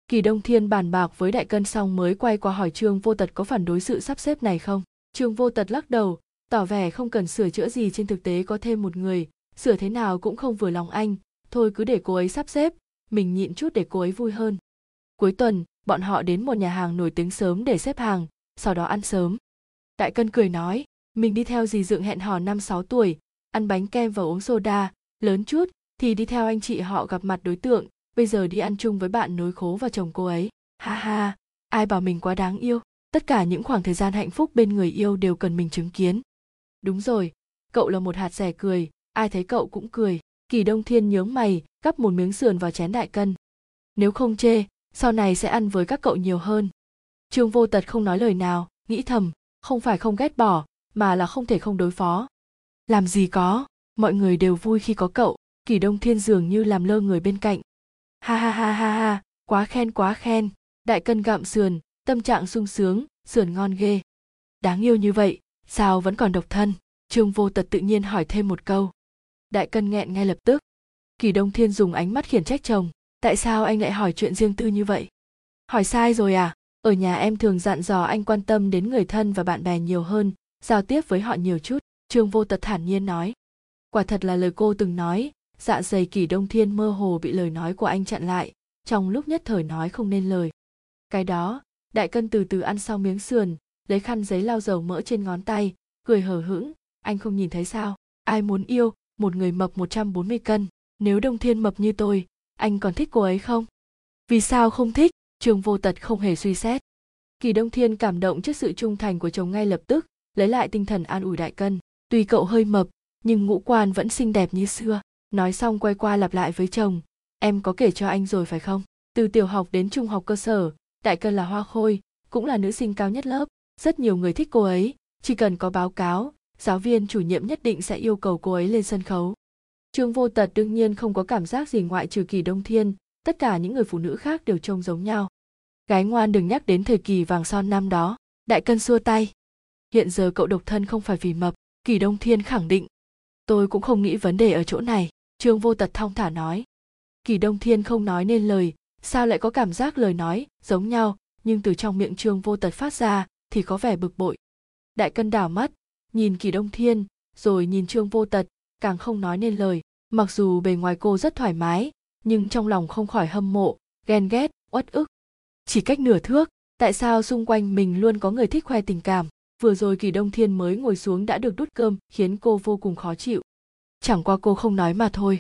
kỳ đông thiên bàn bạc với đại cân xong mới quay qua hỏi trương vô tật có phản đối sự sắp xếp này không? Trương vô tật lắc đầu, tỏ vẻ không cần sửa chữa gì trên thực tế có thêm một người. Sửa thế nào cũng không vừa lòng anh. Thôi cứ để cô ấy sắp xếp mình nhịn chút để cô ấy vui hơn. Cuối tuần, bọn họ đến một nhà hàng nổi tiếng sớm để xếp hàng, sau đó ăn sớm. Đại cân cười nói, mình đi theo dì dượng hẹn hò năm sáu tuổi, ăn bánh kem và uống soda, lớn chút thì đi theo anh chị họ gặp mặt đối tượng, bây giờ đi ăn chung với bạn nối khố và chồng cô ấy. Ha ha, ai bảo mình quá đáng yêu. Tất cả những khoảng thời gian hạnh phúc bên người yêu đều cần mình chứng kiến. Đúng rồi, cậu là một hạt rẻ cười, ai thấy cậu cũng cười kỳ đông thiên nhướng mày gắp một miếng sườn vào chén đại cân. Nếu không chê, sau này sẽ ăn với các cậu nhiều hơn. Trương vô tật không nói lời nào, nghĩ thầm, không phải không ghét bỏ, mà là không thể không đối phó. Làm gì có, mọi người đều vui khi có cậu, kỳ đông thiên dường như làm lơ người bên cạnh. Ha ha ha ha ha, quá khen quá khen. Đại cân gặm sườn, tâm trạng sung sướng, sườn ngon ghê. Đáng yêu như vậy, sao vẫn còn độc thân? Trương vô tật tự nhiên hỏi thêm một câu đại cân nghẹn ngay lập tức. Kỳ đông thiên dùng ánh mắt khiển trách chồng, tại sao anh lại hỏi chuyện riêng tư như vậy? Hỏi sai rồi à ở nhà em thường dặn dò anh quan tâm đến người thân và bạn bè nhiều hơn, giao tiếp với họ nhiều chút, trương vô tật thản nhiên nói. Quả thật là lời cô từng nói dạ dày kỳ đông thiên mơ hồ bị lời nói của anh chặn lại, trong lúc nhất thời nói không nên lời. Cái đó, đại cân từ từ ăn xong miếng sườn, lấy khăn giấy lau dầu mỡ trên ngón tay, cười hờ hững, anh không nhìn thấy sao? Ai muốn yêu một người mập 140 cân, nếu đông thiên mập như tôi, anh còn thích cô ấy không? Vì sao không thích? Trường vô tật không hề suy xét. Kỳ đông thiên cảm động trước sự trung thành của chồng ngay lập tức, lấy lại tinh thần an ủi đại cân. Tuy cậu hơi mập, nhưng ngũ quan vẫn xinh đẹp như xưa. Nói xong quay qua lặp lại với chồng. Em có kể cho anh rồi phải không? Từ tiểu học đến trung học cơ sở, đại cân là hoa khôi, cũng là nữ sinh cao nhất lớp. Rất nhiều người thích cô ấy, chỉ cần có báo cáo giáo viên chủ nhiệm nhất định sẽ yêu cầu cô ấy lên sân khấu. Trương vô tật đương nhiên không có cảm giác gì ngoại trừ kỳ đông thiên, tất cả những người phụ nữ khác đều trông giống nhau. Gái ngoan đừng nhắc đến thời kỳ vàng son năm đó, đại cân xua tay. Hiện giờ cậu độc thân không phải vì mập, kỳ đông thiên khẳng định. Tôi cũng không nghĩ vấn đề ở chỗ này, trương vô tật thong thả nói. Kỳ đông thiên không nói nên lời, sao lại có cảm giác lời nói, giống nhau, nhưng từ trong miệng trương vô tật phát ra thì có vẻ bực bội. Đại cân đảo mắt nhìn kỳ đông thiên, rồi nhìn trương vô tật, càng không nói nên lời. Mặc dù bề ngoài cô rất thoải mái, nhưng trong lòng không khỏi hâm mộ, ghen ghét, uất ức. Chỉ cách nửa thước, tại sao xung quanh mình luôn có người thích khoe tình cảm? Vừa rồi kỳ đông thiên mới ngồi xuống đã được đút cơm, khiến cô vô cùng khó chịu. Chẳng qua cô không nói mà thôi.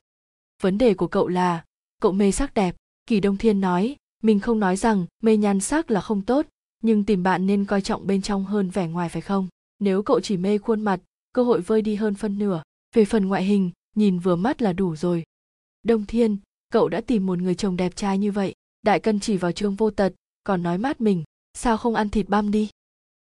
Vấn đề của cậu là, cậu mê sắc đẹp. Kỳ đông thiên nói, mình không nói rằng mê nhan sắc là không tốt, nhưng tìm bạn nên coi trọng bên trong hơn vẻ ngoài phải không? Nếu cậu chỉ mê khuôn mặt, cơ hội vơi đi hơn phân nửa. Về phần ngoại hình, nhìn vừa mắt là đủ rồi. Đông thiên, cậu đã tìm một người chồng đẹp trai như vậy. Đại cân chỉ vào trương vô tật, còn nói mát mình, sao không ăn thịt băm đi?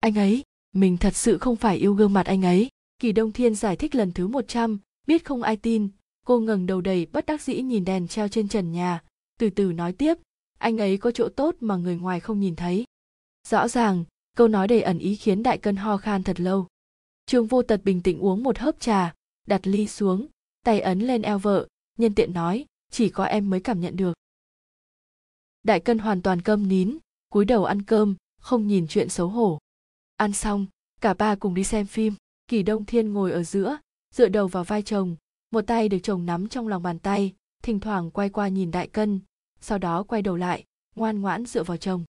Anh ấy, mình thật sự không phải yêu gương mặt anh ấy. Kỳ đông thiên giải thích lần thứ một trăm, biết không ai tin. Cô ngẩng đầu đầy bất đắc dĩ nhìn đèn treo trên trần nhà. Từ từ nói tiếp, anh ấy có chỗ tốt mà người ngoài không nhìn thấy. Rõ ràng câu nói đầy ẩn ý khiến đại cân ho khan thật lâu. Trương vô tật bình tĩnh uống một hớp trà, đặt ly xuống, tay ấn lên eo vợ, nhân tiện nói, chỉ có em mới cảm nhận được. Đại cân hoàn toàn câm nín, cúi đầu ăn cơm, không nhìn chuyện xấu hổ. Ăn xong, cả ba cùng đi xem phim, kỳ đông thiên ngồi ở giữa, dựa đầu vào vai chồng, một tay được chồng nắm trong lòng bàn tay, thỉnh thoảng quay qua nhìn đại cân, sau đó quay đầu lại, ngoan ngoãn dựa vào chồng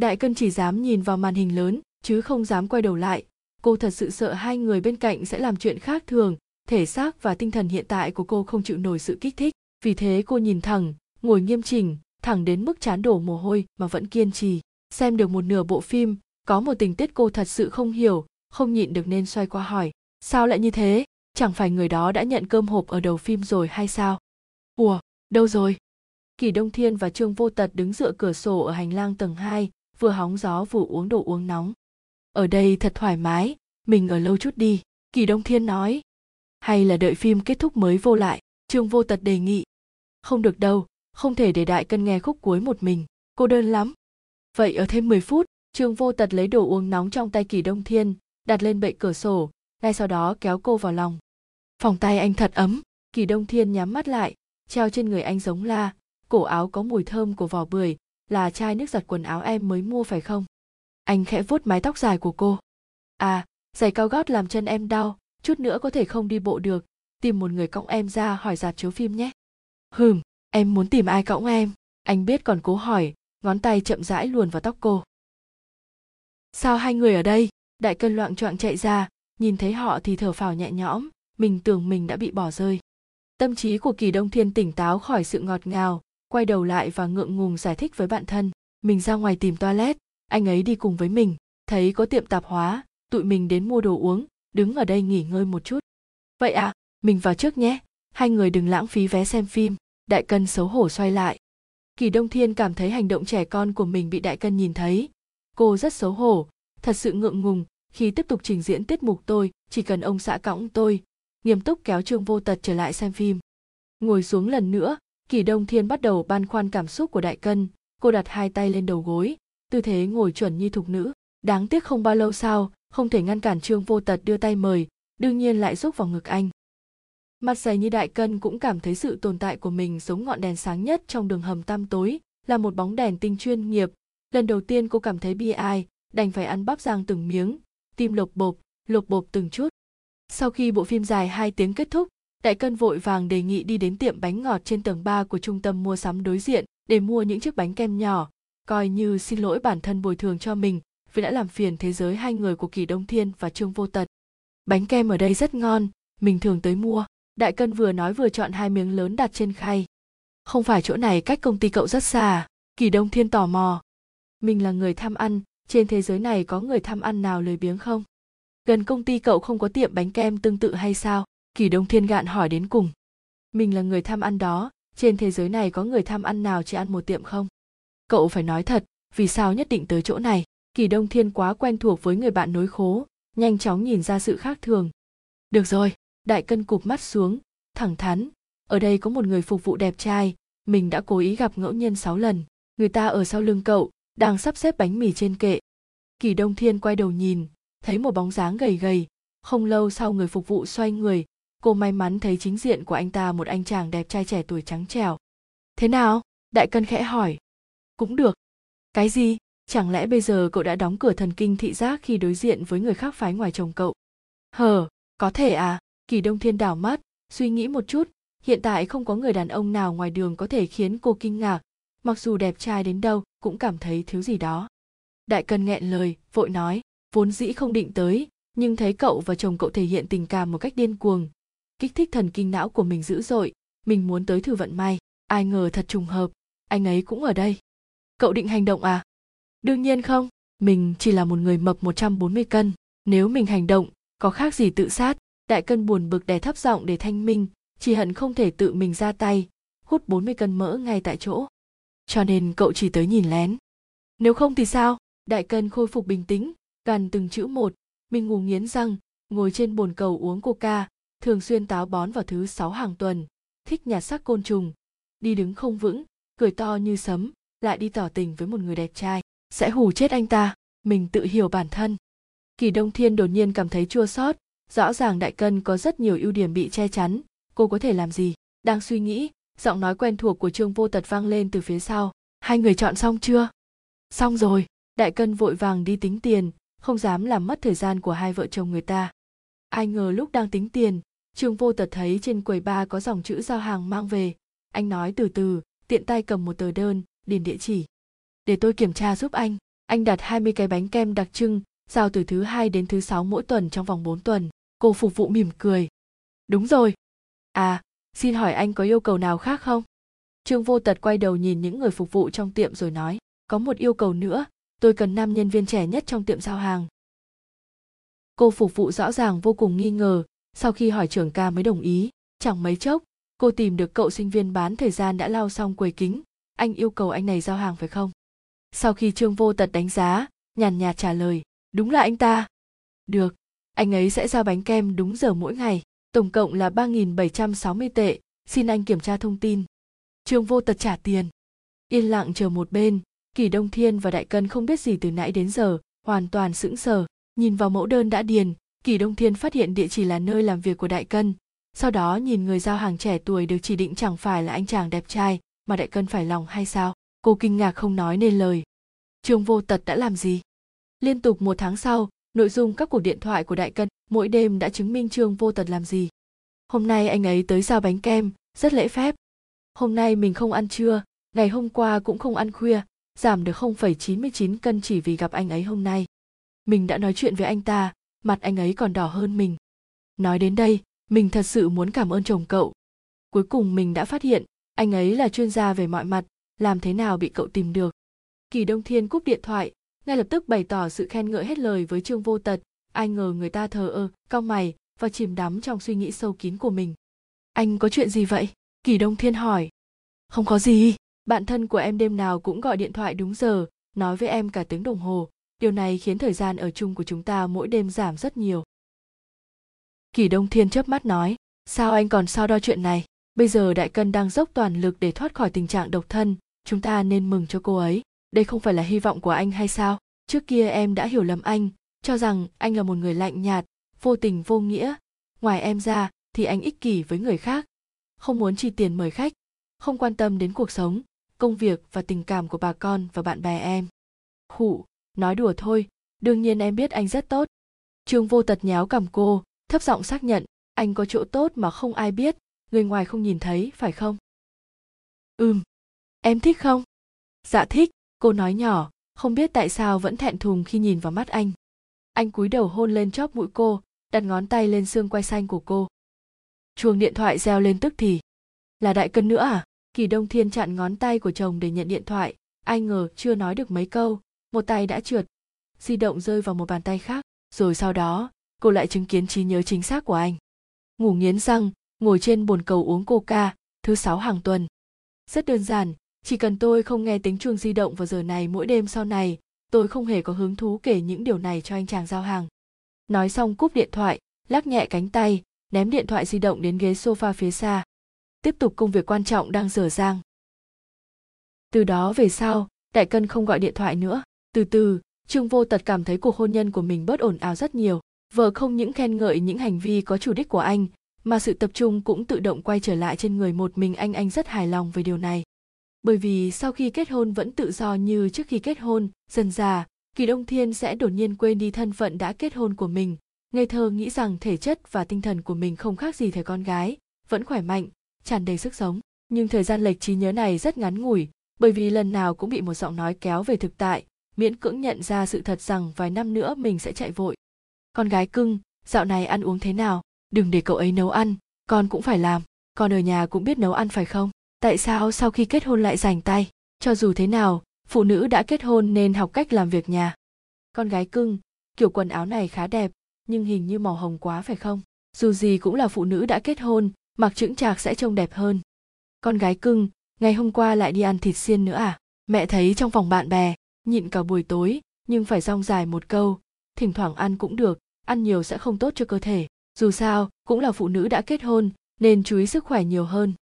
đại cân chỉ dám nhìn vào màn hình lớn chứ không dám quay đầu lại. Cô thật sự sợ hai người bên cạnh sẽ làm chuyện khác thường thể xác và tinh thần hiện tại của cô không chịu nổi sự kích thích. Vì thế cô nhìn thẳng ngồi nghiêm chỉnh thẳng đến mức chán đổ mồ hôi mà vẫn kiên trì. Xem được một nửa bộ phim có một tình tiết cô thật sự không hiểu không nhịn được nên xoay qua hỏi sao lại như thế? Chẳng phải người đó đã nhận cơm hộp ở đầu phim rồi hay sao? Ủa đâu rồi? Kỳ đông thiên và trương vô tật đứng dựa cửa sổ ở hành lang tầng 2, vừa hóng gió vừa uống đồ uống nóng. Ở đây thật thoải mái, mình ở lâu chút đi, kỳ đông thiên nói. Hay là đợi phim kết thúc mới vô lại, trương vô tật đề nghị. Không được đâu, không thể để đại cân nghe khúc cuối một mình, cô đơn lắm. Vậy ở thêm 10 phút, trương vô tật lấy đồ uống nóng trong tay kỳ đông thiên, đặt lên bệ cửa sổ, ngay sau đó kéo cô vào lòng. Phòng tay anh thật ấm, kỳ đông thiên nhắm mắt lại, treo trên người anh giống la, cổ áo có mùi thơm của vỏ bưởi là chai nước giặt quần áo em mới mua phải không? Anh khẽ vuốt mái tóc dài của cô. À giày cao gót làm chân em đau, chút nữa có thể không đi bộ được. Tìm một người cõng em ra hỏi dạp chiếu phim nhé. Hừm, em muốn tìm ai cõng em? Anh biết còn cố hỏi, ngón tay chậm rãi luồn vào tóc cô. Sao hai người ở đây? Đại cân loạn choạng chạy ra, nhìn thấy họ thì thở phào nhẹ nhõm, mình tưởng mình đã bị bỏ rơi. Tâm trí của kỳ đông thiên tỉnh táo khỏi sự ngọt ngào quay đầu lại và ngượng ngùng giải thích với bạn thân, mình ra ngoài tìm toilet, anh ấy đi cùng với mình, thấy có tiệm tạp hóa, tụi mình đến mua đồ uống, đứng ở đây nghỉ ngơi một chút. Vậy à mình vào trước nhé, hai người đừng lãng phí vé xem phim, đại cân xấu hổ xoay lại. Kỳ đông thiên cảm thấy hành động trẻ con của mình bị đại cân nhìn thấy. Cô rất xấu hổ, thật sự ngượng ngùng, khi tiếp tục trình diễn tiết mục tôi, chỉ cần ông xã cõng tôi, nghiêm túc kéo trương vô tật trở lại xem phim. Ngồi xuống lần nữa kỳ đông thiên bắt đầu băn khoăn cảm xúc của đại cân. Cô đặt hai tay lên đầu gối. Tư thế ngồi chuẩn như thục nữ. Đáng tiếc không bao lâu sau, không thể ngăn cản trương vô tật đưa tay mời, đương nhiên lại rúc vào ngực anh. Mặt dày như đại cân cũng cảm thấy sự tồn tại của mình giống ngọn đèn sáng nhất trong đường hầm tăm tối, là một bóng đèn tinh chuyên nghiệp. Lần đầu tiên cô cảm thấy bi ai, đành phải ăn bắp rang từng miếng, tim lột bộp lột bộp từng chút. Sau khi bộ phim dài 2 tiếng kết thúc đại cân vội vàng đề nghị đi đến tiệm bánh ngọt trên tầng 3 của trung tâm mua sắm đối diện để mua những chiếc bánh kem nhỏ, coi như xin lỗi bản thân bồi thường cho mình vì đã làm phiền thế giới hai người của kỳ đông thiên và trương vô tật. Bánh kem ở đây rất ngon, mình thường tới mua. Đại cân vừa nói vừa chọn hai miếng lớn đặt trên khay. Không phải chỗ này cách công ty cậu rất xa, kỳ đông thiên tò mò. Mình là người tham ăn, trên thế giới này có người tham ăn nào lười biếng không? Gần công ty cậu không có tiệm bánh kem tương tự hay sao? Kỳ đông thiên gạn hỏi đến cùng. Mình là người tham ăn đó, trên thế giới này có người tham ăn nào chỉ ăn một tiệm không? Cậu phải nói thật, vì sao nhất định tới chỗ này? Kỳ đông thiên quá quen thuộc với người bạn nối khố, nhanh chóng nhìn ra sự khác thường. Được rồi, đại cân cụp mắt xuống, thẳng thắn. Ở đây có một người phục vụ đẹp trai, mình đã cố ý gặp ngẫu nhiên sáu lần. Người ta ở sau lưng cậu, đang sắp xếp bánh mì trên kệ. Kỳ đông thiên quay đầu nhìn, thấy một bóng dáng gầy gầy. Không lâu sau người phục vụ xoay người cô may mắn thấy chính diện của anh ta một anh chàng đẹp trai trẻ tuổi trắng trẻo. Thế nào? Đại cân khẽ hỏi. Cũng được. Cái gì? Chẳng lẽ bây giờ cậu đã đóng cửa thần kinh thị giác khi đối diện với người khác phái ngoài chồng cậu? Hờ, có thể à? Kỳ đông thiên đảo mắt, suy nghĩ một chút. Hiện tại không có người đàn ông nào ngoài đường có thể khiến cô kinh ngạc. Mặc dù đẹp trai đến đâu, cũng cảm thấy thiếu gì đó. Đại cân nghẹn lời, vội nói. Vốn dĩ không định tới, nhưng thấy cậu và chồng cậu thể hiện tình cảm một cách điên cuồng kích thích thần kinh não của mình dữ dội, mình muốn tới thử vận may. Ai ngờ thật trùng hợp, anh ấy cũng ở đây. Cậu định hành động à? Đương nhiên không, mình chỉ là một người mập 140 cân. Nếu mình hành động, có khác gì tự sát? Đại cân buồn bực đè thấp giọng để thanh minh, chỉ hận không thể tự mình ra tay, hút 40 cân mỡ ngay tại chỗ. Cho nên cậu chỉ tới nhìn lén. Nếu không thì sao? Đại cân khôi phục bình tĩnh gần từng chữ một. Mình ngủ nghiến răng, ngồi trên bồn cầu uống coca thường xuyên táo bón vào thứ sáu hàng tuần, thích nhà xác côn trùng, đi đứng không vững, cười to như sấm, lại đi tỏ tình với một người đẹp trai. Sẽ hù chết anh ta, mình tự hiểu bản thân. Kỳ đông thiên đột nhiên cảm thấy chua xót, rõ ràng đại cân có rất nhiều ưu điểm bị che chắn, cô có thể làm gì? Đang suy nghĩ, giọng nói quen thuộc của trương vô tật vang lên từ phía sau. Hai người chọn xong chưa? Xong rồi. Đại cân vội vàng đi tính tiền, không dám làm mất thời gian của hai vợ chồng người ta. Ai ngờ lúc đang tính tiền trương vô tật thấy trên quầy ba có dòng chữ giao hàng mang về. Anh nói từ từ, tiện tay cầm một tờ đơn, điền địa chỉ. Để tôi kiểm tra giúp anh anh đặt 20 cái bánh kem đặc trưng, giao từ thứ hai đến thứ sáu mỗi tuần trong vòng 4 tuần. Cô phục vụ mỉm cười. Đúng rồi. À xin hỏi anh có yêu cầu nào khác không? Trương vô tật quay đầu nhìn những người phục vụ trong tiệm rồi nói, có một yêu cầu nữa, tôi cần nam nhân viên trẻ nhất trong tiệm giao hàng. Cô phục vụ rõ ràng vô cùng nghi ngờ sau khi hỏi trưởng ca mới đồng ý, chẳng mấy chốc, cô tìm được cậu sinh viên bán thời gian đã lau xong quầy kính. Anh yêu cầu anh này giao hàng phải không? Sau khi trương vô tật đánh giá, nhàn nhạt trả lời, đúng là anh ta. Được, anh ấy sẽ giao bánh kem đúng giờ mỗi ngày, tổng cộng là 3.760 tệ, xin anh kiểm tra thông tin. Trương vô tật trả tiền. Yên lặng chờ một bên, kỳ đông thiên và đại cân không biết gì từ nãy đến giờ, hoàn toàn sững sờ, nhìn vào mẫu đơn đã điền kỳ đông thiên phát hiện địa chỉ là nơi làm việc của đại cân sau đó nhìn người giao hàng trẻ tuổi được chỉ định chẳng phải là anh chàng đẹp trai mà đại cân phải lòng hay sao? Cô kinh ngạc không nói nên lời. Trương vô tật đã làm gì? Liên tục một tháng sau nội dung các cuộc điện thoại của đại cân mỗi đêm đã chứng minh trương vô tật làm gì. Hôm nay anh ấy tới giao bánh kem rất lễ phép. Hôm nay mình không ăn trưa ngày hôm qua cũng không ăn khuya giảm được 0,99 cân chỉ vì gặp anh ấy hôm nay. Mình đã nói chuyện với anh ta mặt anh ấy còn đỏ hơn mình. Nói đến đây, mình thật sự muốn cảm ơn chồng cậu. Cuối cùng mình đã phát hiện, anh ấy là chuyên gia về mọi mặt, làm thế nào bị cậu tìm được. Kỳ đông thiên cúp điện thoại, ngay lập tức bày tỏ sự khen ngợi hết lời với trương vô tật. Ai ngờ người ta thờ ơ, cau mày và chìm đắm trong suy nghĩ sâu kín của mình. Anh có chuyện gì vậy? Kỳ đông thiên hỏi. Không có gì. Bạn thân của em đêm nào cũng gọi điện thoại đúng giờ, nói với em cả tiếng đồng hồ điều này khiến thời gian ở chung của chúng ta mỗi đêm giảm rất nhiều. Kỳ đông thiên chớp mắt nói, sao anh còn sao đo chuyện này? Bây giờ đại cân đang dốc toàn lực để thoát khỏi tình trạng độc thân, chúng ta nên mừng cho cô ấy. Đây không phải là hy vọng của anh hay sao? Trước kia em đã hiểu lầm anh, cho rằng anh là một người lạnh nhạt, vô tình vô nghĩa. Ngoài em ra, thì anh ích kỷ với người khác, không muốn chi tiền mời khách, không quan tâm đến cuộc sống, công việc và tình cảm của bà con và bạn bè em. Khụ nói đùa thôi, đương nhiên em biết anh rất tốt. Trương vô tật nhéo cầm cô, thấp giọng xác nhận, anh có chỗ tốt mà không ai biết, người ngoài không nhìn thấy, phải không? Ừm, em thích không? Dạ thích, cô nói nhỏ, không biết tại sao vẫn thẹn thùng khi nhìn vào mắt anh. Anh cúi đầu hôn lên chóp mũi cô, đặt ngón tay lên xương quai xanh của cô. Chuông điện thoại reo lên tức thì. Là đại cân nữa à? Kỳ đông thiên chặn ngón tay của chồng để nhận điện thoại, ai ngờ chưa nói được mấy câu một tay đã trượt. Di động rơi vào một bàn tay khác. Rồi sau đó, cô lại chứng kiến trí nhớ chính xác của anh. Ngủ nghiến răng, ngồi trên bồn cầu uống coca, thứ sáu hàng tuần. Rất đơn giản, chỉ cần tôi không nghe tiếng chuông di động vào giờ này mỗi đêm sau này, tôi không hề có hứng thú kể những điều này cho anh chàng giao hàng. Nói xong cúp điện thoại, lắc nhẹ cánh tay, ném điện thoại di động đến ghế sofa phía xa. Tiếp tục công việc quan trọng đang dở dang. Từ đó về sau, đại cân không gọi điện thoại nữa từ từ, trương vô tật cảm thấy cuộc hôn nhân của mình bớt ồn ào rất nhiều. Vợ không những khen ngợi những hành vi có chủ đích của anh, mà sự tập trung cũng tự động quay trở lại trên người một mình anh. Anh rất hài lòng về điều này. Bởi vì sau khi kết hôn vẫn tự do như trước khi kết hôn, dần già kỳ đông thiên sẽ đột nhiên quên đi thân phận đã kết hôn của mình. Ngây thơ nghĩ rằng thể chất và tinh thần của mình không khác gì thời con gái, vẫn khỏe mạnh, tràn đầy sức sống. Nhưng thời gian lệch trí nhớ này rất ngắn ngủi, bởi vì lần nào cũng bị một giọng nói kéo về thực tại miễn cưỡng nhận ra sự thật rằng vài năm nữa mình sẽ chạy vội. Con gái cưng, dạo này ăn uống thế nào? Đừng để cậu ấy nấu ăn, con cũng phải làm. Con ở nhà cũng biết nấu ăn phải không? Tại sao sau khi kết hôn lại rảnh tay? Cho dù thế nào, phụ nữ đã kết hôn nên học cách làm việc nhà. Con gái cưng, kiểu quần áo này khá đẹp, nhưng hình như màu hồng quá phải không? Dù gì cũng là phụ nữ đã kết hôn, mặc chững chạc sẽ trông đẹp hơn. Con gái cưng, ngày hôm qua lại đi ăn thịt xiên nữa à? Mẹ thấy trong vòng bạn bè nhịn cả buổi tối, nhưng phải rong dài một câu, thỉnh thoảng ăn cũng được, ăn nhiều sẽ không tốt cho cơ thể. Dù sao, cũng là phụ nữ đã kết hôn, nên chú ý sức khỏe nhiều hơn.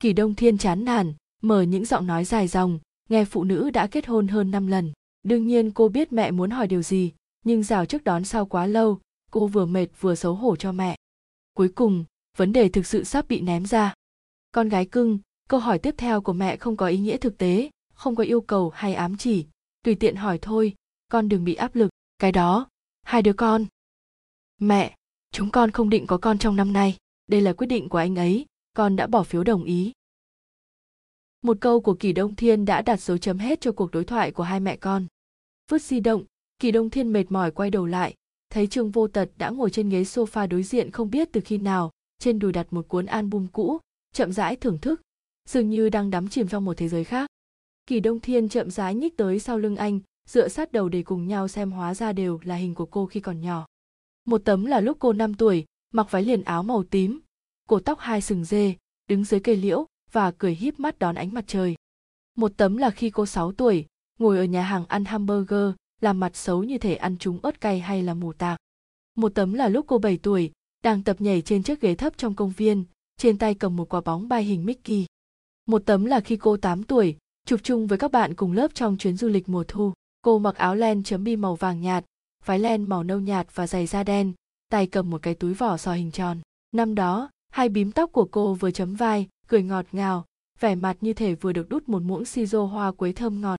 Kỳ đông thiên chán nản, mở những giọng nói dài dòng, nghe phụ nữ đã kết hôn hơn năm lần. Đương nhiên cô biết mẹ muốn hỏi điều gì, nhưng rào trước đón sau quá lâu, cô vừa mệt vừa xấu hổ cho mẹ. Cuối cùng, vấn đề thực sự sắp bị ném ra. Con gái cưng câu hỏi tiếp theo của mẹ không có ý nghĩa thực tế, không có yêu cầu hay ám chỉ. Tùy tiện hỏi thôi, con đừng bị áp lực. Cái đó, hai đứa con. Mẹ, chúng con không định có con trong năm nay. Đây là quyết định của anh ấy, con đã bỏ phiếu đồng ý. Một câu của kỳ đông thiên đã đặt dấu chấm hết cho cuộc đối thoại của hai mẹ con. Vứt di động, kỳ đông thiên mệt mỏi quay đầu lại. Thấy trương vô tật đã ngồi trên ghế sofa đối diện không biết từ khi nào, trên đùi đặt một cuốn album cũ, chậm rãi thưởng thức dường như đang đắm chìm trong một thế giới khác. Kỳ đông thiên chậm rãi nhích tới sau lưng anh, dựa sát đầu để cùng nhau xem hóa ra đều là hình của cô khi còn nhỏ. Một tấm là lúc cô 5 tuổi, mặc váy liền áo màu tím, cổ tóc hai sừng dê, đứng dưới cây liễu và cười híp mắt đón ánh mặt trời. Một tấm là khi cô 6 tuổi, ngồi ở nhà hàng ăn hamburger, làm mặt xấu như thể ăn trúng ớt cay hay là mù tạc. Một tấm là lúc cô 7 tuổi, đang tập nhảy trên chiếc ghế thấp trong công viên, trên tay cầm một quả bóng bay hình Mickey. Một tấm là khi cô 8 tuổi, chụp chung với các bạn cùng lớp trong chuyến du lịch mùa thu. Cô mặc áo len chấm bi màu vàng nhạt, váy len màu nâu nhạt và giày da đen, tay cầm một cái túi vỏ sò hình tròn. Năm đó, hai bím tóc của cô vừa chấm vai, cười ngọt ngào, vẻ mặt như thể vừa được đút một muỗng si rô hoa quế thơm ngọt.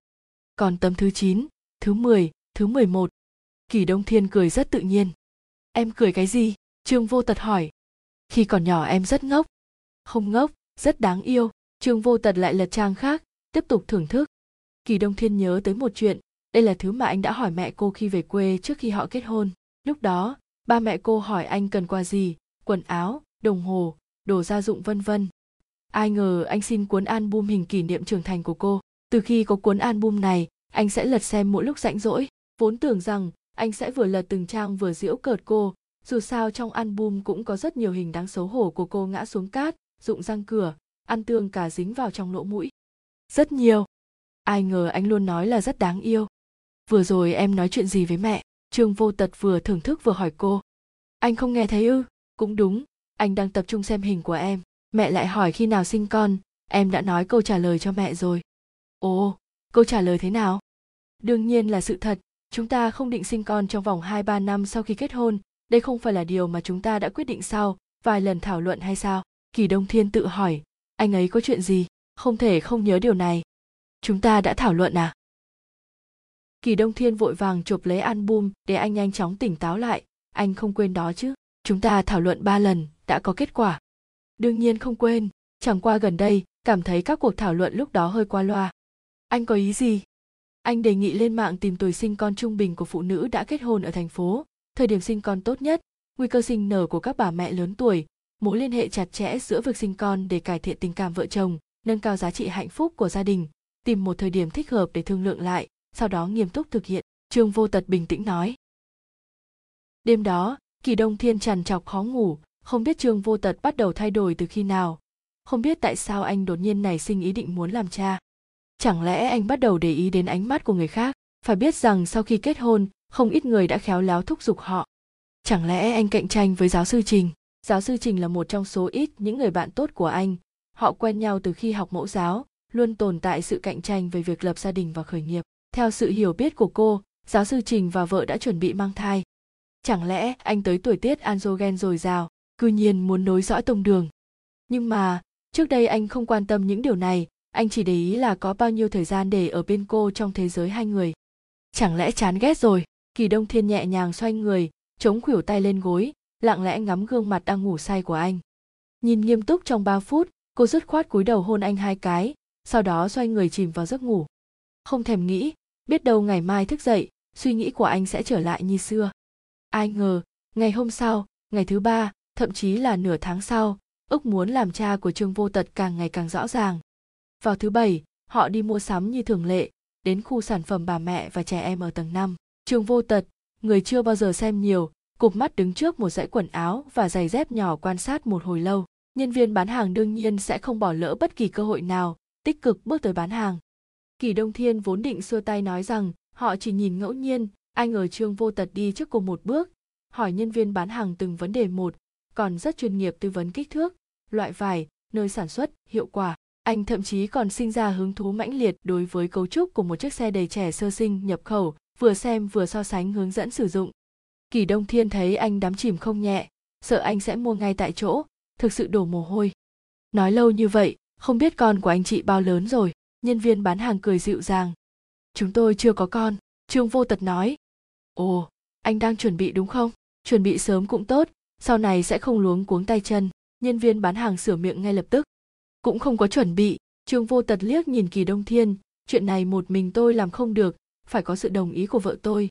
Còn tấm thứ 9, thứ 10, thứ 11. Kỳ Đông Thiên cười rất tự nhiên. Em cười cái gì? Trương Vô Tật hỏi. Khi còn nhỏ em rất ngốc. Không ngốc, rất đáng yêu. Trương Vô Tật lại lật trang khác, tiếp tục thưởng thức. Kỳ Đông Thiên nhớ tới một chuyện, đây là thứ mà anh đã hỏi mẹ cô khi về quê trước khi họ kết hôn. Lúc đó, ba mẹ cô hỏi anh cần quà gì, quần áo, đồng hồ, đồ gia dụng vân vân. Ai ngờ anh xin cuốn album hình kỷ niệm trưởng thành của cô. Từ khi có cuốn album này, anh sẽ lật xem mỗi lúc rảnh rỗi. Vốn tưởng rằng anh sẽ vừa lật từng trang vừa giễu cợt cô, dù sao trong album cũng có rất nhiều hình đáng xấu hổ của cô ngã xuống cát rụng răng cửa ăn tương cả dính vào trong lỗ mũi. Rất nhiều. Ai ngờ anh luôn nói là rất đáng yêu. Vừa rồi em nói chuyện gì với mẹ? Trương vô tật vừa thưởng thức vừa hỏi cô. Anh không nghe thấy ư? Cũng đúng. Anh đang tập trung xem hình của em. Mẹ lại hỏi khi nào sinh con. Em đã nói câu trả lời cho mẹ rồi. Ồ, câu trả lời thế nào? Đương nhiên là sự thật. Chúng ta không định sinh con trong vòng 2-3 năm sau khi kết hôn. Đây không phải là điều mà chúng ta đã quyết định sau, vài lần thảo luận hay sao? Kỳ đông thiên tự hỏi anh ấy có chuyện gì? Không thể không nhớ điều này. Chúng ta đã thảo luận à? Kỳ đông thiên vội vàng chụp lấy album để anh nhanh chóng tỉnh táo lại. Anh không quên đó chứ? Chúng ta thảo luận ba lần, đã có kết quả. Đương nhiên không quên. Chẳng qua gần đây, cảm thấy các cuộc thảo luận lúc đó hơi qua loa. Anh có ý gì? Anh đề nghị lên mạng tìm tuổi sinh con trung bình của phụ nữ đã kết hôn ở thành phố. Thời điểm sinh con tốt nhất, nguy cơ sinh nở của các bà mẹ lớn tuổi mối liên hệ chặt chẽ giữa việc sinh con để cải thiện tình cảm vợ chồng, nâng cao giá trị hạnh phúc của gia đình, tìm một thời điểm thích hợp để thương lượng lại, sau đó nghiêm túc thực hiện, trương vô tật bình tĩnh nói. Đêm đó, kỳ đông thiên trằn trọc khó ngủ, không biết trương vô tật bắt đầu thay đổi từ khi nào. Không biết tại sao anh đột nhiên nảy sinh ý định muốn làm cha. Chẳng lẽ anh bắt đầu để ý đến ánh mắt của người khác, phải biết rằng sau khi kết hôn, không ít người đã khéo léo thúc giục họ. Chẳng lẽ anh cạnh tranh với giáo sư trình? Giáo sư trình là một trong số ít những người bạn tốt của anh. Họ quen nhau từ khi học mẫu giáo, luôn tồn tại sự cạnh tranh về việc lập gia đình và khởi nghiệp. Theo sự hiểu biết của cô, giáo sư trình và vợ đã chuẩn bị mang thai. Chẳng lẽ anh tới tuổi tiết androgen dồi dào, cư nhiên muốn nối dõi tông đường? Nhưng mà, trước đây anh không quan tâm những điều này, anh chỉ để ý là có bao nhiêu thời gian để ở bên cô trong thế giới hai người. Chẳng lẽ chán ghét rồi? Kỳ đông thiên nhẹ nhàng xoay người, chống khuỷu tay lên gối lặng lẽ ngắm gương mặt đang ngủ say của anh. Nhìn nghiêm túc trong ba phút cô dứt khoát cúi đầu hôn anh hai cái sau đó xoay người chìm vào giấc ngủ. Không thèm nghĩ biết đâu ngày mai thức dậy suy nghĩ của anh sẽ trở lại như xưa. Ai ngờ ngày hôm sau ngày thứ ba thậm chí là nửa tháng sau ước muốn làm cha của trương vô tật càng ngày càng rõ ràng. Vào thứ bảy họ đi mua sắm như thường lệ đến khu sản phẩm bà mẹ và trẻ em ở tầng 5. Trương vô tật, người chưa bao giờ xem nhiều, cụp mắt đứng trước một dãy quần áo và giày dép nhỏ quan sát một hồi lâu. Nhân viên bán hàng đương nhiên sẽ không bỏ lỡ bất kỳ cơ hội nào, tích cực bước tới bán hàng. Kỳ Đông Thiên vốn định xua tay nói rằng họ chỉ nhìn ngẫu nhiên, anh ở Trương vô tật đi trước cô một bước, hỏi nhân viên bán hàng từng vấn đề một, còn rất chuyên nghiệp tư vấn kích thước, loại vải, nơi sản xuất, hiệu quả. Anh thậm chí còn sinh ra hứng thú mãnh liệt đối với cấu trúc của một chiếc xe đầy trẻ sơ sinh nhập khẩu, vừa xem vừa so sánh hướng dẫn sử dụng. Kỳ Đông Thiên thấy anh đắm chìm không nhẹ, sợ anh sẽ mua ngay tại chỗ, thực sự đổ mồ hôi. Nói lâu như vậy, không biết con của anh chị bao lớn rồi, nhân viên bán hàng cười dịu dàng. Chúng tôi chưa có con, Trương Vô Tật nói. Ồ, anh đang chuẩn bị đúng không? Chuẩn bị sớm cũng tốt, sau này sẽ không luống cuống tay chân. Nhân viên bán hàng sửa miệng ngay lập tức. Cũng không có chuẩn bị, Trương Vô Tật liếc nhìn Kỳ Đông Thiên, chuyện này một mình tôi làm không được, phải có sự đồng ý của vợ tôi.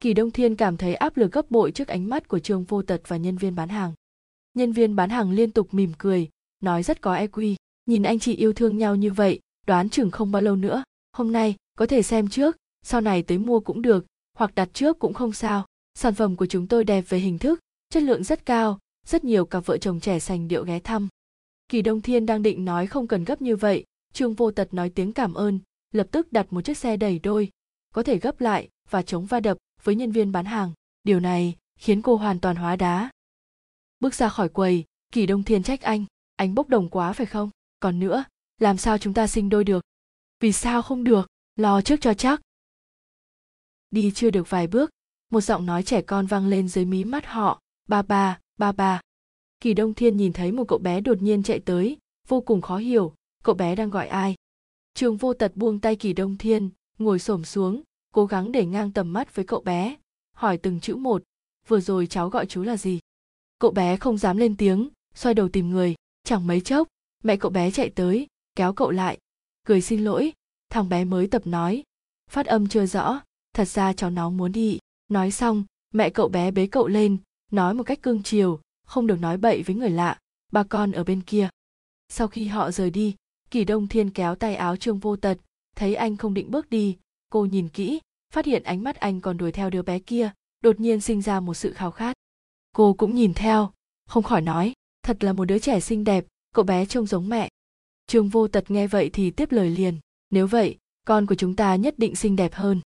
Kỳ Đông Thiên cảm thấy áp lực gấp bội trước ánh mắt của Trương Vô Tật và nhân viên bán hàng. Nhân viên bán hàng liên tục mỉm cười, nói rất có EQ, nhìn anh chị yêu thương nhau như vậy, đoán chừng không bao lâu nữa, hôm nay có thể xem trước, sau này tới mua cũng được, hoặc đặt trước cũng không sao. Sản phẩm của chúng tôi đẹp về hình thức, chất lượng rất cao, rất nhiều cặp vợ chồng trẻ sành điệu ghé thăm. Kỳ Đông Thiên đang định nói không cần gấp như vậy, Trương Vô Tật nói tiếng cảm ơn, lập tức đặt một chiếc xe đầy đôi, có thể gấp lại và chống va đập với nhân viên bán hàng. Điều này khiến cô hoàn toàn hóa đá. Bước ra khỏi quầy, Kỳ Đông Thiên trách anh, anh bốc đồng quá phải không? Còn nữa, làm sao chúng ta sinh đôi được? Vì sao không được? Lo trước cho chắc. Đi chưa được vài bước, một giọng nói trẻ con vang lên dưới mí mắt họ, ba ba, ba ba. Kỳ Đông Thiên nhìn thấy một cậu bé đột nhiên chạy tới, vô cùng khó hiểu, cậu bé đang gọi ai. Trường vô tật buông tay Kỳ Đông Thiên, ngồi xổm xuống, cố gắng để ngang tầm mắt với cậu bé, hỏi từng chữ một, vừa rồi cháu gọi chú là gì. Cậu bé không dám lên tiếng, xoay đầu tìm người, chẳng mấy chốc, mẹ cậu bé chạy tới, kéo cậu lại, cười xin lỗi, thằng bé mới tập nói, phát âm chưa rõ, thật ra cháu nó muốn đi. Nói xong, mẹ cậu bé bế cậu lên, nói một cách cương chiều, không được nói bậy với người lạ. Ba con ở bên kia. Sau khi họ rời đi kỳ đông thiên kéo tay áo trương vô tật. Thấy anh không định bước đi cô nhìn kỹ phát hiện ánh mắt anh còn đuổi theo đứa bé kia, đột nhiên sinh ra một sự khao khát. Cô cũng nhìn theo, không khỏi nói, thật là một đứa trẻ xinh đẹp, cậu bé trông giống mẹ. Trương vô tật nghe vậy thì tiếp lời liền, nếu vậy, con của chúng ta nhất định xinh đẹp hơn.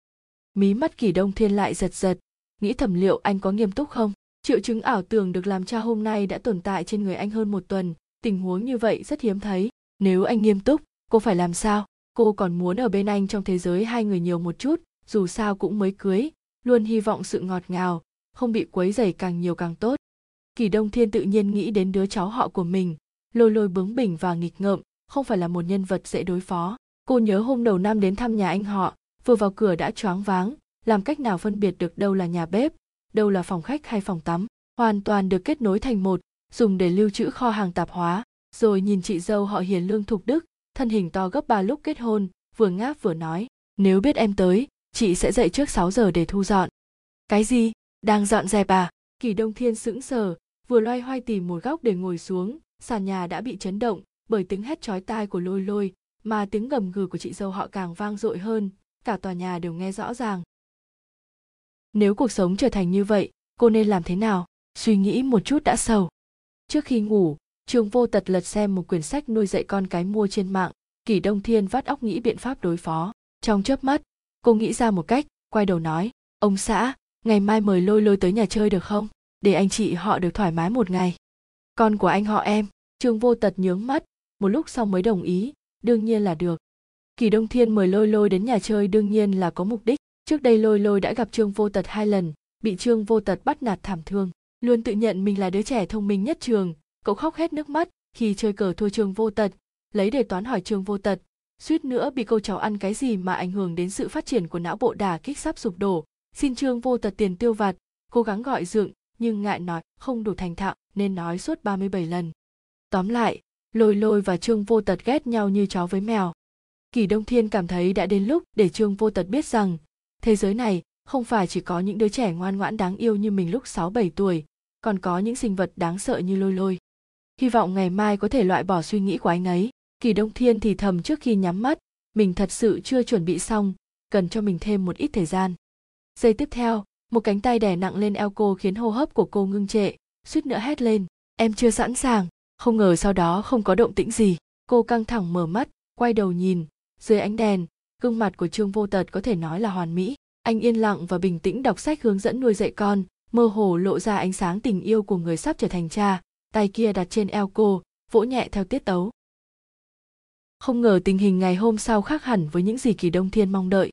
Mí mắt kỳ đông thiên lại giật giật, nghĩ thầm liệu anh có nghiêm túc không? Triệu chứng ảo tưởng được làm cha hôm nay đã tồn tại trên người anh hơn một tuần, tình huống như vậy rất hiếm thấy. Nếu anh nghiêm túc, cô phải làm sao? Cô còn muốn ở bên anh trong thế giới hai người nhiều một chút dù sao cũng mới cưới, luôn hy vọng sự ngọt ngào, không bị quấy rầy càng nhiều càng tốt. Kỳ đông thiên tự nhiên nghĩ đến đứa cháu họ của mình, lôi lôi bướng bỉnh và nghịch ngợm, không phải là một nhân vật dễ đối phó. Cô nhớ hôm đầu năm đến thăm nhà anh họ, vừa vào cửa đã choáng váng, làm cách nào phân biệt được đâu là nhà bếp, đâu là phòng khách hay phòng tắm, hoàn toàn được kết nối thành một, dùng để lưu trữ kho hàng tạp hóa. Rồi nhìn chị dâu họ hiền lương thục đức, thân hình to gấp ba lúc kết hôn, vừa ngáp vừa nói, nếu biết em tới chị sẽ dậy trước 6 giờ để thu dọn. Cái gì? Đang dọn dẹp à? Kỳ đông thiên sững sờ, vừa loay hoay tìm một góc để ngồi xuống. Sàn nhà đã bị chấn động bởi tiếng hét chói tai của lôi lôi, mà tiếng gầm gừ của chị dâu họ càng vang dội hơn. Cả tòa nhà đều nghe rõ ràng. Nếu cuộc sống trở thành như vậy, cô nên làm thế nào? Suy nghĩ một chút đã sầu trước khi ngủ, trường vô tật lật xem một quyển sách nuôi dạy con cái mua trên mạng. Kỷ đông thiên vắt óc nghĩ biện pháp đối phó. Trong chớp mắt cô nghĩ ra một cách, quay đầu nói, ông xã, ngày mai mời lôi lôi tới nhà chơi được không? Để anh chị họ được thoải mái một ngày. Con của anh họ em. Trương vô tật nhướng mắt, một lúc sau mới đồng ý, đương nhiên là được. Kỳ đông thiên mời lôi lôi đến nhà chơi đương nhiên là có mục đích. Trước đây lôi lôi đã gặp trương vô tật hai lần, bị trương vô tật bắt nạt thảm thương, luôn tự nhận mình là đứa trẻ thông minh nhất trường. Cậu khóc hết nước mắt khi chơi cờ thua trương vô tật, lấy đề toán hỏi trương vô tật suýt nữa bị câu cháu ăn cái gì mà ảnh hưởng đến sự phát triển của não bộ đà kích sắp sụp đổ xin trương vô tật tiền tiêu vặt cố gắng gọi dượng nhưng ngại nói không đủ thành thạo nên nói suốt 37 lần. Tóm lại, lôi lôi và trương vô tật ghét nhau như chó với mèo. Kỳ Đông Thiên cảm thấy đã đến lúc để trương vô tật biết rằng thế giới này không phải chỉ có những đứa trẻ ngoan ngoãn đáng yêu như mình lúc 6-7 tuổi, còn có những sinh vật đáng sợ như lôi lôi. Hy vọng ngày mai có thể loại bỏ suy nghĩ của anh ấy. Kỳ Đông Thiên thì thầm trước khi nhắm mắt, mình thật sự chưa chuẩn bị xong, cần cho mình thêm một ít thời gian. Giây tiếp theo, một cánh tay đè nặng lên eo cô khiến hô hấp của cô ngưng trệ suýt nữa hét lên em chưa sẵn sàng. Không ngờ sau đó không có động tĩnh gì cô căng thẳng mở mắt quay đầu nhìn dưới ánh đèn gương mặt của trương vô tật có thể nói là hoàn mỹ. Anh yên lặng và bình tĩnh đọc sách hướng dẫn nuôi dạy con mơ hồ lộ ra ánh sáng tình yêu của người sắp trở thành cha tay kia đặt trên eo cô vỗ nhẹ theo tiết tấu không ngờ tình hình ngày hôm sau khác hẳn với những gì kỳ đông thiên mong đợi.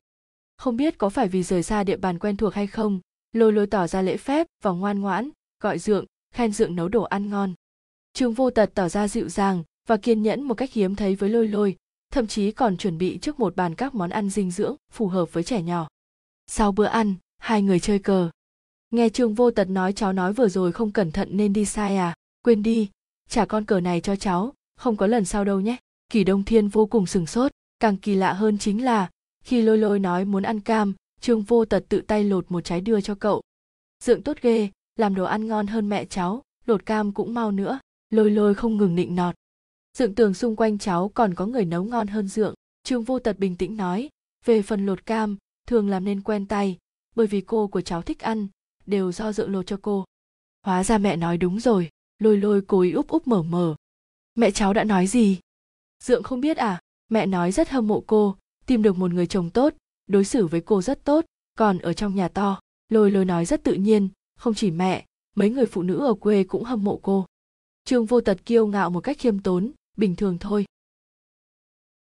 Không biết có phải vì rời xa địa bàn quen thuộc hay không, lôi lôi tỏ ra lễ phép và ngoan ngoãn, gọi dượng, khen dượng nấu đồ ăn ngon. Trương vô tật tỏ ra dịu dàng và kiên nhẫn một cách hiếm thấy với lôi lôi, thậm chí còn chuẩn bị trước một bàn các món ăn dinh dưỡng phù hợp với trẻ nhỏ. Sau bữa ăn, hai người chơi cờ. Nghe trương vô tật nói cháu nói vừa rồi không cẩn thận nên đi sai à quên đi, trả con cờ này cho cháu, không có lần sau đâu nhé kỳ đông thiên vô cùng sừng sốt, càng kỳ lạ hơn chính là, khi lôi lôi nói muốn ăn cam, trương vô tật tự tay lột một trái đưa cho cậu. Dượng tốt ghê, làm đồ ăn ngon hơn mẹ cháu, lột cam cũng mau nữa, lôi lôi không ngừng nịnh nọt. Dượng tường xung quanh cháu còn có người nấu ngon hơn dượng trương vô tật bình tĩnh nói, về phần lột cam, thường làm nên quen tay, bởi vì cô của cháu thích ăn, đều do dượng lột cho cô. Hóa ra mẹ nói đúng rồi, lôi lôi cối úp úp mở mở. Mẹ cháu đã nói gì? Dượng không biết à? Mẹ nói rất hâm mộ cô, tìm được một người chồng tốt, đối xử với cô rất tốt, còn ở trong nhà to. Lôi lôi nói rất tự nhiên, không chỉ mẹ, mấy người phụ nữ ở quê cũng hâm mộ cô. Trương vô tật kiêu ngạo một cách khiêm tốn, bình thường thôi.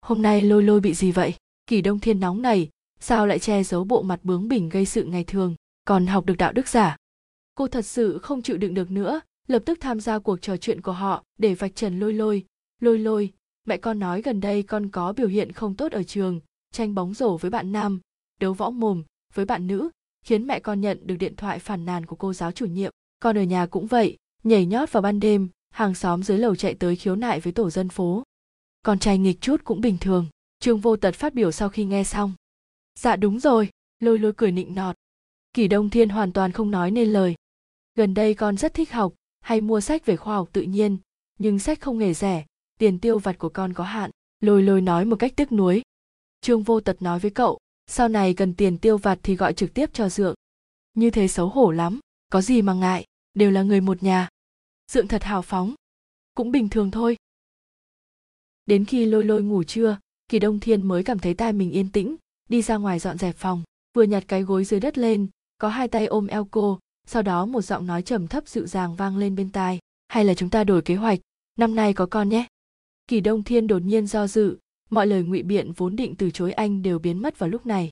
Hôm nay lôi lôi bị gì vậy? Kỳ đông thiên nóng này sao lại che giấu bộ mặt bướng bỉnh gây sự ngày thường, còn học được đạo đức giả? Cô thật sự không chịu đựng được nữa, lập tức tham gia cuộc trò chuyện của họ để vạch trần lôi lôi. Lôi lôi mẹ con nói gần đây con có biểu hiện không tốt ở trường, tranh bóng rổ với bạn nam, đấu võ mồm với bạn nữ, khiến mẹ con nhận được điện thoại phản nàn của cô giáo chủ nhiệm. Con ở nhà cũng vậy, nhảy nhót vào ban đêm, hàng xóm dưới lầu chạy tới khiếu nại với tổ dân phố. Con trai nghịch chút cũng bình thường. Trương vô tật phát biểu sau khi nghe xong. Dạ đúng rồi, lôi lôi cười nịnh nọt. Kỷ đông thiên hoàn toàn không nói nên lời. Gần đây con rất thích học, hay mua sách về khoa học tự nhiên, nhưng sách không hề rẻ tiền tiêu vặt của con có hạn. Lôi lôi nói một cách tiếc nuối. Trương vô tật nói với cậu, sau này cần tiền tiêu vặt thì gọi trực tiếp cho dượng. Như thế xấu hổ lắm, có gì mà ngại, đều là người một nhà. Dượng thật hào phóng. Cũng bình thường thôi. Đến khi lôi lôi ngủ trưa, kỳ đông thiên mới cảm thấy tai mình yên tĩnh, đi ra ngoài dọn dẹp phòng, vừa nhặt cái gối dưới đất lên, có hai tay ôm eo cô, sau đó một giọng nói trầm thấp dịu dàng vang lên bên tai. Hay là chúng ta đổi kế hoạch, năm nay có con nhé kỳ đông thiên đột nhiên do dự, mọi lời ngụy biện vốn định từ chối anh đều biến mất vào lúc này.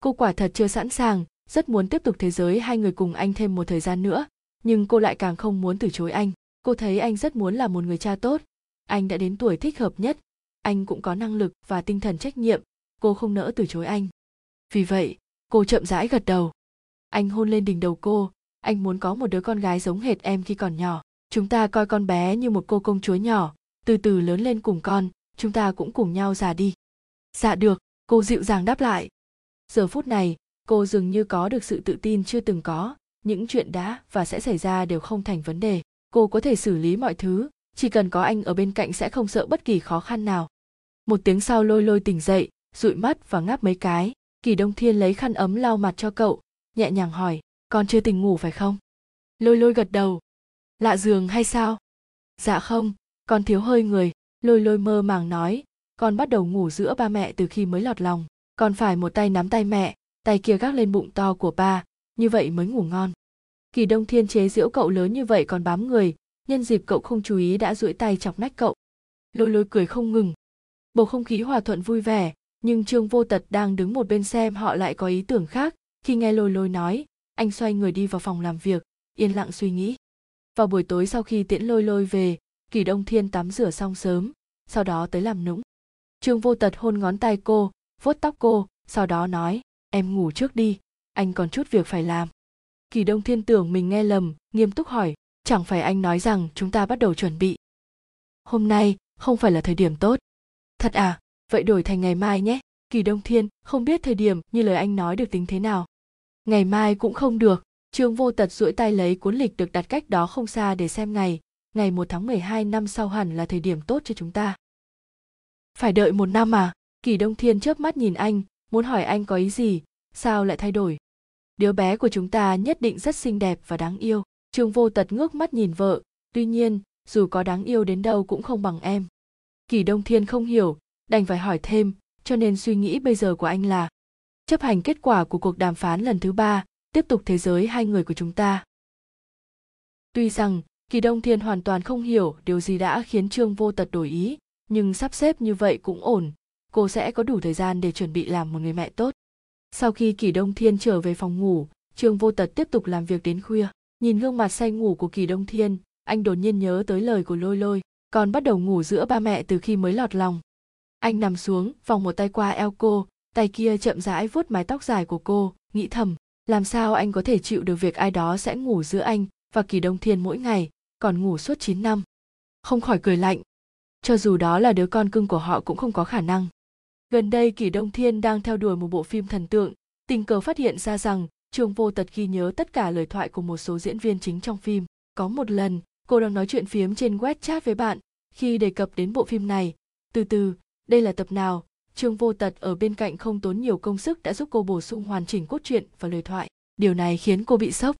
Cô quả thật chưa sẵn sàng, rất muốn tiếp tục thế giới hai người cùng anh thêm một thời gian nữa, nhưng cô lại càng không muốn từ chối anh. Cô thấy anh rất muốn là một người cha tốt. Anh đã đến tuổi thích hợp nhất, anh cũng có năng lực và tinh thần trách nhiệm, cô không nỡ từ chối anh. Vì vậy, cô chậm rãi gật đầu. Anh hôn lên đỉnh đầu cô, anh muốn có một đứa con gái giống hệt em khi còn nhỏ. Chúng ta coi con bé như một cô công chúa nhỏ từ từ lớn lên cùng con, chúng ta cũng cùng nhau già đi. Dạ được, cô dịu dàng đáp lại. Giờ phút này, cô dường như có được sự tự tin chưa từng có. Những chuyện đã và sẽ xảy ra đều không thành vấn đề. Cô có thể xử lý mọi thứ, chỉ cần có anh ở bên cạnh sẽ không sợ bất kỳ khó khăn nào. Một tiếng sau lôi lôi tỉnh dậy, dụi mắt và ngáp mấy cái. Kỳ đông thiên lấy khăn ấm lau mặt cho cậu, nhẹ nhàng hỏi, con chưa tỉnh ngủ phải không? Lôi lôi gật đầu, lạ giường hay sao? Dạ không con thiếu hơi người, lôi lôi mơ màng nói, con bắt đầu ngủ giữa ba mẹ từ khi mới lọt lòng. Con phải một tay nắm tay mẹ, tay kia gác lên bụng to của ba, như vậy mới ngủ ngon. Kỳ đông thiên chế giễu cậu lớn như vậy còn bám người, nhân dịp cậu không chú ý đã duỗi tay chọc nách cậu. Lôi lôi cười không ngừng. Bầu không khí hòa thuận vui vẻ, nhưng trương vô tật đang đứng một bên xem họ lại có ý tưởng khác, khi nghe lôi lôi nói, anh xoay người đi vào phòng làm việc, yên lặng suy nghĩ. Vào buổi tối sau khi tiễn lôi lôi về kỳ đông thiên tắm rửa xong sớm, sau đó tới làm nũng. Trương vô tật hôn ngón tay cô, vuốt tóc cô, sau đó nói, em ngủ trước đi, anh còn chút việc phải làm. Kỳ đông thiên tưởng mình nghe lầm, nghiêm túc hỏi, chẳng phải anh nói rằng chúng ta bắt đầu chuẩn bị? Hôm nay không phải là thời điểm tốt. Thật à vậy đổi thành ngày mai nhé. Kỳ đông thiên không biết thời điểm như lời anh nói được tính thế nào. Ngày mai cũng không được. Trương vô tật duỗi tay lấy cuốn lịch được đặt cách đó không xa để xem ngày ngày 1 tháng 12 năm sau hẳn là thời điểm tốt cho chúng ta. Phải đợi một năm à? Kỳ đông thiên chớp mắt nhìn anh, muốn hỏi anh có ý gì, sao lại thay đổi? Đứa bé của chúng ta nhất định rất xinh đẹp và đáng yêu. Trương vô tật ngước mắt nhìn vợ, tuy nhiên, dù có đáng yêu đến đâu cũng không bằng em. Kỳ đông thiên không hiểu, đành phải hỏi thêm, cho nên suy nghĩ bây giờ của anh là chấp hành kết quả của cuộc đàm phán lần thứ ba, tiếp tục thế giới hai người của chúng ta. Tuy rằng kỳ đông thiên hoàn toàn không hiểu điều gì đã khiến trương vô tật đổi ý, nhưng sắp xếp như vậy cũng ổn. Cô sẽ có đủ thời gian để chuẩn bị làm một người mẹ tốt. Sau khi kỳ đông thiên trở về phòng ngủ, trương vô tật tiếp tục làm việc đến khuya. Nhìn gương mặt say ngủ của kỳ đông thiên, anh đột nhiên nhớ tới lời của lôi lôi, còn bắt đầu ngủ giữa ba mẹ từ khi mới lọt lòng. Anh nằm xuống, vòng một tay qua eo cô, tay kia chậm rãi vuốt mái tóc dài của cô, nghĩ thầm, làm sao anh có thể chịu được việc ai đó sẽ ngủ giữa anh và kỳ đông thiên mỗi ngày? Còn ngủ suốt 9 năm. Không khỏi cười lạnh. Cho dù đó là đứa con cưng của họ cũng không có khả năng. Gần đây kỳ đông thiên đang theo đuổi một bộ phim thần tượng, tình cờ phát hiện ra rằng trương vô tật ghi nhớ tất cả lời thoại của một số diễn viên chính trong phim. Có một lần, cô đang nói chuyện phiếm trên WeChat với bạn, khi đề cập đến bộ phim này. Từ từ, đây là tập nào? Trương vô tật ở bên cạnh không tốn nhiều công sức đã giúp cô bổ sung hoàn chỉnh cốt truyện và lời thoại. Điều này khiến cô bị sốc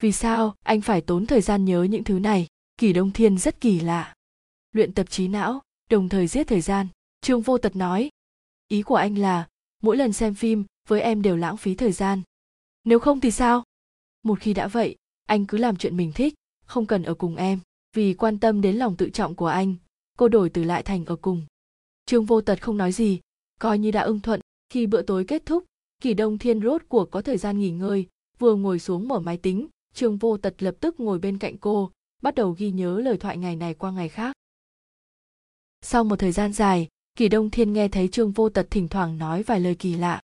vì sao anh phải tốn thời gian nhớ những thứ này? Kỳ đông thiên rất kỳ lạ. Luyện tập trí não, đồng thời giết thời gian. Trương vô tật nói, ý của anh là, mỗi lần xem phim, với em đều lãng phí thời gian. Nếu không thì sao? Một khi đã vậy, anh cứ làm chuyện mình thích, không cần ở cùng em, vì quan tâm đến lòng tự trọng của anh, cô đổi từ lại thành ở cùng. Trương vô tật không nói gì, coi như đã ưng thuận, khi bữa tối kết thúc, kỳ đông thiên rốt cuộc có thời gian nghỉ ngơi, vừa ngồi xuống mở máy tính trương vô tật lập tức ngồi bên cạnh cô, bắt đầu ghi nhớ lời thoại ngày này qua ngày khác. Sau một thời gian dài, kỳ đông thiên nghe thấy trương vô tật thỉnh thoảng nói vài lời kỳ lạ.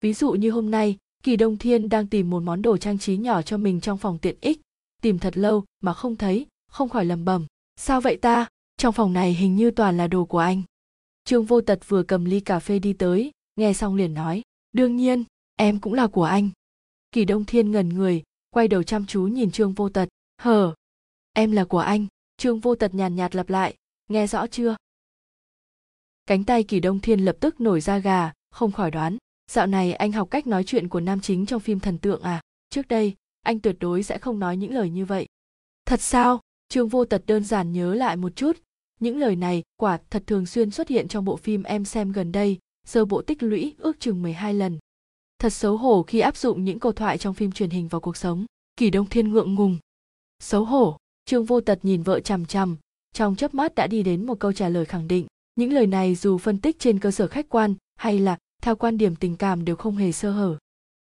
Ví dụ như hôm nay, kỳ đông thiên đang tìm một món đồ trang trí nhỏ cho mình trong phòng tiện ích. Tìm thật lâu mà không thấy, không khỏi lầm bầm sao vậy ta? Trong phòng này hình như toàn là đồ của anh. Trương vô tật vừa cầm ly cà phê đi tới, nghe xong liền nói, đương nhiên, em cũng là của anh. Kỳ đông thiên ngần người quay đầu chăm chú nhìn trương vô tật. Hờ, em là của anh. Trương vô tật nhàn nhạt lặp lại, nghe rõ chưa? Cánh tay kỳ đông thiên lập tức nổi da gà, không khỏi đoán, dạo này anh học cách nói chuyện của nam chính trong phim thần tượng à? Trước đây, anh tuyệt đối sẽ không nói những lời như vậy. Thật sao? Trương vô tật đơn giản nhớ lại một chút. Những lời này quả thật thường xuyên xuất hiện trong bộ phim em xem gần đây sơ bộ tích lũy ước chừng 12 lần thật xấu hổ khi áp dụng những câu thoại trong phim truyền hình vào cuộc sống. Kỳ đông thiên ngượng ngùng. Xấu hổ, trương vô tật nhìn vợ chằm chằm, trong chớp mắt đã đi đến một câu trả lời khẳng định. Những lời này dù phân tích trên cơ sở khách quan hay là theo quan điểm tình cảm đều không hề sơ hở.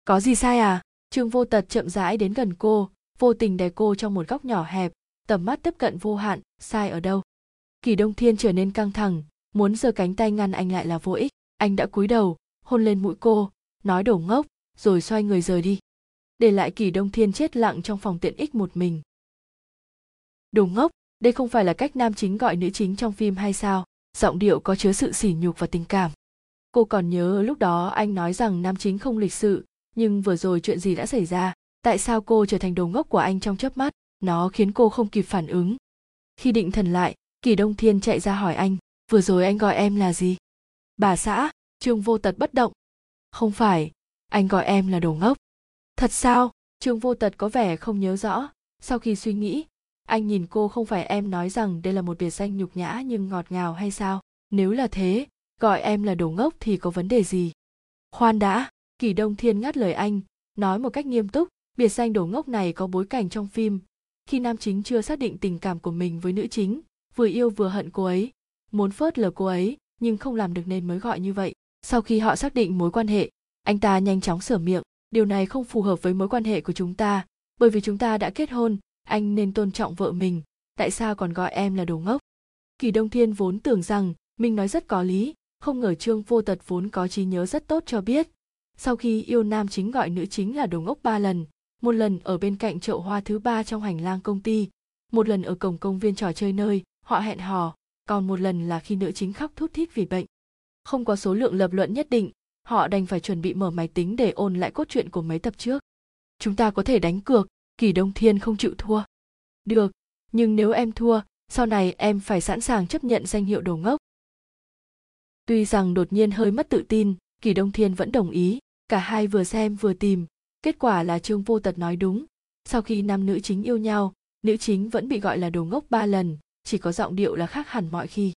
Có gì sai à? Trương vô tật chậm rãi đến gần cô, vô tình đè cô trong một góc nhỏ hẹp, tầm mắt tiếp cận vô hạn, sai ở đâu? Kỳ đông thiên trở nên căng thẳng, muốn giơ cánh tay ngăn anh lại là vô ích. Anh đã cúi đầu, hôn lên mũi cô nói đổ ngốc, rồi xoay người rời đi. Để lại kỳ đông thiên chết lặng trong phòng tiện ích một mình. Đồ ngốc, đây không phải là cách nam chính gọi nữ chính trong phim hay sao? Giọng điệu có chứa sự sỉ nhục và tình cảm. Cô còn nhớ lúc đó anh nói rằng nam chính không lịch sự, nhưng vừa rồi chuyện gì đã xảy ra? Tại sao cô trở thành đồ ngốc của anh trong chớp mắt? Nó khiến cô không kịp phản ứng. Khi định thần lại, kỳ đông thiên chạy ra hỏi anh, vừa rồi anh gọi em là gì? Bà xã, trương vô tật bất động không phải, anh gọi em là đồ ngốc. Thật sao? Trương vô tật có vẻ không nhớ rõ. Sau khi suy nghĩ, anh nhìn cô không phải em nói rằng đây là một biệt danh nhục nhã nhưng ngọt ngào hay sao? Nếu là thế, gọi em là đồ ngốc thì có vấn đề gì? Khoan đã, kỳ đông thiên ngắt lời anh, nói một cách nghiêm túc, biệt danh đồ ngốc này có bối cảnh trong phim. Khi nam chính chưa xác định tình cảm của mình với nữ chính, vừa yêu vừa hận cô ấy. Muốn phớt lờ cô ấy, nhưng không làm được nên mới gọi như vậy sau khi họ xác định mối quan hệ, anh ta nhanh chóng sửa miệng. Điều này không phù hợp với mối quan hệ của chúng ta, bởi vì chúng ta đã kết hôn, anh nên tôn trọng vợ mình. Tại sao còn gọi em là đồ ngốc? Kỳ đông thiên vốn tưởng rằng mình nói rất có lý, không ngờ trương vô tật vốn có trí nhớ rất tốt cho biết. Sau khi yêu nam chính gọi nữ chính là đồ ngốc ba lần, một lần ở bên cạnh chậu hoa thứ ba trong hành lang công ty, một lần ở cổng công viên trò chơi nơi họ hẹn hò, còn một lần là khi nữ chính khóc thút thít vì bệnh không có số lượng lập luận nhất định, họ đành phải chuẩn bị mở máy tính để ôn lại cốt truyện của mấy tập trước. Chúng ta có thể đánh cược, kỳ đông thiên không chịu thua. Được, nhưng nếu em thua, sau này em phải sẵn sàng chấp nhận danh hiệu đồ ngốc. Tuy rằng đột nhiên hơi mất tự tin, kỳ đông thiên vẫn đồng ý, cả hai vừa xem vừa tìm, kết quả là trương vô tật nói đúng. Sau khi nam nữ chính yêu nhau, nữ chính vẫn bị gọi là đồ ngốc ba lần, chỉ có giọng điệu là khác hẳn mọi khi.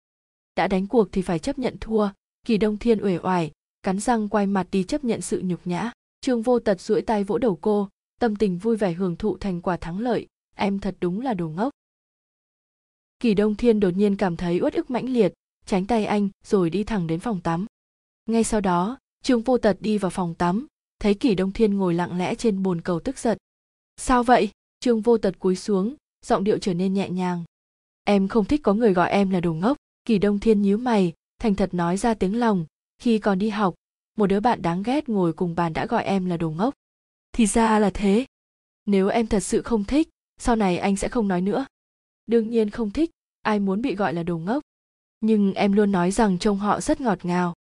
Đã đánh cuộc thì phải chấp nhận thua kỳ đông thiên uể oải, cắn răng quay mặt đi chấp nhận sự nhục nhã. Trương vô tật duỗi tay vỗ đầu cô, tâm tình vui vẻ hưởng thụ thành quả thắng lợi. Em thật đúng là đồ ngốc. Kỳ đông thiên đột nhiên cảm thấy uất ức mãnh liệt, tránh tay anh, rồi đi thẳng đến phòng tắm. Ngay sau đó, trương vô tật đi vào phòng tắm, thấy Kỳ đông thiên ngồi lặng lẽ trên bồn cầu tức giận. Sao vậy? Trương vô tật cúi xuống, giọng điệu trở nên nhẹ nhàng. Em không thích có người gọi em là đồ ngốc. Kỳ đông thiên nhíu mày thành thật nói ra tiếng lòng, khi còn đi học, một đứa bạn đáng ghét ngồi cùng bàn đã gọi em là đồ ngốc. Thì ra là thế. Nếu em thật sự không thích, sau này anh sẽ không nói nữa. Đương nhiên không thích, ai muốn bị gọi là đồ ngốc. Nhưng em luôn nói rằng trông họ rất ngọt ngào.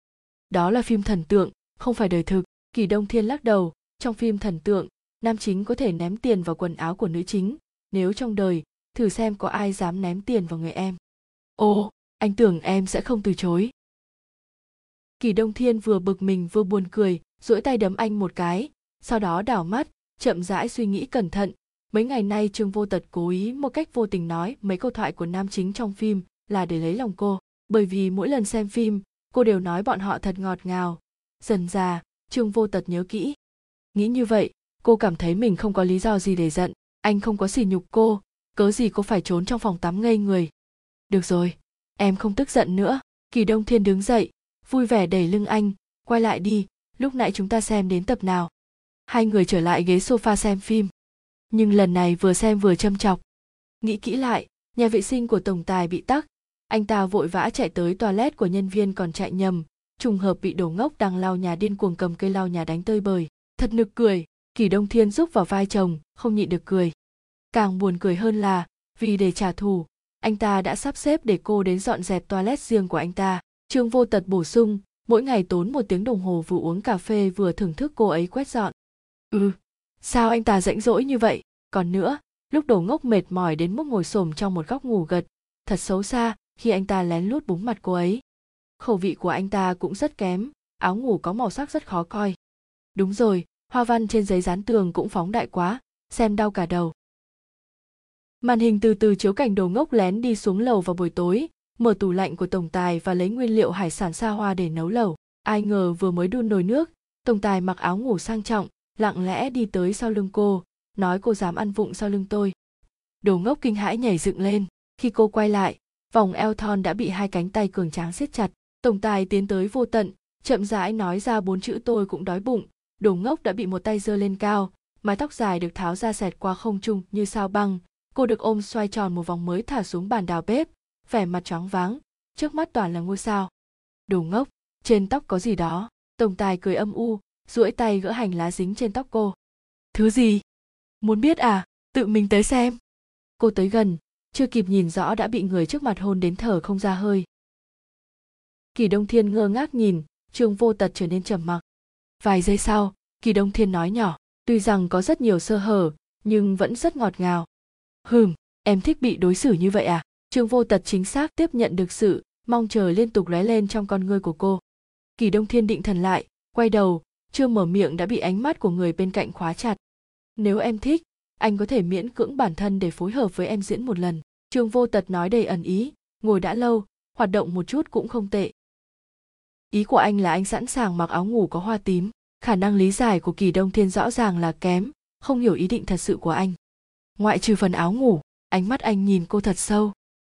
Đó là phim thần tượng, không phải đời thực. Kỳ đông thiên lắc đầu, trong phim thần tượng, nam chính có thể ném tiền vào quần áo của nữ chính. Nếu trong đời, thử xem có ai dám ném tiền vào người em. Ồ! Anh tưởng em sẽ không từ chối. Kỳ đông thiên vừa bực mình vừa buồn cười, duỗi tay đấm anh một cái, sau đó đảo mắt, chậm rãi suy nghĩ cẩn thận. Mấy ngày nay trương vô tật cố ý một cách vô tình nói mấy câu thoại của nam chính trong phim là để lấy lòng cô, bởi vì mỗi lần xem phim, cô đều nói bọn họ thật ngọt ngào. Dần già trương vô tật nhớ kỹ. Nghĩ như vậy, cô cảm thấy mình không có lý do gì để giận, anh không có sỉ nhục cô, cớ gì cô phải trốn trong phòng tắm ngây người. Được rồi em không tức giận nữa. Kỳ đông thiên đứng dậy, vui vẻ đẩy lưng anh, quay lại đi, lúc nãy chúng ta xem đến tập nào? Hai người trở lại ghế sofa xem phim. Nhưng lần này vừa xem vừa châm chọc. Nghĩ kỹ lại, nhà vệ sinh của tổng tài bị tắc. Anh ta vội vã chạy tới toilet của nhân viên còn chạy nhầm. Trùng hợp bị đổ ngốc đang lau nhà điên cuồng cầm cây lau nhà đánh tơi bời. Thật nực cười, kỳ đông thiên giúp vào vai chồng, không nhịn được cười. Càng buồn cười hơn là, vì để trả thù anh ta đã sắp xếp để cô đến dọn dẹp toilet riêng của anh ta. Trương vô tật bổ sung, mỗi ngày tốn một tiếng đồng hồ vừa uống cà phê vừa thưởng thức cô ấy quét dọn. Ừ sao anh ta rãnh rỗi như vậy? Còn nữa, lúc đầu ngốc mệt mỏi đến mức ngồi xổm trong một góc ngủ gật, thật xấu xa khi anh ta lén lút búng mặt cô ấy. Khẩu vị của anh ta cũng rất kém, áo ngủ có màu sắc rất khó coi. Đúng rồi, hoa văn trên giấy dán tường cũng phóng đại quá, xem đau cả đầu màn hình từ từ chiếu cảnh đồ ngốc lén đi xuống lầu vào buổi tối, mở tủ lạnh của tổng tài và lấy nguyên liệu hải sản xa hoa để nấu lẩu. Ai ngờ vừa mới đun nồi nước, tổng tài mặc áo ngủ sang trọng, lặng lẽ đi tới sau lưng cô, nói cô dám ăn vụng sau lưng tôi. Đồ ngốc kinh hãi nhảy dựng lên. Khi cô quay lại, vòng eo thon đã bị hai cánh tay cường tráng siết chặt. Tổng tài tiến tới vô tận, chậm rãi nói ra bốn chữ tôi cũng đói bụng. Đồ ngốc đã bị một tay giơ lên cao, mái tóc dài được tháo ra xẹt qua không trung như sao băng cô được ôm xoay tròn một vòng mới thả xuống bàn đào bếp, vẻ mặt choáng váng, trước mắt toàn là ngôi sao. Đồ ngốc, trên tóc có gì đó, tổng tài cười âm u, duỗi tay gỡ hành lá dính trên tóc cô. Thứ gì? Muốn biết à? Tự mình tới xem. Cô tới gần, chưa kịp nhìn rõ đã bị người trước mặt hôn đến thở không ra hơi. Kỳ đông thiên ngơ ngác nhìn, trương vô tật trở nên trầm mặc. Vài giây sau, kỳ đông thiên nói nhỏ, tuy rằng có rất nhiều sơ hở, nhưng vẫn rất ngọt ngào hừm, em thích bị đối xử như vậy à? Trương vô tật chính xác tiếp nhận được sự mong chờ liên tục lóe lên trong con ngươi của cô. Kỳ đông thiên định thần lại, quay đầu, chưa mở miệng đã bị ánh mắt của người bên cạnh khóa chặt. Nếu em thích, anh có thể miễn cưỡng bản thân để phối hợp với em diễn một lần. Trương vô tật nói đầy ẩn ý, ngồi đã lâu, hoạt động một chút cũng không tệ. Ý của anh là anh sẵn sàng mặc áo ngủ có hoa tím, khả năng lý giải của kỳ đông thiên rõ ràng là kém, không hiểu ý định thật sự của anh ngoại trừ phần áo ngủ ánh mắt anh nhìn cô thật sâu.